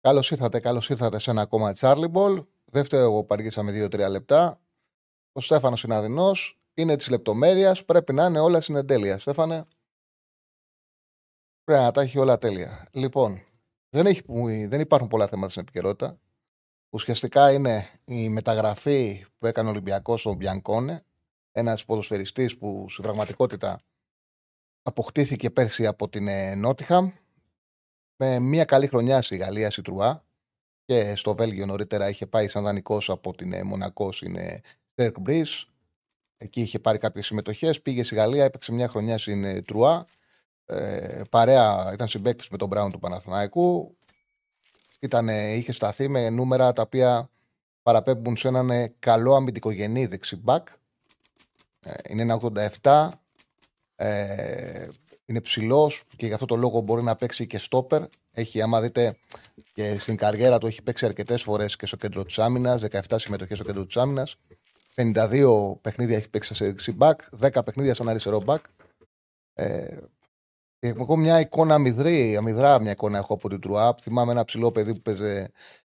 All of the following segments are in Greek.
Καλώς ήρθατε, καλώς ήρθατε σε ένα ακόμα Charlie Ball. Δεύτερο, εγώ που αργήσαμε 2-3 λεπτά. Ο Στέφανος είναι αδεινός. Είναι της λεπτομέρειας. Πρέπει να είναι όλα συνεντέλεια. Στέφανε. Πρέπει να τα έχει όλα τέλεια. Λοιπόν, δεν, έχει, δεν υπάρχουν πολλά θέματα στην επικαιρότητα. Ουσιαστικά είναι η μεταγραφή που έκανε ο Ολυμπιακός στον Μπιανκόνε. Ένας ποδοσφαιριστής που στην πραγματικότητα αποκτήθηκε πέρσι από την Νότιχαμ με μια καλή χρονιά στη Γαλλία, στη Τρουά και στο Βέλγιο νωρίτερα είχε πάει σαν δανεικός από την ε, Μονακό στην Τέρκ Μπρι. Εκεί είχε πάρει κάποιες συμμετοχές. Πήγε στη Γαλλία, έπαιξε μια χρονιά στην ε, Τρουά. Ε, παρέα ήταν συμπέκτη με τον Μπράουν του Παναθηναϊκού. Ήτανε, είχε σταθεί με νούμερα τα οποία παραπέμπουν σε έναν ε, καλό αμυντικογενή δεξιμπάκ. είναι ένα 87. Ε, είναι ψηλός και γι' αυτό το λόγο μπορεί να παίξει και στόπερ. Έχει, άμα δείτε, και στην καριέρα του έχει παίξει αρκετές φορές και στο κέντρο της άμυνας, 17 συμμετοχές στο κέντρο της άμυνας. 52 παιχνίδια έχει παίξει σε δεξί μπακ, 10 παιχνίδια σαν αριστερό μπακ. Ε, εγώ μια εικόνα αμυδρή, αμυδρά μια εικόνα έχω από την Τρουάπ. Θυμάμαι ένα ψηλό παιδί που παίζει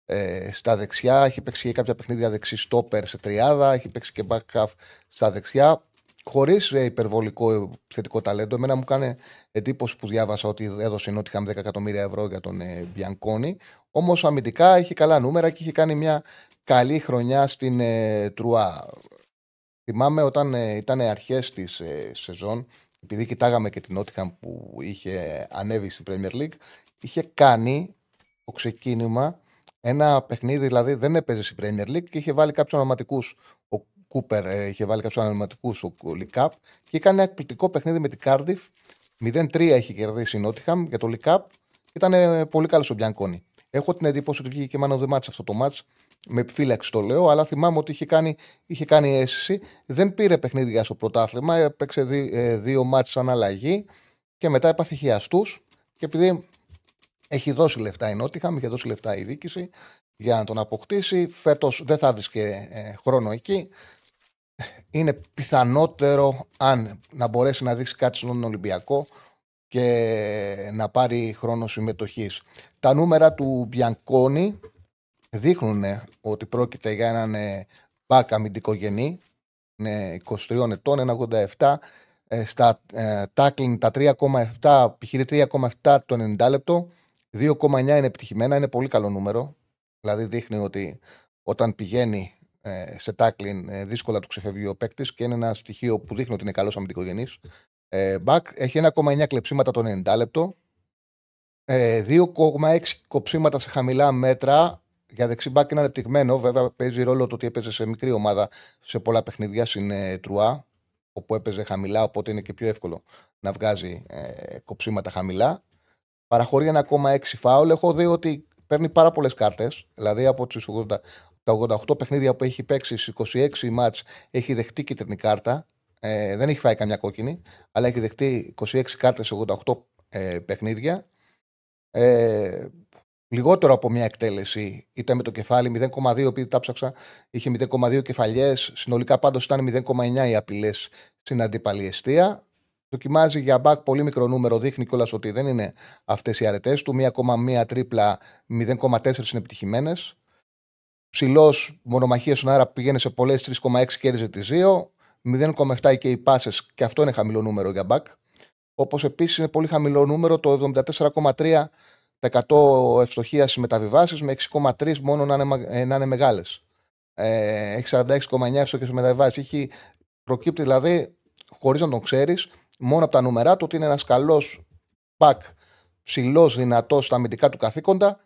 ε, στα δεξιά. Έχει παίξει και κάποια παιχνίδια δεξί στόπερ σε τριάδα. Έχει παίξει και back half στα δεξιά χωρίς ε, υπερβολικό θετικό ταλέντο. Εμένα μου κάνει εντύπωση που διάβασα ότι έδωσε η Νότιχαμ 10 εκατομμύρια ευρώ για τον ε, Μπιανκόνη. Όμως αμυντικά είχε καλά νούμερα και είχε κάνει μια καλή χρονιά στην ε, Τρουά. Θυμάμαι όταν ε, ήταν αρχές της ε, σεζόν, επειδή κοιτάγαμε και την Νότιχαμ που είχε ανέβει στην Premier League, είχε κάνει το ξεκίνημα ένα παιχνίδι, δηλαδή δεν έπαιζε στην Premier League και είχε βάλει κάποιους ονοματικούς. Κούπερ ε, είχε βάλει κάποιους αναπληρωματικούς ο League Cup και έκανε ένα εκπληκτικό παιχνίδι με την Κάρντιφ. 0-3 έχει κερδίσει η Νότιγχαμ για το League Cup. Ήταν ε, πολύ καλός ο Μπιανκόνη. Έχω την εντύπωση ότι βγήκε και Man of the αυτό το match. Με επιφύλαξη το λέω, αλλά θυμάμαι ότι είχε κάνει, είχε κάνει αίσθηση. Δεν πήρε παιχνίδια στο πρωτάθλημα. Έπαιξε δύ, ε, δύο ματς σαν αλλαγή και μετά έπαθε χιαστούς. Και επειδή έχει δώσει λεφτά η Νότιγχαμ, είχε δώσει λεφτά η διοίκηση για να τον αποκτήσει. Φέτος δεν θα βρίσκε ε, χρόνο εκεί είναι πιθανότερο αν να μπορέσει να δείξει κάτι στον Ολυμπιακό και να πάρει χρόνο συμμετοχής. Τα νούμερα του Μπιανκόνη δείχνουν ότι πρόκειται για έναν μπακ αμυντικογενή, είναι 23 ετών, 1,87 ε, στα τάκλιν τα 3,7, επιχειρεί 3,7 το 90 λεπτό, 2,9 είναι επιτυχημένα, είναι πολύ καλό νούμερο. Δηλαδή δείχνει ότι όταν πηγαίνει ε, σε τάκλιν ε, δύσκολα του ξεφεύγει ο παίκτης και είναι ένα στοιχείο που δείχνει ότι είναι καλός αμυντικογενής. Ε, back έχει 1,9 κλεψίματα το 90 λεπτό. 2,6 κοψίματα σε χαμηλά μέτρα. Για δεξί μπακ είναι ανεπτυγμένο. Βέβαια παίζει ρόλο το ότι έπαιζε σε μικρή ομάδα σε πολλά παιχνίδια στην Τρουά, όπου έπαιζε χαμηλά, οπότε είναι και πιο εύκολο να βγάζει ε, κοψίματα χαμηλά. Παραχωρεί 1,6 φάουλ. Έχω δει ότι παίρνει πάρα πολλές κάρτες. Δηλαδή από τι τα 88 παιχνίδια που έχει παίξει στις 26 μάτς έχει δεχτεί κίτρινη κάρτα. Ε, δεν έχει φάει καμιά κόκκινη, αλλά έχει δεχτεί 26 κάρτες σε 88 ε, παιχνίδια. Ε, λιγότερο από μια εκτέλεση ήταν με το κεφάλι 0,2 επειδή τα ψάξα είχε 0,2 κεφαλιές συνολικά πάντως ήταν 0,9 οι απειλές στην αντίπαλη αιστεία Δοκιμάζει για μπακ πολύ μικρό νούμερο, δείχνει κιόλας ότι δεν είναι αυτές οι αρετές του. 1,1 τρίπλα, 0,4 είναι επιτυχημένες. Ψηλός μονομαχίας στον αέρα πηγαίνει σε πολλές 3,6 κέρδιζε τη 2. 0,7 και οι πάσε και αυτό είναι χαμηλό νούμερο για μπακ. Όπως επίσης είναι πολύ χαμηλό νούμερο το 74,3% ευστοχίας στις μεταβιβάσεις με 6,3 μόνο να είναι, ε, να είναι μεγάλες. Ε, έχει 46,9 ευστοχία μεταβιβάσεις. Έχει προκύπτει δηλαδή, χωρίς να τον ξέρεις, μόνο από τα νούμερα του ότι είναι ένας καλός μπακ ψηλός, δυνατός στα αμυντικά του καθήκοντα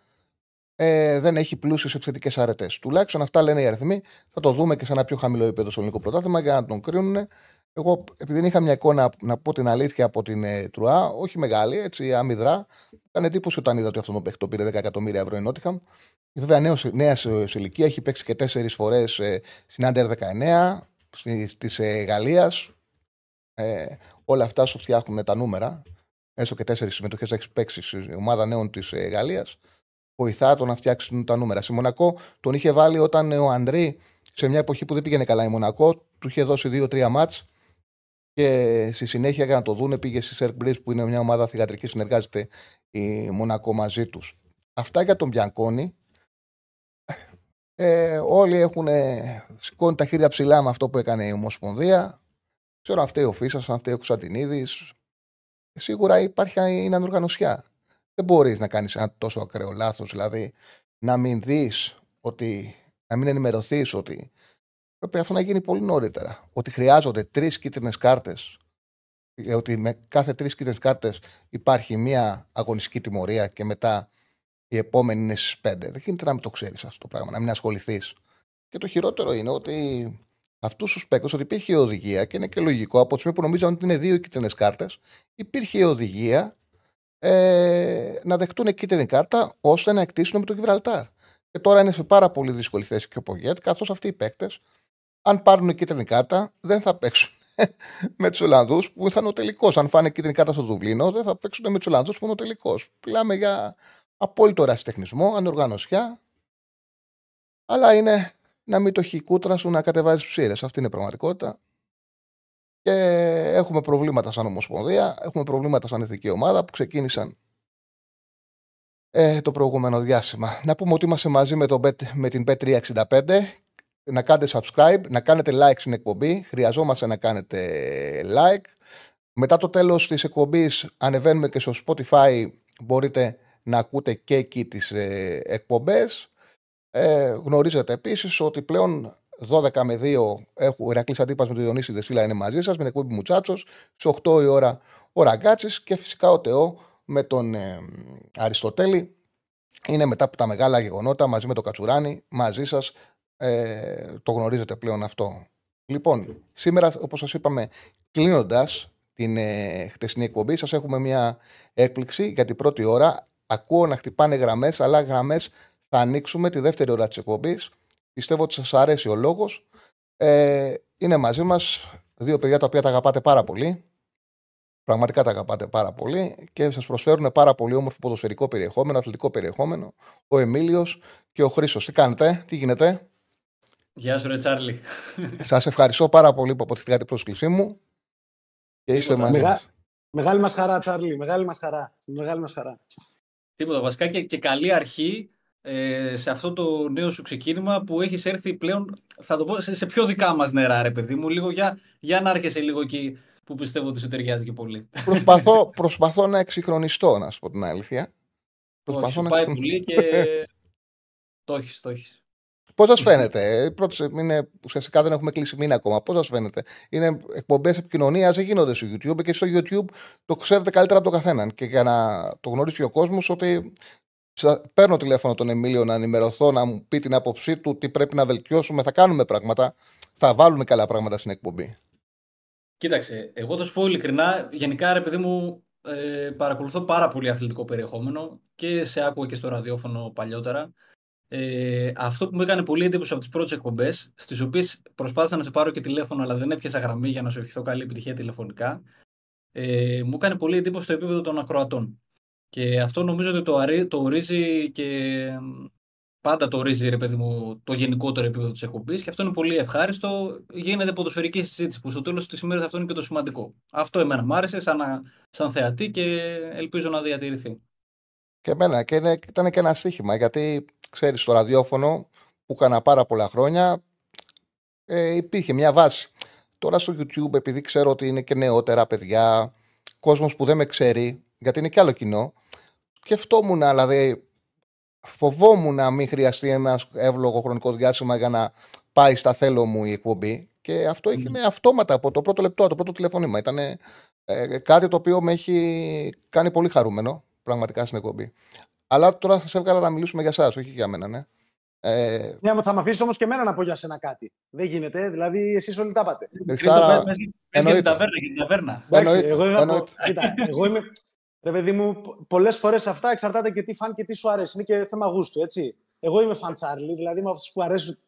ε, δεν έχει πλούσιε επιθετικέ αρετές. Τουλάχιστον αυτά λένε οι αριθμοί. Θα το δούμε και σε ένα πιο χαμηλό επίπεδο στο ελληνικό πρωτάθλημα για να τον κρίνουν. Εγώ, επειδή δεν είχα μια εικόνα, να πω την αλήθεια από την ε, Τρουά, όχι μεγάλη, έτσι, αμυδρά, Έκανε εντύπωση όταν είδα ότι αυτό το παίχτη πήρε 10 εκατομμύρια ευρώ η Νότιχαμ. Βέβαια, νέος, νέας σε ηλικία έχει παίξει και τέσσερις φορές ε, στην Άντερ 19 της ε, Γαλλίας. Ε, όλα αυτά σου φτιάχνουν τα νούμερα. Έσω και τέσσερις συμμετοχές έχει παίξει στην ομάδα νέων της ε, Γαλλίας. Βοηθά το να φτιάξουν τα νούμερα. Σε Μονακό τον είχε βάλει όταν ο Αντρί σε μια εποχή που δεν πήγαινε καλά η Μονακό, του είχε δώσει δύο-τρία μάτς και στη συνέχεια για να το δούνε πήγε στη Σερκ που είναι μια ομάδα θηγατρική, συνεργάζεται η Μονακό μαζί τους. Αυτά για τον Μπιανκόνη. Ε, όλοι έχουν σηκώνει τα χέρια ψηλά με αυτό που έκανε η Ομοσπονδία. Ξέρω αν φταίει ο Φίσα, αν φταίει ο Κωνσταντινίδη. Σίγουρα υπάρχει είναι ανοργανωσιά. Δεν μπορείς να κάνεις ένα τόσο ακραίο λάθος, δηλαδή να μην δεις ότι. να μην ενημερωθείς ότι πρέπει αυτό να γίνει πολύ νωρίτερα. Ότι χρειάζονται τρεις κίτρινες κάρτες. Ε, ότι με κάθε τρεις κίτρινες κάρτες υπάρχει μία αγωνιστική τιμωρία και μετά η επόμενη είναι στις πέντε. Δεν γίνεται να μην το ξέρεις αυτό το πράγμα, να μην ασχοληθείς. Και το χειρότερο είναι ότι αυτούς τους παίκτες, ότι υπήρχε η οδηγία και είναι και λογικό από τη στιγμή που νομίζαν ότι είναι δύο κίτρινες κάρτες, υπήρχε η οδηγία ε, να δεχτούν κίτρινη κάρτα ώστε να εκτίσουν με το Γιβραλτάρ. Και τώρα είναι σε πάρα πολύ δύσκολη θέση και ο Πογέτ, καθώς αυτοί οι παίκτες, αν πάρουν κίτρινη κάρτα, δεν θα παίξουν με τους Ολλανδούς που θα είναι ο τελικός. Αν φάνε κίτρινη κάρτα στο Δουβλίνο, δεν θα παίξουν με τους Ολλανδούς που είναι ο τελικός. Μιλάμε για απόλυτο ρασιτεχνισμό, ανοργανωσιά. Αλλά είναι να μην το έχει κούτρα σου να κατεβάζεις ψήρες. Αυτή είναι η πραγματικότητα. Και έχουμε προβλήματα σαν Ομοσπονδία, έχουμε προβλήματα σαν εθνική ομάδα που ξεκίνησαν ε, το προηγούμενο διάστημα. Να πούμε ότι είμαστε μαζί με, το, με την Bet365. Να κάνετε subscribe, να κάνετε like στην εκπομπή. Χρειαζόμαστε να κάνετε like. Μετά το τέλος της εκπομπής ανεβαίνουμε και στο Spotify. Μπορείτε να ακούτε και εκεί τις ε, εκπομπές. Ε, γνωρίζετε επίσης ότι πλέον 12 με 2 έχω ο Ηρακλής Αντίπα με τον Διονύση Δεσίλα είναι μαζί σας, με την εκπομπή Μουτσάτσος. Στι 8 η ώρα ο Ραγκάτση και φυσικά ο Τεό με τον ε, Αριστοτέλη. Είναι μετά από τα μεγάλα γεγονότα μαζί με τον Κατσουράνη, μαζί σας. Ε, το γνωρίζετε πλέον αυτό. Λοιπόν, σήμερα, όπως σας είπαμε, κλείνοντας την ε, χτεσινή εκπομπή, σας έχουμε μια έκπληξη για την πρώτη ώρα. Ακούω να χτυπάνε γραμμές, αλλά γραμμές θα ανοίξουμε τη δεύτερη ώρα της εκπομπής. Πιστεύω ότι σας αρέσει ο λόγος. Ε, είναι μαζί μας δύο παιδιά τα οποία τα αγαπάτε πάρα πολύ. Πραγματικά τα αγαπάτε πάρα πολύ και σας προσφέρουν πάρα πολύ όμορφο ποδοσφαιρικό περιεχόμενο, αθλητικό περιεχόμενο. Ο Εμίλιος και ο Χρήσος. Τι κάνετε, τι γίνεται; Γεια σου, Ρε Τσάρλι. Σας ευχαριστώ πάρα πολύ που αποτυχθήκατε την πρόσκλησή μου. Και είστε μαζί. Μεγα... Μεγάλη μας χαρά, Τσάρλι. Μεγάλη μας χαρά. Μεγάλη μας χαρά. Τίποτα. Βασικά και, και καλή αρχή ε, σε αυτό το νέο σου ξεκίνημα που έχεις έρθει πλέον, θα το πω, σε, σε πιο δικά μας νερά, ρε παιδί μου. Λίγο για, για να έρχεσαι λίγο εκεί που πιστεύω ότι σου ταιριάζει και πολύ. Προσπαθώ, προσπαθώ να εξυγχρονιστώ, να σου πω την αλήθεια. Προσπαθώ Όχι, σου να πάει πολύ και το έχεις, το έχεις. Πώς σας φαίνεται, πρώτος, είναι, ουσιαστικά δεν έχουμε κλείσει μήνα ακόμα. Πώς σας φαίνεται, Είναι εκπομπές επικοινωνίας, δεν γίνονται στο YouTube και στο YouTube το ξέρετε καλύτερα από τον καθέναν. Και για να το γνωρίσει ο κόσμος ότι παίρνω τηλέφωνο τον Εμίλιο να ενημερωθώ, να μου πει την άποψή του, τι πρέπει να βελτιώσουμε. Θα κάνουμε πράγματα. Θα βάλουμε καλά πράγματα στην εκπομπή. Κοίταξε, εγώ θα σου πω ειλικρινά, γενικά ρε παιδί μου, ε, παρακολουθώ πάρα πολύ αθλητικό περιεχόμενο και σε άκουγα και στο ραδιόφωνο παλιότερα. Ε, αυτό που μου έκανε πολύ εντύπωση από τις πρώτες εκπομπές, στις οποίες προσπάθησα να σε πάρω και τηλέφωνο, αλλά δεν έπιασα γραμμή για να σου ευχηθώ καλή επιτυχία τηλεφωνικά, ε, μου έκανε πολύ εντύπωση στο επίπεδο των ακροατών. Και αυτό νομίζω ότι το, το ορίζει και πάντα το ορίζει ρε παιδί μου, το γενικότερο επίπεδο της εκπομπής και αυτό είναι πολύ ευχάριστο. Γίνεται ποδοσφαιρική συζήτηση που στο τέλος της ημέρας αυτό είναι και το σημαντικό. Αυτό εμένα μου άρεσε σαν, σαν θεατή και ελπίζω να διατηρηθεί. Και εμένα και είναι, ήταν και ένα στοίχημα γιατί ξέρεις στο ραδιόφωνο που έκανα πάρα πολλά χρόνια ε, υπήρχε μια βάση. Τώρα στο YouTube επειδή ξέρω ότι είναι και νεότερα παιδιά, κόσμος που δεν με ξέρει γιατί είναι και άλλο κοινό. Σκεφτόμουν, δηλαδή, φοβόμουν να μην χρειαστεί ένα εύλογο χρονικό διάστημα για να πάει στα θέλω μου η εκπομπή. Και αυτό έγινε αυτόματα από το πρώτο λεπτό, το πρώτο τηλεφώνημα. Ήταν ε, κάτι το οποίο με έχει κάνει πολύ χαρούμενο, πραγματικά στην εκπομπή. Αλλά τώρα σας έβγαλα να μιλήσουμε για εσά, όχι για μένα, ναι. Ε... Ναι, θα με αφήσεις όμως και εμένα να πω για σένα κάτι. Δεν γίνεται, δηλαδή εσείς όλοι τα πάτε. Χρήστο, για την ταβέρνα, για την ταβέρνα. Εντάξει, εγώ, εγώ, είμαι, Ρε παιδί μου, πολλές φορές αυτά εξαρτάται και τι φαν και τι σου αρέσει. Είναι και θέμα γούστου, έτσι. Εγώ είμαι φαν Τσάρλι, δηλαδή με αυτούς που αρέσουν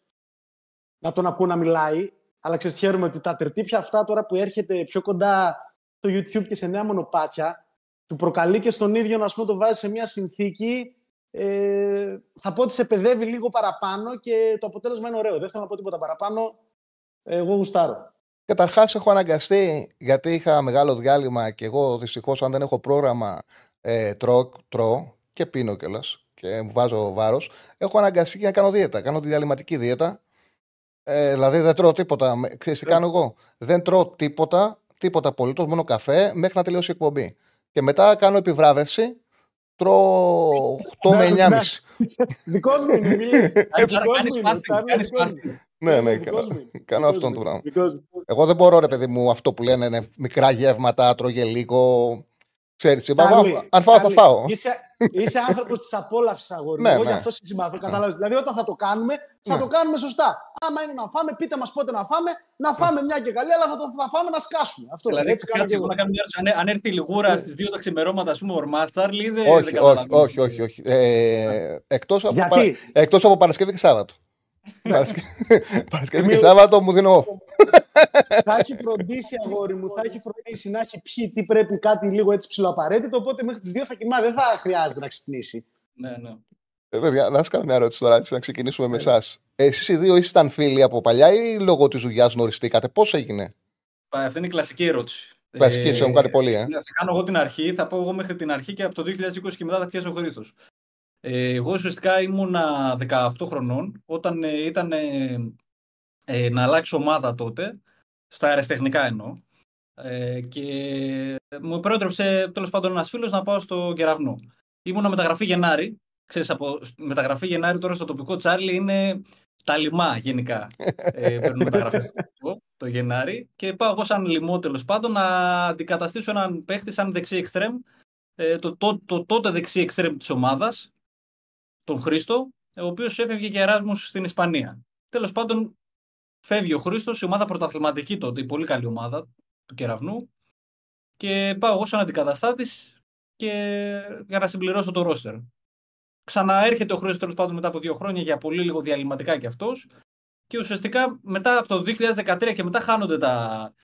να τον ακούω να μιλάει. Αλλά ξέρεις, χαίρομαι ότι τα τερτύπια αυτά τώρα που έρχεται πιο κοντά στο YouTube και σε νέα μονοπάτια, του προκαλεί και στον ίδιο να πούμε, το βάζει σε μια συνθήκη. Ε, θα πω ότι σε παιδεύει λίγο παραπάνω και το αποτέλεσμα είναι ωραίο. Δεν θέλω να πω τίποτα παραπάνω. Εγώ γουστάρω. Καταρχάς, έχω αναγκαστεί γιατί είχα μεγάλο διάλειμμα και εγώ δυστυχώς, αν δεν έχω πρόγραμμα, ε, τρώω, τρώω και πίνω κιόλας και μου βάζω βάρος. Έχω αναγκαστεί και να κάνω δίαιτα. Κάνω τη διαλυματική δίαιτα. Ε, δηλαδή δεν τρώω τίποτα. Ξέρεις τι κάνω εγώ; Δεν τρώω τίποτα, τίποτα απολύτως, μόνο καφέ μέχρι να τελειώσει η εκπομπή. Και μετά κάνω επιβράβευση. Τρώω 8 με 9,5. Δικός μου είναι, Ναι, ναι, κάνω αυτό το πράγμα. Εγώ δεν μπορώ, ρε παιδί μου, αυτό που λένε είναι μικρά γεύματα, τρώγε λίγο. Ξέρεις, αν φάω, θα φάω. Είσαι, είσαι άνθρωπος της απόλαυσης, αγόρι μου. Ναι, Εγώ γι' ναι. αυτό σε συμπαθώ. Κατάλαβε. Δηλαδή, όταν θα το κάνουμε, θα το κάνουμε σωστά. Άμα είναι να φάμε, πείτε μας πότε να φάμε, να φάμε μια και καλή, αλλά θα το θα φάμε να σκάσουμε. Αυτό δηλαδή, έτσι κάτσε, εγώ. να κάνω μια αν, έρθει η λιγούρα στις δύο τα ξημερώματα, ας πούμε, ορμά, Τσάρλι, δεν όχι, όχι, όχι, όχι. Ε, Εκτός από, εκτός από Παρασκευή και Σάββατο. Παρασκευή και Σάββατο μου δίνω θα έχει φροντίσει, αγόρι μου, θα έχει φροντίσει να έχει πιει τι πρέπει κάτι λίγο έτσι ψηλοαπαραίτητο. Οπότε μέχρι τις δύο θα κοιμά, δεν θα χρειάζεται να ξυπνήσει. Ναι, ναι. Ε, παιδιά, να σα κάνω μια ερώτηση τώρα, έτσι, να ξεκινήσουμε με εσάς. Εσείς οι δύο ήσασταν φίλοι από παλιά ή λόγω της δουλειάς γνωριστήκατε, πώς έγινε; Αυτή είναι η κλασική ερώτηση. Κλασική, ε, μου κάνει πολύ, ε. Θα κάνω εγώ την αρχή, θα πω εγώ μέχρι την αρχή και από το 2020 και μετά θα πιάσω ο Χρήστος. Ε, εγώ ουσιαστικά ήμουνα 18 χρονών όταν ε, ήταν ε, να αλλάξει ομάδα τότε, στα αεραστεχνικά εννοώ, ε, και μου πρότρεψε τέλος πάντων ένας φίλος να πάω στο κεραυνό. Ήμουνα μεταγραφή Γενάρη. Ξέρεις, από μεταγραφή Γενάρη τώρα στο τοπικό Τσάρλι είναι τα λιμά γενικά. ε, παίρνουν μεταγραφέ το Γενάρη. Και πάω εγώ σαν λιμό τέλος πάντων να αντικαταστήσω έναν παίχτη σαν δεξί εξτρέμ. Ε, το, το, το, τότε δεξί εξτρέμ της ομάδας, τον Χρήστο, ο οποίος έφευγε και Εράσμους στην Ισπανία. Τέλος πάντων, Φεύγει ο Χρήστος, η ομάδα πρωταθληματική τότε, η πολύ καλή ομάδα του κεραυνού. Και πάω εγώ σαν αντικαταστάτης και για να συμπληρώσω το ρόστερ. Ξαναέρχεται ο Χρήστος τέλος πάντων μετά από δύο χρόνια για πολύ λίγο διαλυματικά κι αυτός. Και ουσιαστικά μετά από το 2013 και μετά χάνονται τα.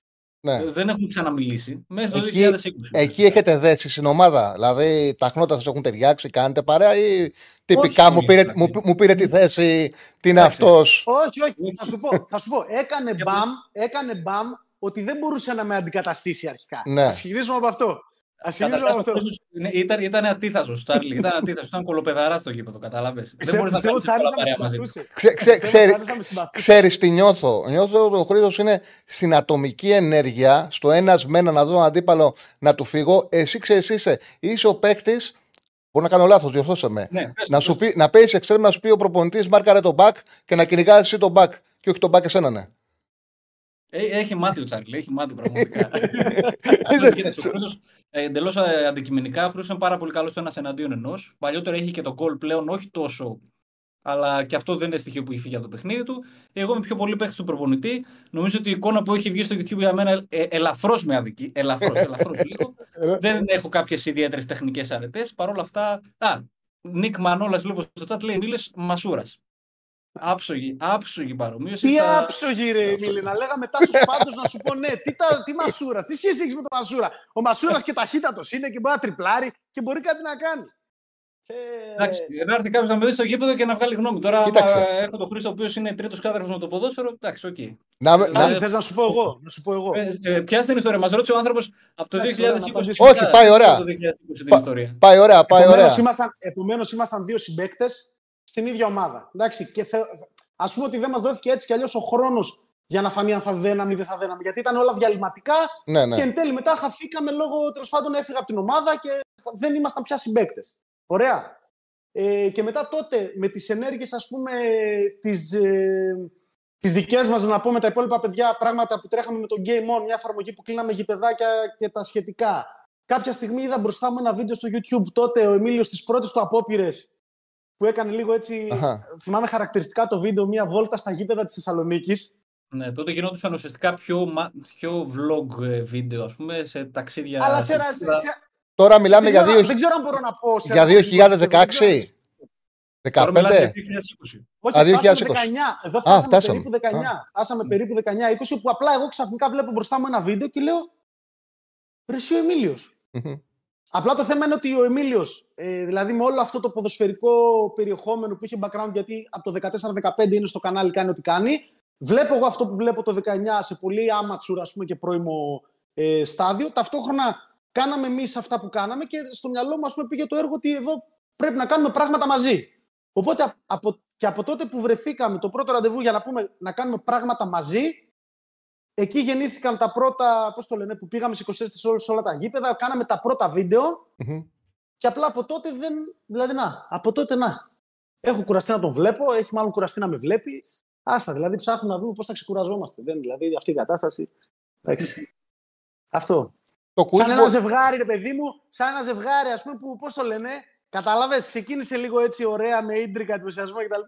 Ναι. Δεν έχουμε ξαναμιλήσει. Μέχρι το εκεί, 2020. Εκεί έχετε δέσει στην ομάδα. Δηλαδή τα χνότα σας έχουν ταιριάξει, κάνετε παρέα ή Τυπικά μου, πήρε, μου, μου πήρε τη θέση, τι είναι αυτός; Όχι, όχι. θα, σου πω, θα σου πω. Έκανε μπαμ, έκανε μπαμ ότι δεν μπορούσε να με αντικαταστήσει αρχικά. Ναι. Ας ξεκινήσουμε από αυτό. Α ξεκινήσουμε από αυτό. Ήταν, ήταν αντίθασο, Στάρλι. Ήταν αντίθασο. Ήταν κολοπεδαρά στο γήπεδο, κατάλαβες. Δεν μπορείς να κάνεις παρέα μαζί Ξέρει τι νιώθω. Νιώθω ότι ο Χρήστος είναι στην ατομική ενέργεια, στο ένας με ένα να δω αντίπαλο να του φύγω. Εσύ ξέρεις, είσαι, είσαι ο παίκτης Μπορεί να κάνω λάθος, διορθώσε με. Ναι, να, σου πει, να παίζει εξτρέμ να σου πει ο προπονητής μάρκαρε τον back και να κυνηγάς εσύ τον back και όχι τον back εσένα, ναι. Ε, έχει μάθει ο Τσάρλι, έχει μάθει πραγματικά. Εντελώς ε, αντικειμενικά, ο είναι πάρα πολύ καλός στο ένα εναντίον ενός. Παλιότερα έχει και τον goal πλέον όχι τόσο αλλά και αυτό δεν είναι στοιχείο που έχει φύγει από το παιχνίδι του. Εγώ είμαι πιο πολύ παίχτη του προπονητή. Νομίζω ότι η εικόνα που έχει βγει στο YouTube για μένα ε, ελαφρώς με αδική. Ελαφρώς, ελαφρώς λίγο. δεν έχω κάποιες ιδιαίτερες τεχνικές αρετές. Παρ' όλα αυτά. Α, Νίκ Μανόλα λίγο στο chat λέει Μίλε Μασούρας. Άψογη, άψογη παρομοίωση. Τι στα... άψογη, ρε Μίλε, να λέγα μετά στου πάντου να σου πω ναι, τι, τα, τι Μασούρας, τι σχέση έχει με τον Μασούρα. Ο Μασούρας και ταχύτατος είναι και μπορεί να τριπλάρει και μπορεί κάτι να κάνει. Εντάξει, να έρθει κάποιος να με δει στο γήπεδο και να βγάλει γνώμη. Τώρα, Κοίταξε. έχω τον Χρήστο, ο οποίος είναι τρίτος ξάδερφος με το ποδόσφαιρο. Εντάξει, OK. Okay. Να, να, θες να σου πω εγώ. Να σου πω εγώ. Ε, ε, ποια την ιστορία, μας ρώτησε ο άνθρωπος από το 2020. Όχι, πάει ωραία. Το 2020 Πάει ωραία, πάει ωραία. Επομένως, ήμασταν δύο συμπαίκτες στην ίδια ομάδα. Εντάξει, και θε... Α πούμε ότι δεν μας δόθηκε έτσι κι αλλιώς ο χρόνος για να φανεί αν θα δέναμε ή δεν θα δέναμε. Γιατί ήταν όλα διαλυματικά ναι, ναι. και εν τέλει μετά χαθήκαμε λόγω τέλος πάντων έφυγα από την ομάδα και δεν ήμασταν πια συμπαίκτες. Ωραία. Ε, και μετά τότε με τις ενέργειες ας πούμε τις, ε, τις δικές μας να πούμε τα υπόλοιπα παιδιά πράγματα που τρέχαμε με το Game On, μια εφαρμογή που κλείναμε γηπεδάκια και τα σχετικά. Κάποια στιγμή είδα μπροστά μου ένα βίντεο στο YouTube τότε ο Εμίλιος στις πρώτες του απόπειρες που έκανε λίγο έτσι, Αχα. θυμάμαι χαρακτηριστικά το βίντεο, μια βόλτα στα γήπεδα της Θεσσαλονίκης. Ναι, τότε γινόντουσαν ουσιαστικά πιο, πιο vlog ε, βίντεο, ας πούμε, σε ταξίδια... Αλλά σε, σε, Τώρα μιλάμε για, δύο... δεν ξέρω αν μπορώ να πω. Για 2016. 15. Τώρα μιλάμε για 2020. Όχι, 2020. 19. Εδώ φτάσαμε Α, περίπου 19. Α. Φτάσαμε περίπου 19-20, που απλά εγώ ξαφνικά βλέπω μπροστά μου ένα βίντεο και λέω Ρε ο Εμίλιος. Απλά το θέμα είναι ότι ο Εμίλιος, ε, δηλαδή με όλο αυτό το ποδοσφαιρικό περιεχόμενο που είχε background, γιατί από το 14-15 είναι στο κανάλι, κάνει ό,τι κάνει. Βλέπω εγώ αυτό που βλέπω το 19 σε πολύ άματσουρ ας πούμε, και πρώιμο ε, στάδιο. Ταυτόχρονα κάναμε εμείς αυτά που κάναμε και στο μυαλό μου ας πούμε, πήγε το έργο ότι εδώ πρέπει να κάνουμε πράγματα μαζί. Οπότε από, και από τότε που βρεθήκαμε το πρώτο ραντεβού για να πούμε να κάνουμε πράγματα μαζί, Εκεί γεννήθηκαν τα πρώτα, πώς το λένε, που πήγαμε σε 24 ώρες σε όλα τα γήπεδα, κάναμε τα πρώτα και απλά από τότε δεν, δηλαδή να, από τότε να. Έχω κουραστεί να τον βλέπω, έχει μάλλον κουραστεί να με βλέπει. Άστα, δηλαδή ψάχνουμε να δούμε πώς θα ξεκουραζόμαστε. Δεν, δηλαδή αυτή η κατάσταση, εντάξει. Αυτό. Το σαν ένα ζευγάρι, ρε παιδί μου, σαν ένα ζευγάρι, ας πούμε, που, πώς το λένε, κατάλαβες, ξεκίνησε λίγο έτσι ωραία με ίντρικα, ενθουσιασμό κτλ.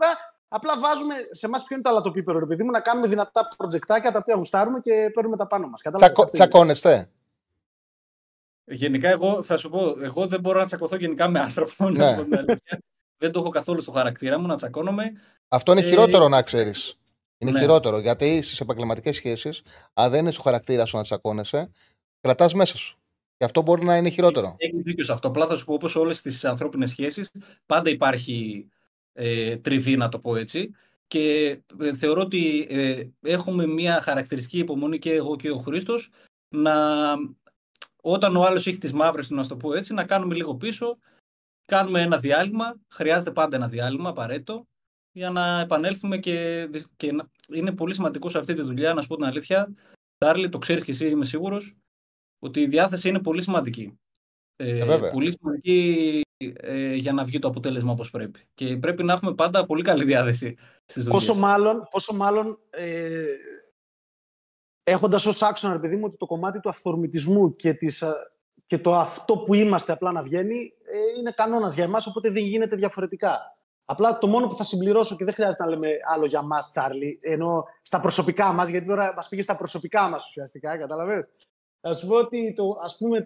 Απλά βάζουμε σε εμάς ποιο είναι το αλατοπίπερο, ρε παιδί μου, να κάνουμε δυνατά προτζεκτάκια τα οποία γουστάρουμε και παίρνουμε τα πάνω μας. Τσακω, τσακώνεστε; Γενικά, εγώ θα σου πω, εγώ δεν μπορώ να τσακωθώ γενικά με άνθρωπο. Ναι. δεν το έχω καθόλου στο χαρακτήρα μου να τσακώνομαι. Αυτό είναι ε... χειρότερο να ξέρεις. Είναι ναι. χειρότερο γιατί στις επαγγελματικές σχέσεις, αν δεν είναι στο χαρακτήρα σου να τσακώνεσαι, κρατάς μέσα σου. Και αυτό μπορεί να είναι χειρότερο. Έχεις δίκιο σε αυτό. Απλά θα σου πω, όπως όλες τις ανθρώπινες σχέσεις, πάντα υπάρχει ε, τριβή, να το πω έτσι. Και ε, θεωρώ ότι ε, έχουμε μια χαρακτηριστική υπομονή και εγώ και ο Χρήστος να όταν ο άλλος έχει τις μαύρες του, να το πω έτσι, να κάνουμε λίγο πίσω, κάνουμε ένα διάλειμμα, χρειάζεται πάντα ένα διάλειμμα απαραίτητο, για να επανέλθουμε και, και είναι πολύ σημαντικό σε αυτή τη δουλειά, να σου πω την αλήθεια, Τάρλι, το ξέρεις και εσύ είμαι σίγουρος, ότι η διάθεση είναι πολύ σημαντική. Ε, ε πολύ σημαντική ε, για να βγει το αποτέλεσμα όπως πρέπει. Και πρέπει να έχουμε πάντα πολύ καλή διάθεση στις δουλειές. Πόσο μάλλον, πόσο μάλλον ε, έχοντας ως άξονα, παιδί μου, ότι το κομμάτι του αυθορμητισμού και, της, και το αυτό που είμαστε απλά να βγαίνει ε, είναι κανόνας για εμάς, οπότε δεν γίνεται διαφορετικά. Απλά το μόνο που θα συμπληρώσω και δεν χρειάζεται να λέμε άλλο για μας, Τσάρλι, ενώ στα προσωπικά μας, γιατί τώρα μας πήγε στα προσωπικά μας ουσιαστικά, καταλαβες. Θα σου πω ότι το, ας πούμε,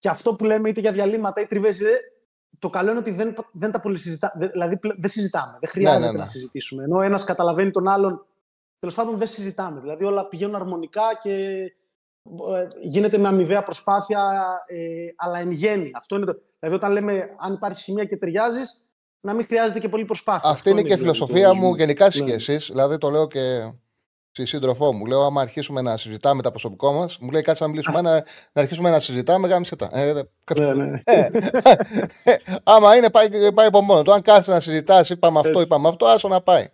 και αυτό που λέμε είτε για διαλύματα ή τριβές, το καλό είναι ότι δεν, δεν τα πολύ συζητάμε. Δηλαδή δεν συζητάμε. Δεν χρειάζεται ναι, ναι, ναι. να συζητήσουμε. Ενώ ένας καταλαβαίνει τον άλλον. Τέλος πάντων δεν συζητάμε. Δηλαδή όλα πηγαίνουν αρμονικά και ε, γίνεται με αμοιβαία προσπάθεια, ε, αλλά εν γέννη. Αυτό είναι το... Δηλαδή όταν λέμε αν υπάρχει χημία και ταιριάζεις, να μην χρειάζεται και πολύ προσπάθεια. Αυτή είναι, και η δηλαδή φιλοσοφία μου γενικά στι σχέσεις. Δηλαδή το λέω και στη σύντροφό μου. Λέω, άμα αρχίσουμε να συζητάμε τα προσωπικό μας, μου λέει κάτσε να μιλήσουμε, να, να αρχίσουμε να συζητάμε, γάμισε τα. Ε, ναι, ναι. Ε, ε, άμα είναι, πάει, πάει από μόνο του. Αν κάτσε να συζητάς, είπαμε αυτό, είπαμε αυτό, άσο να πάει.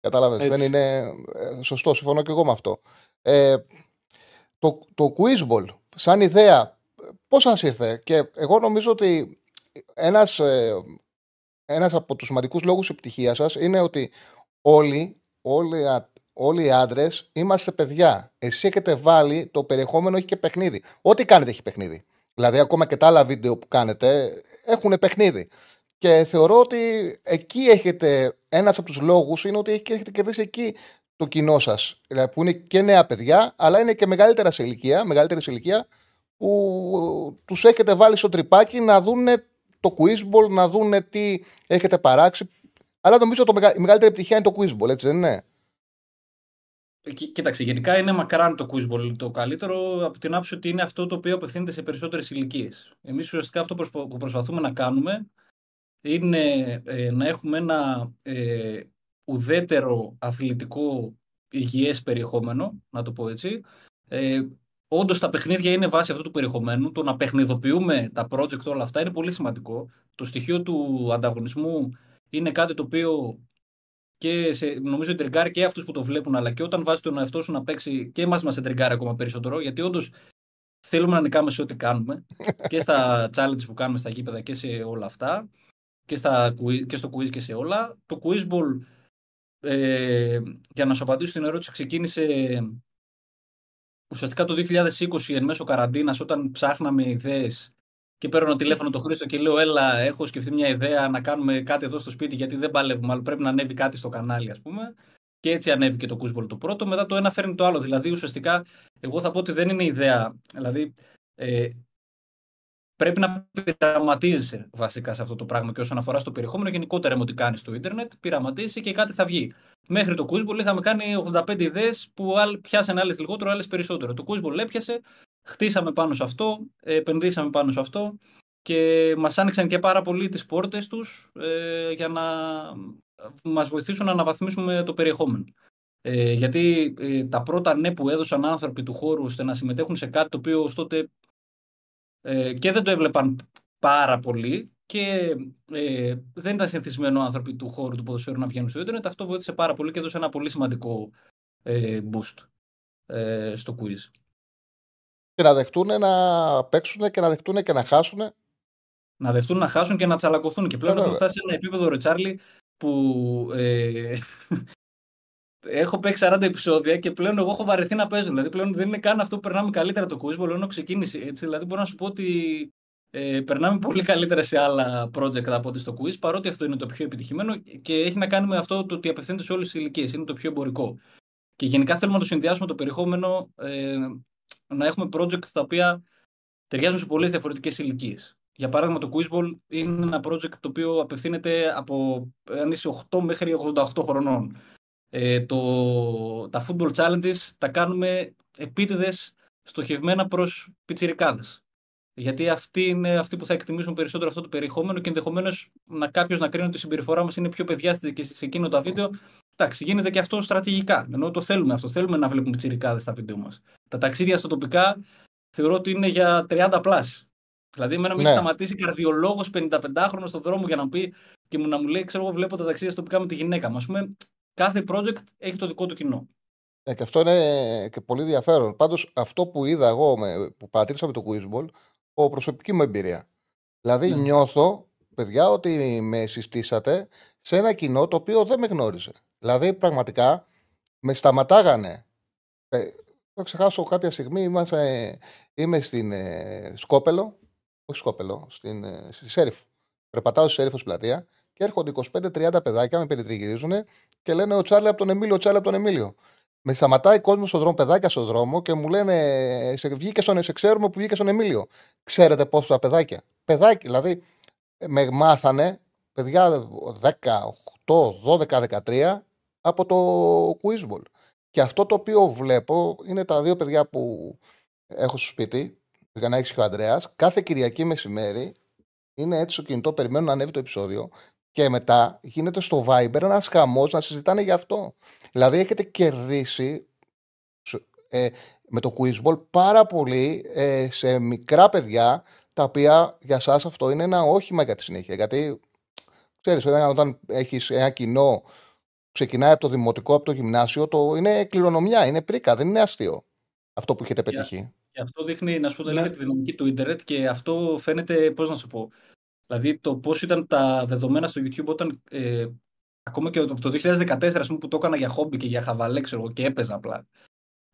Κατάλαβες. Δεν είναι ε, σωστό, συμφωνώ και εγώ με αυτό. Ε, το, το quizball, σαν ιδέα, πώς σας ήρθε, και εγώ νομίζω ότι ένας ένας από τους σημαντικούς λόγους επιτυχίας σας είναι ότι όλοι, όλοι όλοι οι άντρες είμαστε παιδιά. Εσύ έχετε βάλει το περιεχόμενο έχει και παιχνίδι. Ό,τι κάνετε έχει παιχνίδι. Δηλαδή, ακόμα και τα άλλα βίντεο που κάνετε έχουν παιχνίδι. Και θεωρώ ότι εκεί έχετε. Ένας από τους λόγους είναι ότι έχετε κερδίσει εκεί το κοινό σας. Δηλαδή, που είναι και νέα παιδιά, αλλά είναι και μεγαλύτερα σε ηλικία, μεγαλύτερη σε ηλικία, που τους έχετε βάλει στο τρυπάκι να δουν το quizball, να δουν τι έχετε παράξει. Αλλά νομίζω ότι η μεγαλύτερη επιτυχία είναι το quizball, έτσι δεν είναι; Κοίταξε, γενικά είναι μακράν το quizball το καλύτερο από την άποψη ότι είναι αυτό το οποίο απευθύνεται σε περισσότερες ηλικίες. Εμείς ουσιαστικά αυτό που προσπαθούμε να κάνουμε είναι ε, να έχουμε ένα ε, ουδέτερο αθλητικό υγιές περιεχόμενο, να το πω έτσι. Ε, Όντως τα παιχνίδια είναι βάση αυτού του περιεχομένου. Το να παιχνιδοποιούμε τα project όλα αυτά είναι πολύ σημαντικό. Το στοιχείο του ανταγωνισμού είναι κάτι το οποίο και σε, νομίζω ότι τριγκάρει και αυτούς που το βλέπουν, αλλά και όταν βάζει τον εαυτό σου να παίξει και εμάς μας τριγκάρει ακόμα περισσότερο, γιατί όντως θέλουμε να νικάμε σε ό,τι κάνουμε και στα challenge που κάνουμε στα γήπεδα και σε όλα αυτά και, στα, και στο quiz και σε όλα. Το quizball, ε, για να σου απαντήσω στην ερώτηση, ξεκίνησε ουσιαστικά το 2020 εν μέσω καραντίνας όταν ψάχναμε ιδέες και παίρνω τηλέφωνο τον Χρήστο και λέω: Έλα, έχω σκεφτεί μια ιδέα να κάνουμε κάτι εδώ στο σπίτι, γιατί δεν παλεύουμε, αλλά πρέπει να ανέβει κάτι στο κανάλι, ας πούμε. Και έτσι ανέβηκε το Κούσμπολ το πρώτο. Μετά το ένα φέρνει το άλλο. Δηλαδή, ουσιαστικά, εγώ θα πω ότι δεν είναι ιδέα. Δηλαδή, ε, πρέπει να πειραματίζεσαι βασικά σε αυτό το πράγμα και όσον αφορά στο περιεχόμενο, γενικότερα με ό,τι κάνεις στο Ιντερνετ, πειραματίζεσαι και κάτι θα βγει. Μέχρι το Quizball είχαμε κάνει 85 ιδέες που πιάσανε άλλες λιγότερο, άλλες περισσότερο. Το Quizball έπιασε, χτίσαμε πάνω σε αυτό, επενδύσαμε πάνω σε αυτό και μας άνοιξαν και πάρα πολύ τις πόρτες τους ε, για να μας βοηθήσουν να αναβαθμίσουμε το περιεχόμενο. Ε, γιατί ε, τα πρώτα ναι που έδωσαν άνθρωποι του χώρου ώστε να συμμετέχουν σε κάτι το οποίο τότε ε, και δεν το έβλεπαν πάρα πολύ και ε, δεν ήταν συνηθισμένο άνθρωποι του χώρου του ποδοσφαίρου να βγαίνουν στο ίντερνετ. Αυτό βοήθησε πάρα πολύ και έδωσε ένα πολύ σημαντικό ε, boost ε, στο quiz. Και να δεχτούν να παίξουν και να δεχτούν και να χάσουν. Να δεχτούν να χάσουν και να τσαλακωθούν. Και πλέον έχουν φτάσει σε ένα επίπεδο, Ρετσάρλι, που ε, έχω παίξει 40 επεισόδια και πλέον εγώ έχω βαρεθεί να παίζω. Δηλαδή πλέον δεν είναι καν αυτό που περνάμε καλύτερα το quiz, ενώ ξεκίνησε έτσι. Δηλαδή μπορώ να σου πω ότι ε, περνάμε πολύ καλύτερα σε άλλα project από ότι στο quiz, παρότι αυτό είναι το πιο επιτυχημένο και έχει να κάνει με αυτό το ότι απευθύνεται σε όλες τις ηλικίες. Είναι το πιο εμπορικό. Και γενικά θέλουμε να το συνδυάσουμε το περιεχόμενο, ε, να έχουμε project τα οποία ταιριάζουν σε πολλές διαφορετικές ηλικίες. Για παράδειγμα, το Quizball είναι ένα project το οποίο απευθύνεται από αν είσαι 8 μέχρι 88 χρονών. Ε, το, τα football challenges τα κάνουμε επίτηδες στοχευμένα προς πιτσιρικάδες. Γιατί αυτοί είναι αυτοί που θα εκτιμήσουν περισσότερο αυτό το περιεχόμενο και ενδεχομένως να κάποιος να κρίνει ότι η συμπεριφορά μας είναι πιο παιδιάστικη σε εκείνο το βίντεο. Εντάξει, γίνεται και αυτό στρατηγικά. Ενώ το θέλουμε αυτό. Θέλουμε να βλέπουμε τσιρικάδες στα βίντεο μας. Τα ταξίδια στο τοπικά θεωρώ ότι είναι για 30 πλάς. Δηλαδή, εμένα με ναι. έχει σταματήσει καρδιολόγος 55χρονο στον δρόμο για να πει και μου να μου λέει: Ξέρω εγώ, βλέπω τα ταξίδια στο τοπικά με τη γυναίκα μου. Α πούμε, κάθε project έχει το δικό του κοινό. Ε, και αυτό είναι και πολύ ενδιαφέρον. Πάντως, αυτό που είδα εγώ, με, που παρατήρησα με το Quizball, από προσωπική μου εμπειρία. Δηλαδή, ναι. νιώθω, παιδιά, ότι με συστήσατε σε ένα κοινό το οποίο δεν με γνώριζε. Δηλαδή, πραγματικά με σταματάγανε. Ε, θα ξεχάσω κάποια στιγμή, είμαστε, είμαι στην ε, Σκόπελο, όχι Σκόπελο, στην, ε, στη Σέριφ. Περπατάω στη Σέριφος πλατεία και έρχονται 25-30 παιδάκια, με περιτριγυρίζουν και λένε ο Τσάρλι από τον Εμίλιο, ο Τσάρλι από τον Εμίλιο. Με σταματάει κόσμος στον δρόμο, παιδάκια στον δρόμο και μου λένε σε, βγήκε στον, σε ξέρουμε που βγήκε στον Εμίλιο. Ξέρετε πόσα παιδάκια. Παιδάκια, δηλαδή με μάθανε παιδιά 10, 8, 12, 13 από το Quizball. Και αυτό το οποίο βλέπω είναι τα δύο παιδιά που έχω στο σπίτι, για να έχει και ο Ανδρέας, κάθε Κυριακή μεσημέρι είναι έτσι στο κινητό, περιμένουν να ανέβει το επεισόδιο και μετά γίνεται στο Viber ένας χαμός να συζητάνε γι' αυτό. Δηλαδή έχετε κερδίσει ε, με το Quizball πάρα πολύ ε, σε μικρά παιδιά τα οποία για εσά αυτό είναι ένα όχημα για τη συνέχεια. Γιατί ξέρεις, όταν έχεις ένα κοινό ξεκινάει από το δημοτικό, από το γυμνάσιο, το είναι κληρονομιά, είναι πρίκα, δεν είναι αστείο αυτό που έχετε πετύχει. Και αυτό δείχνει, να σου πω, ναι. τη δυναμική του ίντερνετ και αυτό φαίνεται, πώς να σου πω, Δηλαδή το πώς ήταν τα δεδομένα στο YouTube όταν. Ε, ακόμα και από το 2014 ας πούμε, που το έκανα για χόμπι και για χαβαλέ, ξέρω και έπαιζα απλά.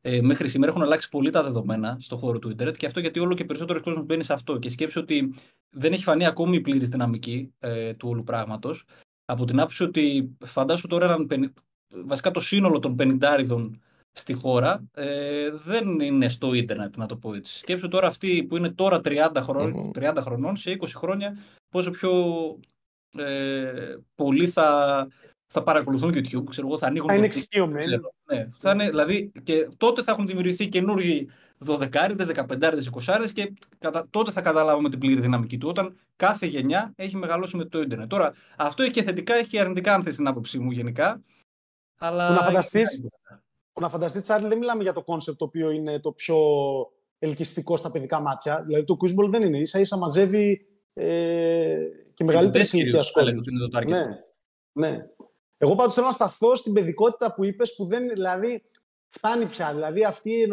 Ε, μέχρι σήμερα έχουν αλλάξει πολύ τα δεδομένα στον χώρο του Ιντερνετ και αυτό γιατί όλο και περισσότερος κόσμος μπαίνει σε αυτό. Και σκέψει ότι δεν έχει φανεί ακόμη η πλήρης δυναμική ε, του όλου πράγματος. Από την άποψη ότι φαντάσου τώρα έναν, βασικά το σύνολο των πενιντάριδων στη χώρα ε, δεν είναι στο ίντερνετ, να το πω έτσι. Σκέψου τώρα αυτοί που είναι τώρα 30, χρον, 30 χρονών, σε 20 χρόνια, πόσο πιο ε, πολλοί θα, θα παρακολουθούν YouTube, ξέρω εγώ, θα ανοίγουν... Θα είναι εξοικειωμένοι. Ναι, θα είναι, δηλαδή, και τότε θα έχουν δημιουργηθεί καινούργιοι 12 15 20 και κατα... τότε θα καταλάβουμε την πλήρη δυναμική του. Όταν κάθε γενιά έχει μεγαλώσει με το ίντερνετ. Τώρα, αυτό έχει και θετικά, έχει και αρνητικά, αν θες την άποψή μου γενικά. Αλλά... να φανταστείς, να φανταστείς, Τσάρλι, δεν μιλάμε για το concept το οποίο είναι το πιο ελκυστικό στα παιδικά μάτια. Δηλαδή το Quizball δεν είναι. σα ίσα μαζεύει ε, και μεγαλύτερη ηλικία σχόλια. Ναι, ναι. Εγώ πάντως θέλω να σταθώ στην παιδικότητα που είπες που δεν, δηλαδή, φτάνει πια. Δηλαδή αυτή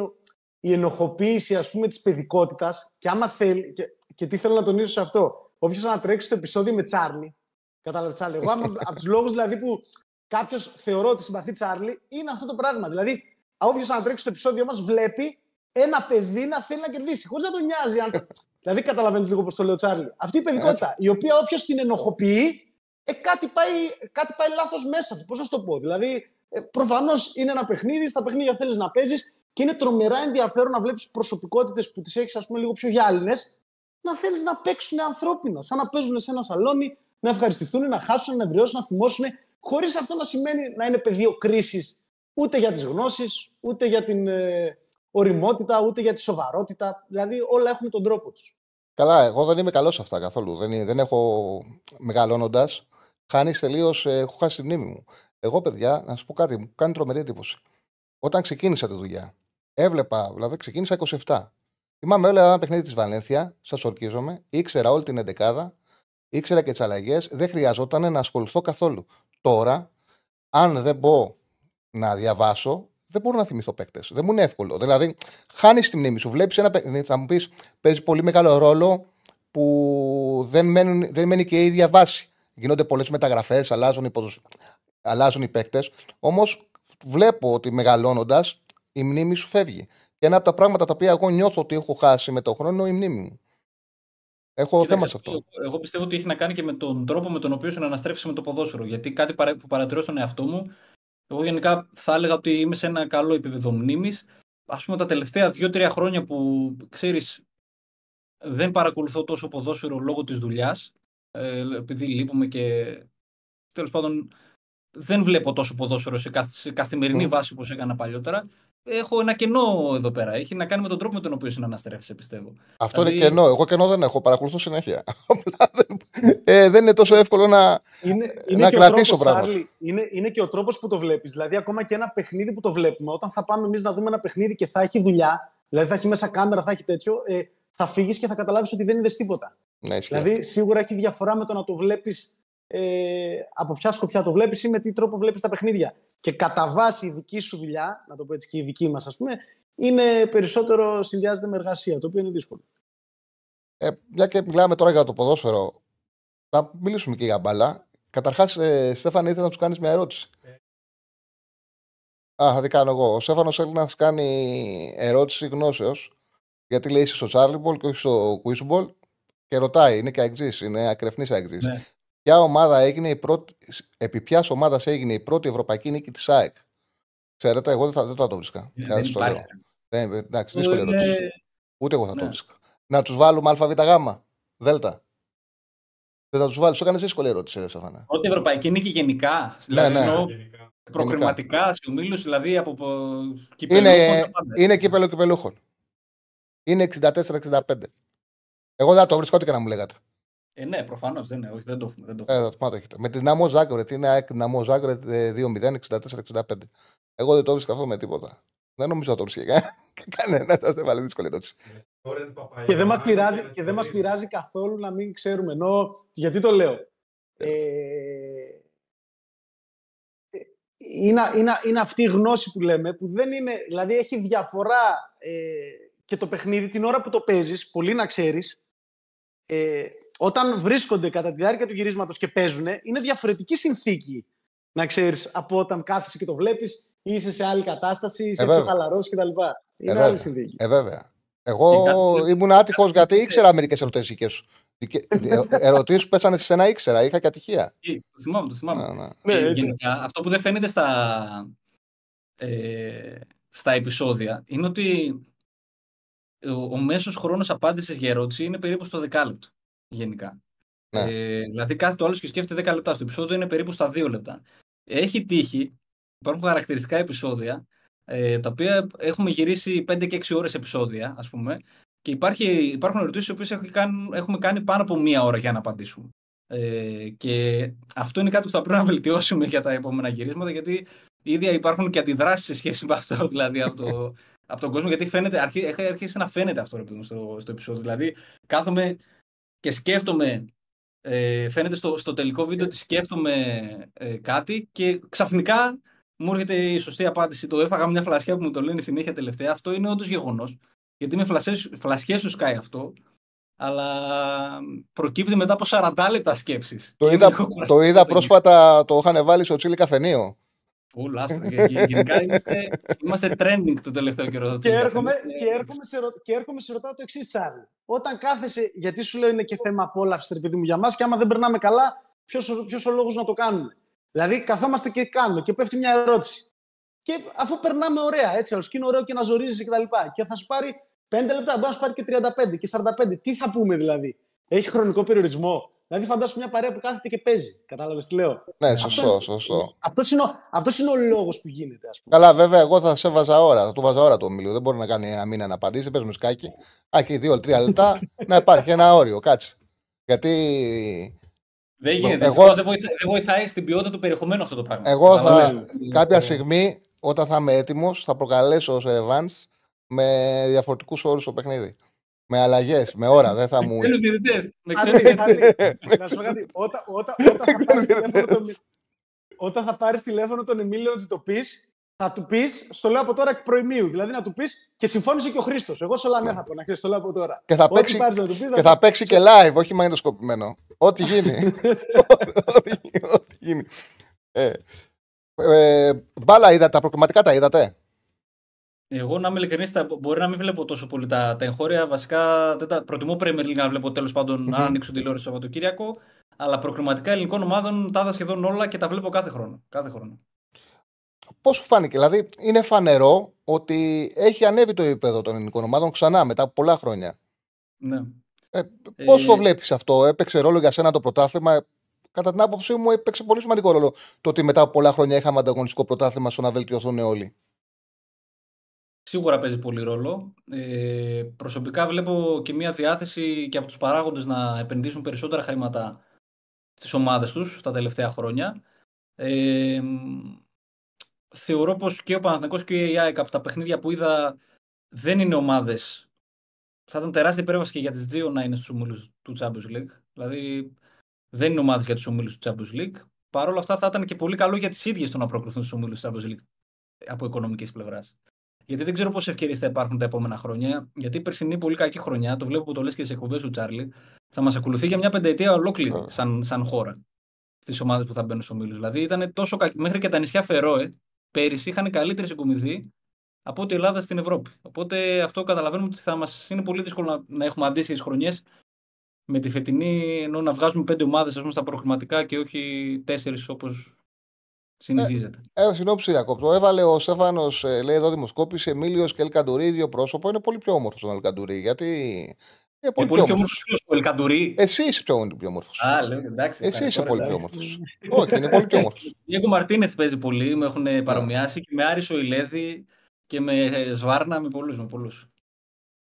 η, ενο, η ενοχοποίηση, ας πούμε, της παιδικότητας και άμα θέλει, και, και τι θέλω να τονίσω σε αυτό, όποιος ανατρέξει το επεισόδιο με Τσάρλι, κατάλαβες Τσάρλι, εγώ από τους λόγους δηλαδή που κάποιος θεωρώ ότι συμπαθεί Τσάρλι, είναι αυτό το πράγμα. Δηλαδή, όποιος ανατρέξει το επεισόδιο μας βλέπει ένα παιδί να θέλει να κερδίσει, χωρίς να τον νοιάζει. Αν... δηλαδή, καταλαβαίνεις λίγο πώς το λέω, Τσάρλι. Αυτή η παιδικότητα, η οποία όποιος την ενοχοποιεί, ε, κάτι πάει, κάτι πάει λάθος μέσα του. Πώς να το πω. Δηλαδή, ε, προφανώς είναι ένα παιχνίδι, στα παιχνίδια θέλεις να παίζεις και είναι τρομερά ενδιαφέρον να βλέπεις προσωπικότητες που τις έχεις, ας πούμε, λίγο πιο γυάλινες να θέλεις να παίξουν ανθρώπινα. Σαν να παίζουν σε ένα σαλόνι, να ευχαριστηθούν, να χάσουν, να ευριώσουν, να θυμώσουν, χωρίς αυτό να σημαίνει να είναι πεδίο κρίσης ούτε για τις γνώσεις, ούτε για την ε, οριμότητα, ούτε για τη σοβαρότητα. Δηλαδή όλα έχουν τον τρόπο τους. Καλά, εγώ δεν είμαι καλός σε αυτά καθόλου. Δεν, δεν έχω μεγαλώνοντας. Χάνεις τελείως, ε, έχω χάσει τη μνήμη μου. Εγώ, παιδιά, να σου πω κάτι, μου κάνει τρομερή εντύπωση. Όταν ξεκίνησα τη δουλειά, έβλεπα, δηλαδή ξεκίνησα 27. Θυμάμαι όλα ένα παιχνίδι της Βαλένθια, σας ορκίζομαι, ήξερα όλη την εντεκάδα, ήξερα και τις αλλαγές, δεν χρειαζόταν να ασχοληθώ καθόλου. Τώρα, αν δεν μπω να διαβάσω, δεν μπορώ να θυμηθώ παίκτες. Δεν μου είναι εύκολο. Δηλαδή, χάνεις τη μνήμη σου. Βλέπεις ένα παιχνίδι, θα μου πεις, παίζει πολύ μεγάλο ρόλο που δεν, μένουν, δεν μένει και η ίδια βάση. Γίνονται πολλές μεταγραφές, αλλάζουν, αλλάζουν οι παίκτες. Όμως, βλέπω ότι μεγαλώνοντας, η μνήμη σου φεύγει. Και ένα από τα πράγματα τα οποία εγώ νιώθω ότι έχω χάσει με τον χρόνο είναι η μνήμη μου. Έχω Κοίταξε, θέμα σε αυτό. Εγώ πιστεύω ότι έχει να κάνει και με τον τρόπο με τον οποίο σου αναστρέφει με το ποδόσφαιρο. Γιατί κάτι που παρατηρώ στον εαυτό μου, εγώ γενικά θα έλεγα ότι είμαι σε ένα καλό επίπεδο μνήμης. Α πούμε τα τελευταία δύο-τρία χρόνια που ξέρεις, δεν παρακολουθώ τόσο ποδόσφαιρο λόγω της δουλειάς. Ε, επειδή λείπουμε και τέλος πάντων δεν βλέπω τόσο ποδόσφαιρο σε, σε καθημερινή βάση όπως έκανα παλιότερα έχω ένα κενό εδώ πέρα. Έχει να κάνει με τον τρόπο με τον οποίο συναναστρέφεσαι, πιστεύω. Αυτό δηλαδή... είναι κενό. Εγώ κενό δεν έχω. Παρακολουθώ συνέχεια. ε, δεν είναι τόσο εύκολο να, είναι, είναι να κρατήσω πράγματα. είναι, είναι και ο τρόπος που το βλέπεις. Δηλαδή, ακόμα και ένα παιχνίδι που το βλέπουμε, όταν θα πάμε εμείς να δούμε ένα παιχνίδι και θα έχει δουλειά, δηλαδή θα έχει μέσα κάμερα, θα έχει τέτοιο, ε, θα φύγεις και θα καταλάβεις ότι δεν είδες τίποτα. Ναι, δηλαδή, σίγουρα έχει διαφορά με το να το βλέπεις ε, από ποια σκοπιά το βλέπεις ή με τι τρόπο βλέπεις τα παιχνίδια. Και κατά βάση η δική σου δουλειά, να το πω έτσι και η δική μας, ας πούμε, είναι περισσότερο συνδυάζεται με εργασία, το οποίο είναι δύσκολο. Ε, μια και μιλάμε τώρα για το ποδόσφαιρο, θα μιλήσουμε και για μπάλα. Καταρχάς, ε, Στέφανε, ήθελα να τους κάνεις μια ερώτηση. Α, θα την κάνω εγώ. Ο Στέφανος θέλει να σας κάνει ερώτηση γνώσεως. Γιατί λέει είσαι στο Τσάρλιμπολ και όχι στο Κουίσμπολ. Και ρωτάει, είναι και αεξής, είναι ακρεφνής αεξής. Ναι. Ποια ομάδα έγινε η πρώτη, επί ποια ομάδας έγινε η πρώτη ευρωπαϊκή νίκη της ΑΕΚ. Ξέρετε, εγώ δεν θα, δεν θα το βρίσκα. Yeah, δεν το λέω. Δεν, εντάξει, δύσκολη ερώτηση. Ούτε εγώ θα ναι. το βρίσκα. Να τους βάλουμε ΑΒΓ, Δέλτα. Δεν θα τους βάλεις. Σου έκανες δύσκολη ερώτηση, ρε Σαφανά. Πρώτη ευρωπαϊκή νίκη γενικά. Ναι, δηλαδή, ναι. Προκριματικά, σε ομίλου, δηλαδή από είναι, είναι κύπελο κυπελούχων. Είναι 64-65. Εγώ δεν θα το βρίσκω ό,τι και να μου λέγατε. Ε, ναι, προφανώς δεν, είναι, όχι, δεν το έχουμε. Δεν το έχουμε. Ε, το έχετε. Με την Ναμό Ζάγκρετ είναι ΑΕΚ Ναμό Ζάγκρετ 2-0, 64-65. Εγώ δεν το βρίσκω αυτό με τίποτα. Δεν νομίζω να το βρίσκει κανένας. Σα έβαλε δύσκολη ερώτηση. Και δεν μας πειράζει, μας πειράζει καθόλου να μην ξέρουμε. Ενώ, γιατί το λέω. Ε, είναι, είναι, είναι αυτή η γνώση που λέμε, που δεν είναι, δηλαδή έχει διαφορά ε, και το παιχνίδι την ώρα που το παίζεις, πολύ να ξέρεις, ε, όταν βρίσκονται κατά τη διάρκεια του γυρίσματος και παίζουν, είναι διαφορετική συνθήκη να ξέρεις από όταν κάθεσαι και το βλέπεις, είσαι σε άλλη κατάσταση, είσαι ε, πιο χαλαρός κτλ. Είναι ε, άλλη συνθήκη. Ε, βέβαια. Εγώ ε, ήμουν άτυχος γιατί ήξερα μερικές ερωτήσει δικέ σου. Ερωτήσεις που πέσανε σε ένα ήξερα, είχα και ατυχία. Το θυμάμαι, το θυμάμαι. Ναι, ναι. γενικά, αυτό που δεν φαίνεται στα, ε, στα επεισόδια είναι ότι ο, ο μέσος χρόνος απάντησης για ερώτηση είναι περίπου στο δεκάλεπτο γενικά. Ναι. Ε, δηλαδή κάθε το άλλος και σκέφτεται 10 λεπτά. Στο επεισόδιο είναι περίπου στα 2 λεπτά. Έχει τύχει, υπάρχουν χαρακτηριστικά επεισόδια, ε, τα οποία έχουμε γυρίσει 5 και 6 ώρες επεισόδια, ας πούμε, και υπάρχει, υπάρχουν ερωτήσεις οι οποίες έχουμε, έχουμε κάνει πάνω από μία ώρα για να απαντήσουμε. Ε, και αυτό είναι κάτι που θα πρέπει να βελτιώσουμε για τα επόμενα γυρίσματα, γιατί ήδη υπάρχουν και αντιδράσεις σε σχέση με αυτό, δηλαδή από, το, από τον κόσμο, γιατί φαίνεται, αρχί, έχει αρχίσει να φαίνεται αυτό ρε, στο, στο επεισόδιο. Δηλαδή, κάθομαι και σκέφτομαι, ε, φαίνεται στο, στο τελικό βίντεο ότι σκέφτομαι ε, κάτι και ξαφνικά μου έρχεται η σωστή απάντηση. Το έφαγα μια φλασιά που μου το λένε συνέχεια τελευταία. Αυτό είναι όντως γεγονός. Γιατί με φλασιές σου σκάει αυτό. Αλλά προκύπτει μετά από 40 λεπτά σκέψης. Το, είδα, το είδα πρόσφατα, το είχαν βάλει στο τσίλι καφενείο. Φουλ, άστρο. Γενικά είμαστε, είμαστε trending το τελευταίο καιρό. Και έρχομαι, και, έρχομαι σε, και έρχομαι σε ρωτάω το εξής, Τσάρλ. Όταν κάθεσαι, γιατί σου λέω είναι και θέμα απόλαυσης, επειδή μου για μας, και άμα δεν περνάμε καλά, ποιος ο λόγος να το κάνουμε; Δηλαδή, καθόμαστε και κάνουμε και πέφτει μια ερώτηση. Και αφού περνάμε ωραία, έτσι, αλλά και είναι ωραίο και να ζορίζει κτλ. Και, και θα σου πάρει 5 λεπτά, μπορεί να σου πάρει και 35 και 45. Τι θα πούμε δηλαδή; Έχει χρονικό περιορισμό; Δηλαδή, φαντάσου μια παρέα που κάθεται και παίζει. Κατάλαβες τι λέω; Ναι, σωστό, σωστό. Αυτός είναι, αυτός είναι ο λόγος που γίνεται, ας πούμε. Καλά, βέβαια, εγώ θα σε βάζα ώρα. Θα του βάζα ώρα το ομιλίο. Δεν μπορεί να κάνει ένα μήνα να απαντήσει. Πες μου σκάκι. Α, και δύο-τρία λεπτά να υπάρχει ένα όριο. Κάτσε. Γιατί. Δεν γίνεται. Εγώ... Δεν, βοηθά, δεν βοηθάει στην ποιότητα του περιεχομένου αυτό το πράγμα. Εγώ θα, κάποια στιγμή, όταν θα είμαι έτοιμος, θα προκαλέσω ω Evans με διαφορετικούς όρους στο παιχνίδι. Με αλλαγές, με ώρα, δεν θα μου. Ξένους διαιτητές. Να σου πω κάτι. Όταν θα πάρεις τηλέφωνο τον Εμίλιο ότι το πεις, θα του πεις, στο λέω από τώρα εκ προημίου. Δηλαδή να του πεις και συμφώνησε και ο Χρήστος. Εγώ σε όλα ναι θα πω, να ξέρεις, το λέω από τώρα. Και θα, παίξει, και θα παίξει και live, όχι μαγνητοσκοπημένο. Ό,τι γίνει. Ό,τι γίνει. Ε, ε, μπάλα είδατε, τα προκριματικά τα είδατε; Εγώ να είμαι ειλικρινής, μπορεί να μην βλέπω τόσο πολύ τα, τα εγχώρια. Βασικά δεν τα, προτιμώ Premier League να βλέπω τέλος πάντων mm-hmm. να ανοίξω τηλεόραση το Σαββατοκύριακο. Αλλά προκριματικά ελληνικών ομάδων τα είδα σχεδόν όλα και τα βλέπω κάθε χρόνο. Κάθε χρόνο. Πώς σου φάνηκε, Δηλαδή, είναι φανερό ότι έχει ανέβει το επίπεδο των ελληνικών ομάδων ξανά μετά από πολλά χρόνια; Ναι. Ε, Πώς ε... το βλέπεις αυτό, έπαιξε ρόλο για σένα το πρωτάθλημα; Κατά την άποψή μου, έπαιξε πολύ σημαντικό ρόλο το ότι μετά από πολλά χρόνια είχαμε ανταγωνιστικό πρωτάθλημα στο να βελτιωθούν όλοι σίγουρα παίζει πολύ ρόλο. Ε, προσωπικά βλέπω και μια διάθεση και από τους παράγοντες να επενδύσουν περισσότερα χρήματα στις ομάδες τους τα τελευταία χρόνια. Ε, θεωρώ πως και ο Παναθηναϊκός και η ΑΕΚ από τα παιχνίδια που είδα δεν είναι ομάδες. Θα ήταν τεράστια υπέρβαση και για τις δύο να είναι στους ομίλους του Champions League. Δηλαδή δεν είναι ομάδες για τους ομίλους του Champions League. Παρ' όλα αυτά θα ήταν και πολύ καλό για τις ίδιες το να προκριθούν στους ομίλους του Champions League από οικονομικής πλευράς. Γιατί δεν ξέρω πόσες ευκαιρίες θα υπάρχουν τα επόμενα χρόνια. Γιατί η περσινή πολύ κακή χρονιά, το βλέπω που το λες και στι εκπομπές του Τσάρλι, θα μας ακολουθεί για μια πενταετία ολόκληρη σαν, σαν χώρα στις ομάδες που θα μπαίνουν στους ομίλους. Δηλαδή ήταν τόσο κακή. Μέχρι και τα νησιά Φερόε πέρυσι είχαν καλύτερη συγκομιδή από ό,τι η Ελλάδα στην Ευρώπη. Οπότε αυτό καταλαβαίνουμε ότι θα μας είναι πολύ δύσκολο να, να έχουμε αντίστοιχες χρονιές με τη φετινή, ενώ να βγάζουμε πέντε ομάδες στα προχρηματικά και όχι τέσσερις όπως Συνηθίζεται. Ε, ε, συνόψη διακόπτω. Έβαλε ο Στέφανος, ε, λέει εδώ δημοσκόπηση, Εμίλιο και Ελκαντουρί, ίδιο πρόσωπο. Είναι πολύ πιο όμορφος ο Ελκαντουρί. Γιατί. Είναι πολύ, είναι πολύ πιο όμορφος ο Ελκαντουρί. Εσύ είσαι πιο, πιο όμορφος. Α, λέω, εντάξει. Εσύ είσαι πολύ πιο όμορφος. Όχι, είναι πολύ πιο όμορφος. Διέγκο Μαρτίνεθ παίζει πολύ, με έχουν παρομοιάσει και με Άρισο Ηλέδη και με Σβάρνα, με πολλούς. Με πολλούς.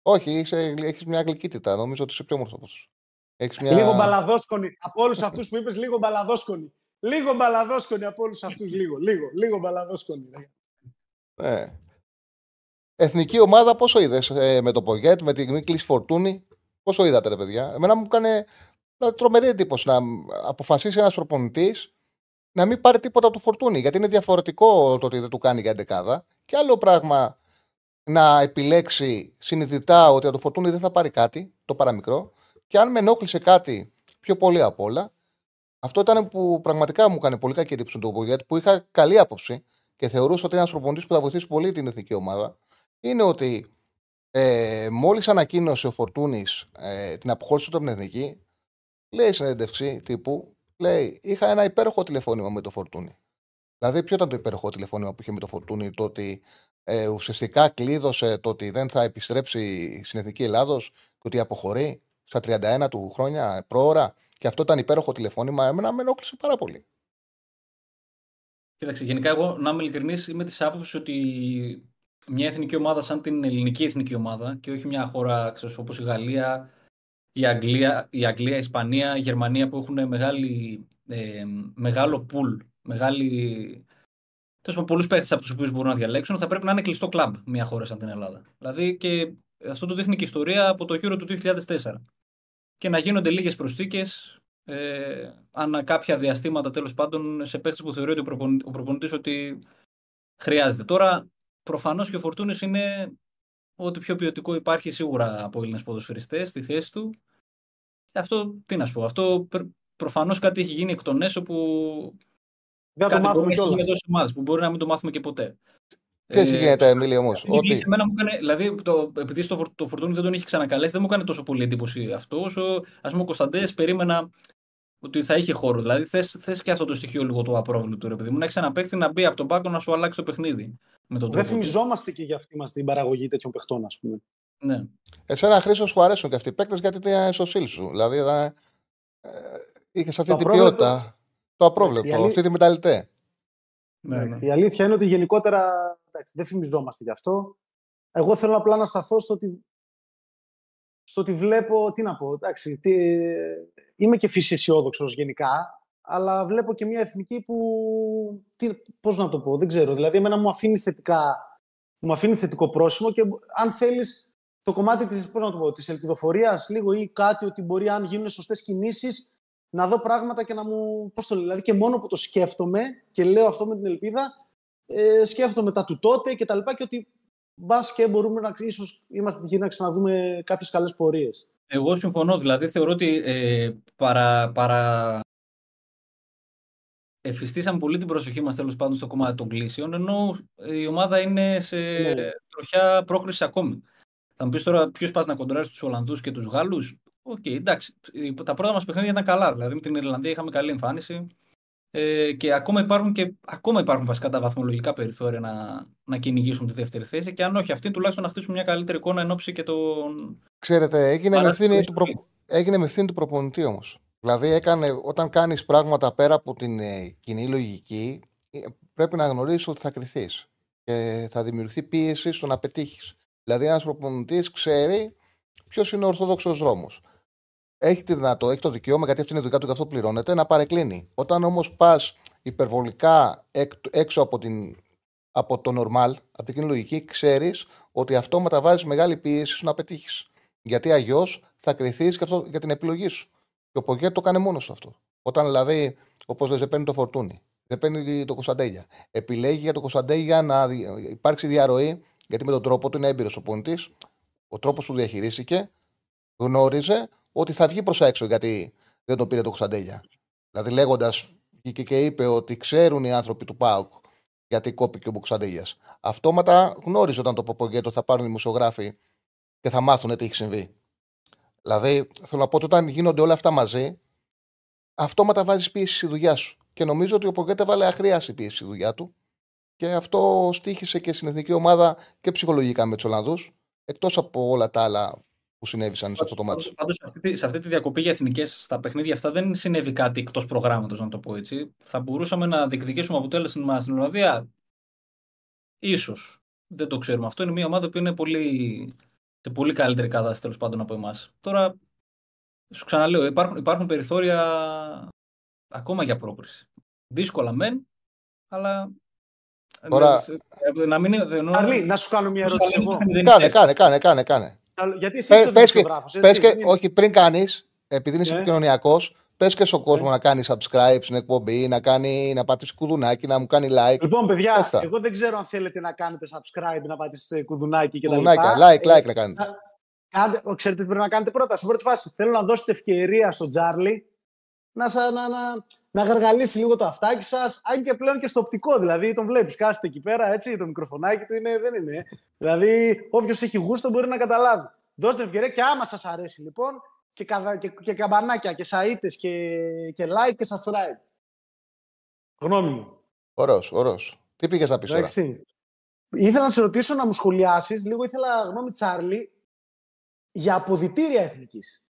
Όχι, έχεις μια γλυκύτητα. Νομίζω ότι είσαι πιο όμορφος. Μια... Λίγο μπαλαδόσκονη. Από όλους αυτούς που είπες, λίγο μπαλαδόσκονη. Λίγο μπαλαδόσκονη από όλους αυτούς. Λίγο, λίγο, λίγο μπαλαδόσκονη. Ναι. Εθνική ομάδα, πόσο είδες ε, με το Πογέτ, με την Νίκλη Φορτούνη, πόσο είδατε, ρε παιδιά; Εμένα μου έκανε τρομερή εντύπωση να αποφασίσει ένας προπονητής να μην πάρει τίποτα από το Φορτούνη. Γιατί είναι διαφορετικό το ότι δεν του κάνει για εντεκάδα. Και άλλο πράγμα να επιλέξει συνειδητά ότι από το Φορτούνη δεν θα πάρει κάτι, το παραμικρό. Και αν με ενόχλησε κάτι πιο πολύ απ' όλα, αυτό ήταν που πραγματικά μου έκανε πολύ κακή εντύπωση του Μπουγέτ, που είχα καλή άποψη και θεωρούσα ότι είναι ένας προπονητής που θα βοηθήσει πολύ την εθνική ομάδα. Είναι ότι ε, μόλις ανακοίνωσε ο Φορτούνης ε, την αποχώρηση του από την εθνική, λέει συνέντευξη τύπου, λέει: Είχα ένα υπέροχο τηλεφώνημα με το Φορτούνη. Δηλαδή, ποιο ήταν το υπέροχο τηλεφώνημα που είχε με το Φορτούνη, το ότι ε, ουσιαστικά κλείδωσε το ότι δεν θα επιστρέψει στην εθνική Ελλάδος και ότι αποχωρεί; Στα 31 του χρόνια πρόωρα και αυτό ήταν υπέροχο τηλεφώνημα, εμένα με ενόχλησε πάρα πολύ. Κοίταξε, γενικά εγώ να είμαι ειλικρινής, είμαι της άποψης ότι μια εθνική ομάδα σαν την ελληνική εθνική ομάδα και όχι μια χώρα όπως η Γαλλία, η Αγγλία, η Αγγλία, η Ισπανία, η Γερμανία που έχουν μεγάλη, ε, μεγάλο πουλ, μεγάλη. Τέλος πάντων, πολλούς παίχτες από τους οποίους μπορούν να διαλέξουν, θα πρέπει να είναι κλειστό κλαμπ μια χώρα σαν την Ελλάδα. Δηλαδή και αυτό το δείχνει και η ιστορία από το Euro του 2004 και να γίνονται λίγες προσθήκες ε, ανά κάποια διαστήματα τέλος πάντων σε παίχτες που θεωρεί ότι ο προπονητής ότι χρειάζεται. Τώρα προφανώς και ο Φορτούνης είναι ότι πιο ποιοτικό υπάρχει σίγουρα από Έλληνες ποδοσφαιριστές στη θέση του. Αυτό τι να σου πω, αυτό προφανώς κάτι έχει γίνει εκ των έσω που δεν το μάθουμε κιόλας. Που μπορεί να μην το μάθουμε και ποτέ. Τι έτσι γίνεται, Εμίλη, όμω. Ότι... Εμένα μου έκανε, δηλαδή, το, επειδή στο, το Φορτούνι δεν τον είχε ξανακαλέσει, δεν μου έκανε τόσο πολύ εντύπωση αυτός. Όσο ας πούμε ο Κωνσταντές περίμενα ότι θα είχε χώρο. Δηλαδή, θες θες και αυτό το στοιχείο λίγο το απρόβλητο, ρε παιδί μου, να έχει ένα παίχτη να μπει από τον πάκο να σου αλλάξει το παιχνίδι. Με τον δεν θυμιζόμαστε και για αυτή μας την παραγωγή τέτοιων παιχτών, ας πούμε. Ναι. Εσένα Χρήσο σου αρέσουν και αυτοί οι παίκτες γιατί ήταν στο σύλλ σου. Δηλαδή ε, είχες αυτή την ποιότητα. Το απρόβλεπτο, αλή... αυτή τη μεταλλητές. Ναι, ναι. Η αλήθεια είναι ότι γενικότερα εντάξει, δεν φημιζόμαστε γι' αυτό. Εγώ θέλω απλά να σταθώ στο ότι, στο ότι βλέπω, τι να πω, εντάξει, τι, είμαι και αισιόδοξο γενικά, αλλά βλέπω και μια εθνική που, τι, πώς να το πω, δεν ξέρω, δηλαδή εμένα μου αφήνει θετικά, μου αφήνει θετικό πρόσημο και αν θέλεις το κομμάτι της, πώς να το πω, της ελπιδοφορίας λίγο ή κάτι ότι μπορεί αν γίνουν σωστές κινήσεις να δω πράγματα και να μου, πώς το λέω, δηλαδή και μόνο που το σκέφτομαι και λέω αυτό με την ελπίδα, ε, σκέφτομαι τα του τότε και τα λοιπά και ότι μπας και μπορούμε να ίσως είμαστε τυχεροί να ξαναδούμε κάποιες καλές πορείες. Εγώ συμφωνώ, δηλαδή θεωρώ ότι ε, παρα, παρα... εφιστήσαμε πολύ την προσοχή μας τέλος πάντων στο κομμάτι των κλήσεων, ενώ η ομάδα είναι σε ναι. τροχιά πρόκρισης ακόμη. Θα μου πεις τώρα ποιος πας να κοντράρει τους Ολλανδούς και τους Γάλλους; OK, okay, εντάξει. Τα πρώτα μας παιχνίδια ήταν καλά. Δηλαδή με την Ιρλανδία είχαμε καλή εμφάνιση. Ε, και ακόμα υπάρχουν, και ακόμα υπάρχουν βασικά τα βαθμολογικά περιθώρια να, να κυνηγήσουν τη δεύτερη θέση και αν όχι αυτή τουλάχιστον να χτίσουν μια καλύτερη εικόνα εν όψει και τον... Ξέρετε, έγινε με, ευθύνη του, προ... έγινε με ευθύνη του προπονητή όμως. Δηλαδή έκανε, όταν κάνεις πράγματα πέρα από την ε, κοινή λογική ε, πρέπει να γνωρίσεις ότι θα κρυθείς και θα δημιουργηθεί πίεση στο να πετύχεις. Δηλαδή ένας προπονητής ξέρει ποιος είναι ο ορθόδοξος δρόμος έχει, τη δυνατό, έχει το δικαίωμα, γιατί αυτή είναι η δουλειά του και αυτό πληρώνεται, να παρεκκλίνει. Όταν όμως πας υπερβολικά έξω από, την, από το normal, από την κοινή λογική, ξέρεις ότι αυτό μεταβάζει μεγάλη πίεση σου να πετύχεις. Γιατί αλλιώς θα κρυθείς και αυτό για την επιλογή σου. Και ο Πογέ το κάνει μόνος σου αυτό. Όταν δηλαδή, όπως δεν παίρνει το φορτούνι, δεν παίρνει το Κωνσταντέλια. Επιλέγει για το Κωνσταντέλια να υπάρξει διαρροή, γιατί με τον τρόπο του είναι έμπειρος ο πόντη, ο τρόπος που διαχειρίστηκε, γνώριζε ότι θα βγει προς έξω γιατί δεν το πήρε το Κωνσταντέλια. Δηλαδή λέγοντας και, και είπε ότι ξέρουν οι άνθρωποι του ΠΑΟΚ γιατί κόπηκε ο Μποξαντέλια. Αυτόματα γνώριζε όταν το Ποπογέτο θα πάρουν οι μουσογράφοι και θα μάθουν τι έχει συμβεί. Δηλαδή, θέλω να πω ότι όταν γίνονται όλα αυτά μαζί, αυτόματα βάζεις πίεση στη δουλειά σου. Και νομίζω ότι ο Πογκέτο βάλε αχρίαση πίεση στη δουλειά του. Και αυτό στήχησε και στην εθνική ομάδα και ψυχολογικά με τους Ολλανδούς. Εκτός από όλα τα άλλα που συνέβησαν σε αυτό το μάτι. Πάντως, σε αυτή τη διακοπή για εθνικές, στα παιχνίδια αυτά δεν συνέβη κάτι εκτός προγράμματος, να το πω έτσι. Θα μπορούσαμε να διεκδικήσουμε αποτέλεσμα στην Ολλανδία; σω. Δεν το ξέρουμε. Αυτό είναι μια ομάδα που είναι πολύ, σε πολύ καλύτερη κατάσταση τέλος πάντων από εμάς. Τώρα, σου ξαναλέω, υπάρχουν, υπάρχουν περιθώρια ακόμα για πρόκριση. Δύσκολα μεν, αλλά Τώρα... Να, μην... Αρλή, να σου κάνω μια ερώτηση. Κάνε, κάνε, κάνε, κάνε, κάνε. Γιατί εσύ είσαι πες και, πες και, όχι, πριν κάνεις, επειδή είσαι yeah. Ναι. επικοινωνιακός, πες και στον κόσμο yeah. Ναι. να κάνει subscribe στην εκπομπή, να, κάνει, να πατήσεις κουδουνάκι, να μου κάνει like. Λοιπόν, παιδιά, εγώ δεν ξέρω αν θέλετε να κάνετε subscribe, να πατήσετε κουδουνάκι και Κουδουνάκι, like, like να κάνετε. Κάντε, ξέρετε τι πρέπει να κάνετε; Πρώτα. Στην πρώτη φάση θέλω να δώσετε ευκαιρία στον Τζάρλι να, να, να, να γαργαλίσει λίγο το αυτάκι σας, αν και πλέον και στο οπτικό. Δηλαδή, τον βλέπεις, κάθεται εκεί πέρα, έτσι, το μικροφωνάκι του είναι, δεν είναι. Δηλαδή, όποιος έχει γούστο μπορεί να καταλάβει. Δώστε ευκαιρία και άμα σας αρέσει λοιπόν, και, και, και καμπανάκια και σαΐτε και, και like και subscribe. Γνώμη μου. Ωραίος, ωραίος. Τι πήγες να πεις τώρα; Ήθελα να σε ρωτήσω να μου σχολιάσεις λίγο, ήθελα γνώμη Τσάρλι για αποδητήρια εθνικής.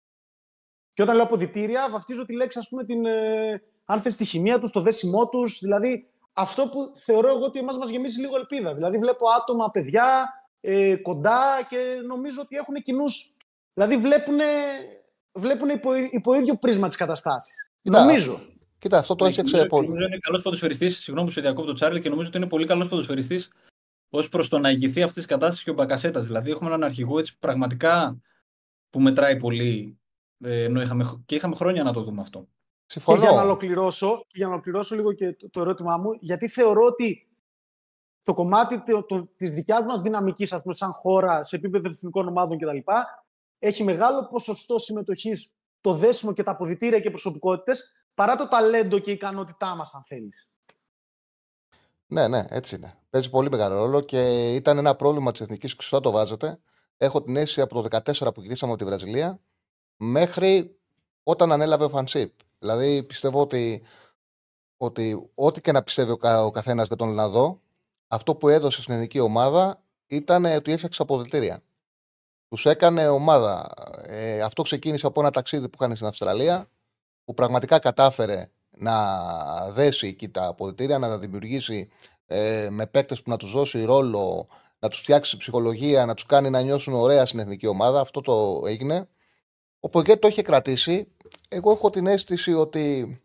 Και όταν λέω αποδητήρια, βαφτίζω τη λέξη, ας πούμε, την, ε, αν θες, τη χημεία τους, το δέσιμό τους. Δηλαδή, αυτό που θεωρώ εγώ ότι εμάς μας γεμίζει λίγο ελπίδα. Δηλαδή, βλέπω άτομα, παιδιά, ε, κοντά και νομίζω ότι έχουν κοινούς. Δηλαδή, βλέπουν, βλέπουν υπό, υπό ίδιο πρίσμα τις καταστάσεις. Νομίζω. Κοίτα, αυτό το έστειξε πολύ. Νομίζω είναι καλός ποδοσφαιριστής. Συγγνώμη που σε διακόπτω, Τσάρλι, και νομίζω ότι είναι πολύ καλός ποδοσφαιριστής ως προς το να ηγηθεί αυτής της κατάστασης και ο Μπακασέτας. Δηλαδή, έχουμε έναν αρχηγό έτσι πραγματικά που μετράει πολύ ε, ενώ είχαμε, και είχαμε χρόνια να το δούμε αυτό. Συμφωνώ. Και για να ολοκληρώσω, για να ολοκληρώσω λίγο και το, το ερώτημά μου, γιατί θεωρώ ότι το κομμάτι το, το, της δικιάς μας δυναμικής, ας πούμε, σαν χώρα, σε επίπεδο εθνικών ομάδων κτλ. έχει μεγάλο ποσοστό συμμετοχής το δέσιμο και τα αποδητήρια και προσωπικότητες, παρά το ταλέντο και η ικανότητά μας, αν θέλεις. Ναι, ναι, έτσι είναι. Παίζει πολύ μεγάλο ρόλο και ήταν ένα πρόβλημα της εθνικής και το βάζετε. Έχω την αίσθηση από το 2014 που γυρίσαμε από τη Βραζιλία μέχρι όταν ανέλαβε ο Φανσίπ. Δηλαδή πιστεύω ότι, ότι ό,τι και να πιστεύει ο, καθένας για τον Ελλάδο, αυτό που έδωσε στην ελληνική ομάδα ήταν ότι έφτιαξε αποδητήρια. Τους έκανε ομάδα. Ε, αυτό ξεκίνησε από ένα ταξίδι που είχαν στην Αυστραλία, που πραγματικά κατάφερε να δέσει εκεί τα αποδητήρια, να τα δημιουργήσει ε, με παίκτες που να τους δώσει ρόλο, να τους φτιάξει ψυχολογία, να τους κάνει να νιώσουν ωραία στην εθνική ομάδα. Αυτό το έγινε. Ο Πογκέτ το είχε κρατήσει. Εγώ έχω την αίσθηση ότι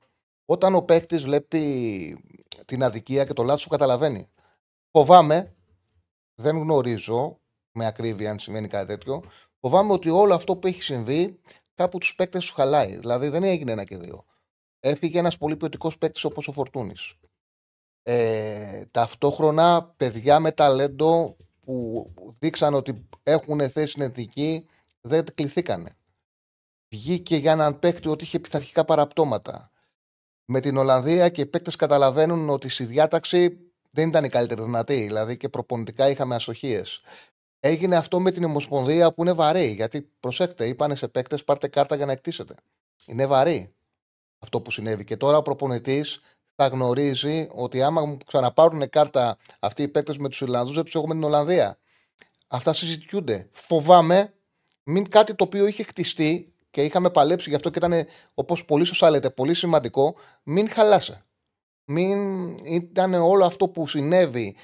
όταν ο παίκτη βλέπει την αδικία και το λάθος του καταλαβαίνει. Φοβάμαι, δεν γνωρίζω με ακρίβεια αν σημαίνει κάτι τέτοιο, φοβάμαι ότι όλο αυτό που έχει συμβεί κάπου τους παίκτες του χαλάει. Δηλαδή δεν έγινε ένα και δύο. Έφυγε ένας πολύ ποιοτικός παίκτης όπως ο Φορτούνης. Ε, ταυτόχρονα παιδιά με ταλέντο που δείξαν ότι έχουν θέση στην εθνική δεν κληθήκανε. Βγήκε για έναν παίκτη ότι είχε πειθαρχικά παραπτώματα. Με την Ολλανδία και οι παίκτες καταλαβαίνουν ότι στη διάταξη δεν ήταν η καλύτερη δυνατή. Δηλαδή και προπονητικά είχαμε ασοχίες. Έγινε αυτό με την Ομοσπονδία που είναι βαρύ. Γιατί προσέξτε, είπανε σε παίκτες πάρτε κάρτα για να εκτίσετε. Είναι βαρύ αυτό που συνέβη. Και τώρα ο προπονητής θα γνωρίζει ότι άμα μου ξαναπάρουν κάρτα αυτοί οι παίκτες με τους Ιρλανδού, δεν τους έχουμε την Ολλανδία. Αυτά συζητιούνται. Φοβάμαι μην κάτι το οποίο είχε χτιστεί και είχαμε παλέψει γι' αυτό και ήταν, όπως πολύ σωστά λέτε, πολύ σημαντικό, μην χαλάσε. Μην ήταν όλο αυτό που συνέβη